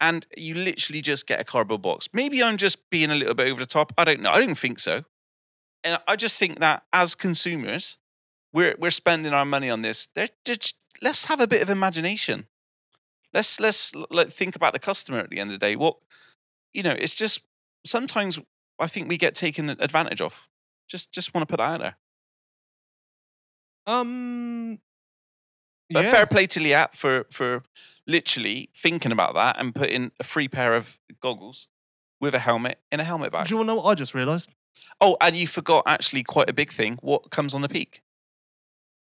and you literally just get a cardboard box. Maybe I'm just being a little bit over the top. I don't know. I don't think so. And I just think that as consumers, we're we're spending our money on this. Just, let's have a bit of imagination. Let's let's like think about the customer at the end of the day. What you know, it's just sometimes I think we get taken advantage of. Just just want to put that out there. Um, But yeah. fair play to Leatt for for literally thinking about that and putting a free pair of goggles with a helmet in a helmet bag. Do you want to know what I just realised? Oh, and you forgot actually quite a big thing. What comes on the peak?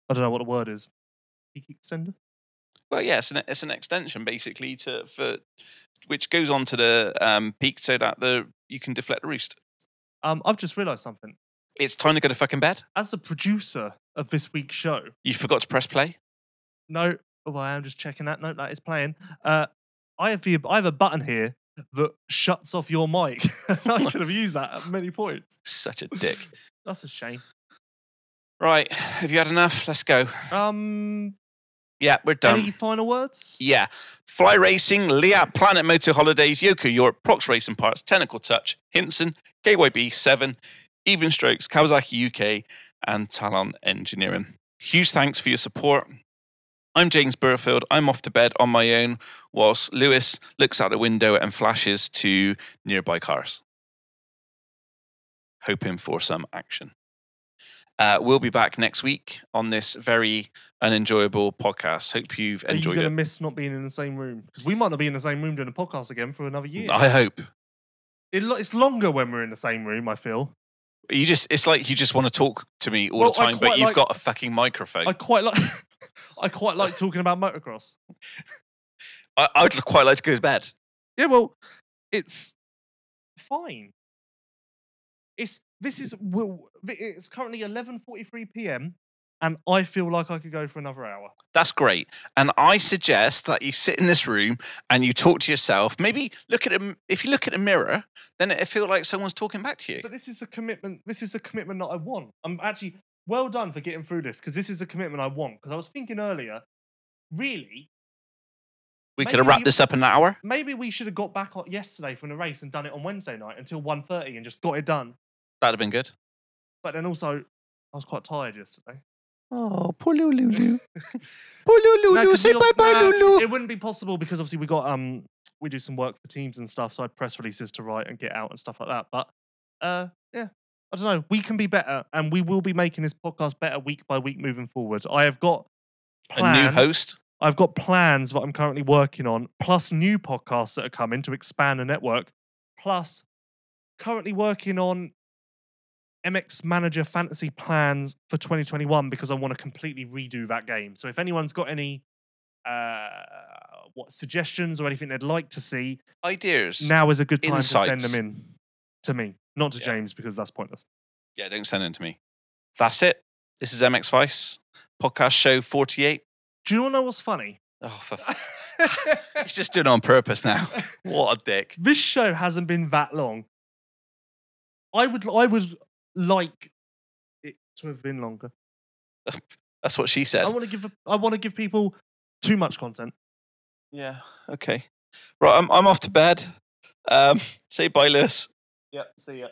I don't know what the word is. Peak extender. Well, yeah, it's an, it's an extension basically to for which goes onto the um, peak so that the you can deflect the roost. Um, I've just realised something. It's time to go to fucking bed. As a producer of this week's show, You forgot to press play. No, oh, I am just checking that note that is playing. Uh, I have the I have a button here that shuts off your mic. I could have used that at many points. Such a dick. That's a shame. Right, have you had enough? Let's go. Um, Yeah, we're done. any final words? Yeah. Fly Racing, Leatt, Planet Moto Holidays, Yoko Europe, Prox Racing Parts, Technical Touch, Hinson, KYB7, Even Strokes, Kawasaki UK, and Talon Engineering. Huge thanks for your support. I'm James Burfield. I'm off to bed on my own whilst Lewis looks out the window and flashes to nearby cars, hoping for some action. Uh, we'll be back next week on this very unenjoyable podcast. Hope you've enjoyed. Are you enjoyed going to miss not being in the same room? Because we might not be in the same room doing a podcast again for another year. I hope. It, it's longer when we're in the same room, I feel. You just it's like you just want to talk to me all Well, the time, but you've like- got a fucking microphone. I quite like I quite like talking about motocross. I, I'd quite like to go to bed. Yeah, well, it's fine. It's this is it's currently 11:43 p.m. and I feel like I could go for another hour. That's great. And I suggest that you sit in this room and you talk to yourself. Maybe look at a, if you look at a mirror, then it feel like someone's talking back to you. But this is a commitment. This is a commitment that I want. I'm actually well done for getting through this because this is a commitment I want. Because I was thinking earlier, really, We could have wrapped this up in an hour. maybe we should have got back on yesterday from the race and done it on Wednesday night until 1.30 and just got it done. That'd have been good. But then also, I was quite tired yesterday. Oh, poor Lulu. poor Lulu. No, 'cause Say bye bye, nah, Lulu. It wouldn't be possible because obviously we got um we do some work for teams and stuff, so I had press releases to write and get out and stuff like that. But uh yeah, I don't know. We can be better, and we will be making this podcast better week by week moving forward. I have got A new host. I've got plans that I'm currently working on, plus new podcasts that are coming to expand the network, plus currently working on MX Manager fantasy plans for 2021 because I want to completely redo that game. So if anyone's got any uh, what suggestions or anything they'd like to see, Ideas. now is a good time to send them in to me, not to Yeah. James because that's pointless. Yeah, don't send it to me. That's it. This is MX Vice, podcast show 48. Do you know what's funny? Oh, for f- He's just doing it on purpose now. What a dick. this show hasn't been that long. I would I would like it to have been longer. That's what she said. I want to give I want to give people too much content. Yeah. Okay. Right. I'm, I'm off to bed. Um, say bye, Lewis. Yep. See ya.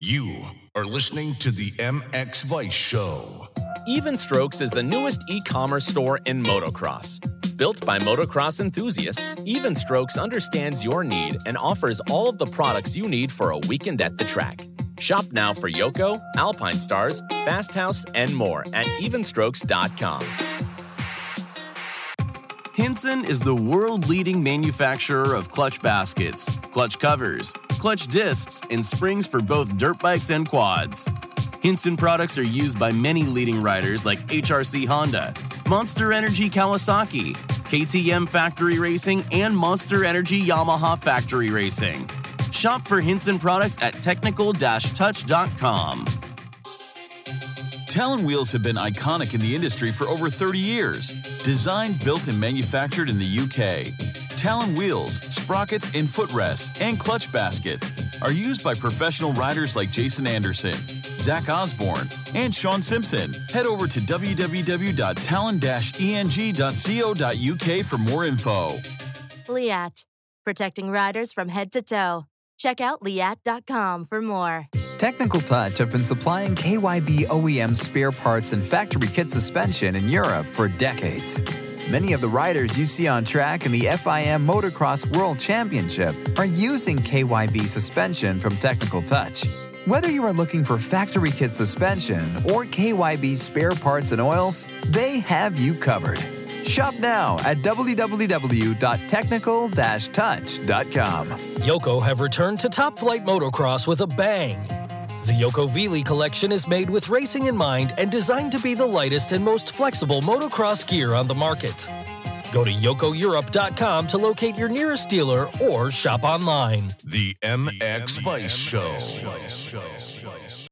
You are listening to the MX Vice Show. Even Strokes is the newest e commerce store in motocross. Built by motocross enthusiasts, Even Strokes understands your need and offers all of the products you need for a weekend at the track. Shop now for Yoko, Alpinestars, Fast House, and more at evenstrokes.com. Hinson is the world leading manufacturer of clutch baskets, clutch covers, clutch discs, and springs for both dirt bikes and quads. Hinson products are used by many leading riders like HRC Honda, Monster Energy Kawasaki, KTM Factory Racing, and Monster Energy Yamaha Factory Racing. Shop for Hinson products at technical touch.com. Talon wheels have been iconic in the industry for over 30 years. Designed, built, and manufactured in the UK. Talon wheels, sprockets, and footrests, and clutch baskets are used by professional riders like Jason Anderson, Zach Osborne, and Shaun Simpson. Head over to www.talon-eng.co.uk for more info. Leatt, protecting riders from head to toe. Check out leatt.com for more. Technical Touch have been supplying KYB OEM spare parts and factory kit suspension in Europe for decades. Many of the riders you see on track in the FIM Motocross World Championship are using KYB suspension from Technical Touch. Whether you are looking for factory kit suspension or KYB spare parts and oils, they have you covered. Shop now at www.technical-touch.com. Yoko have returned to top flight motocross with a bang. The Yoko Vili collection is made with racing in mind and designed to be the lightest and most flexible motocross gear on the market. Go to yokoeurope.com to locate your nearest dealer or shop online. The MX Vice Show.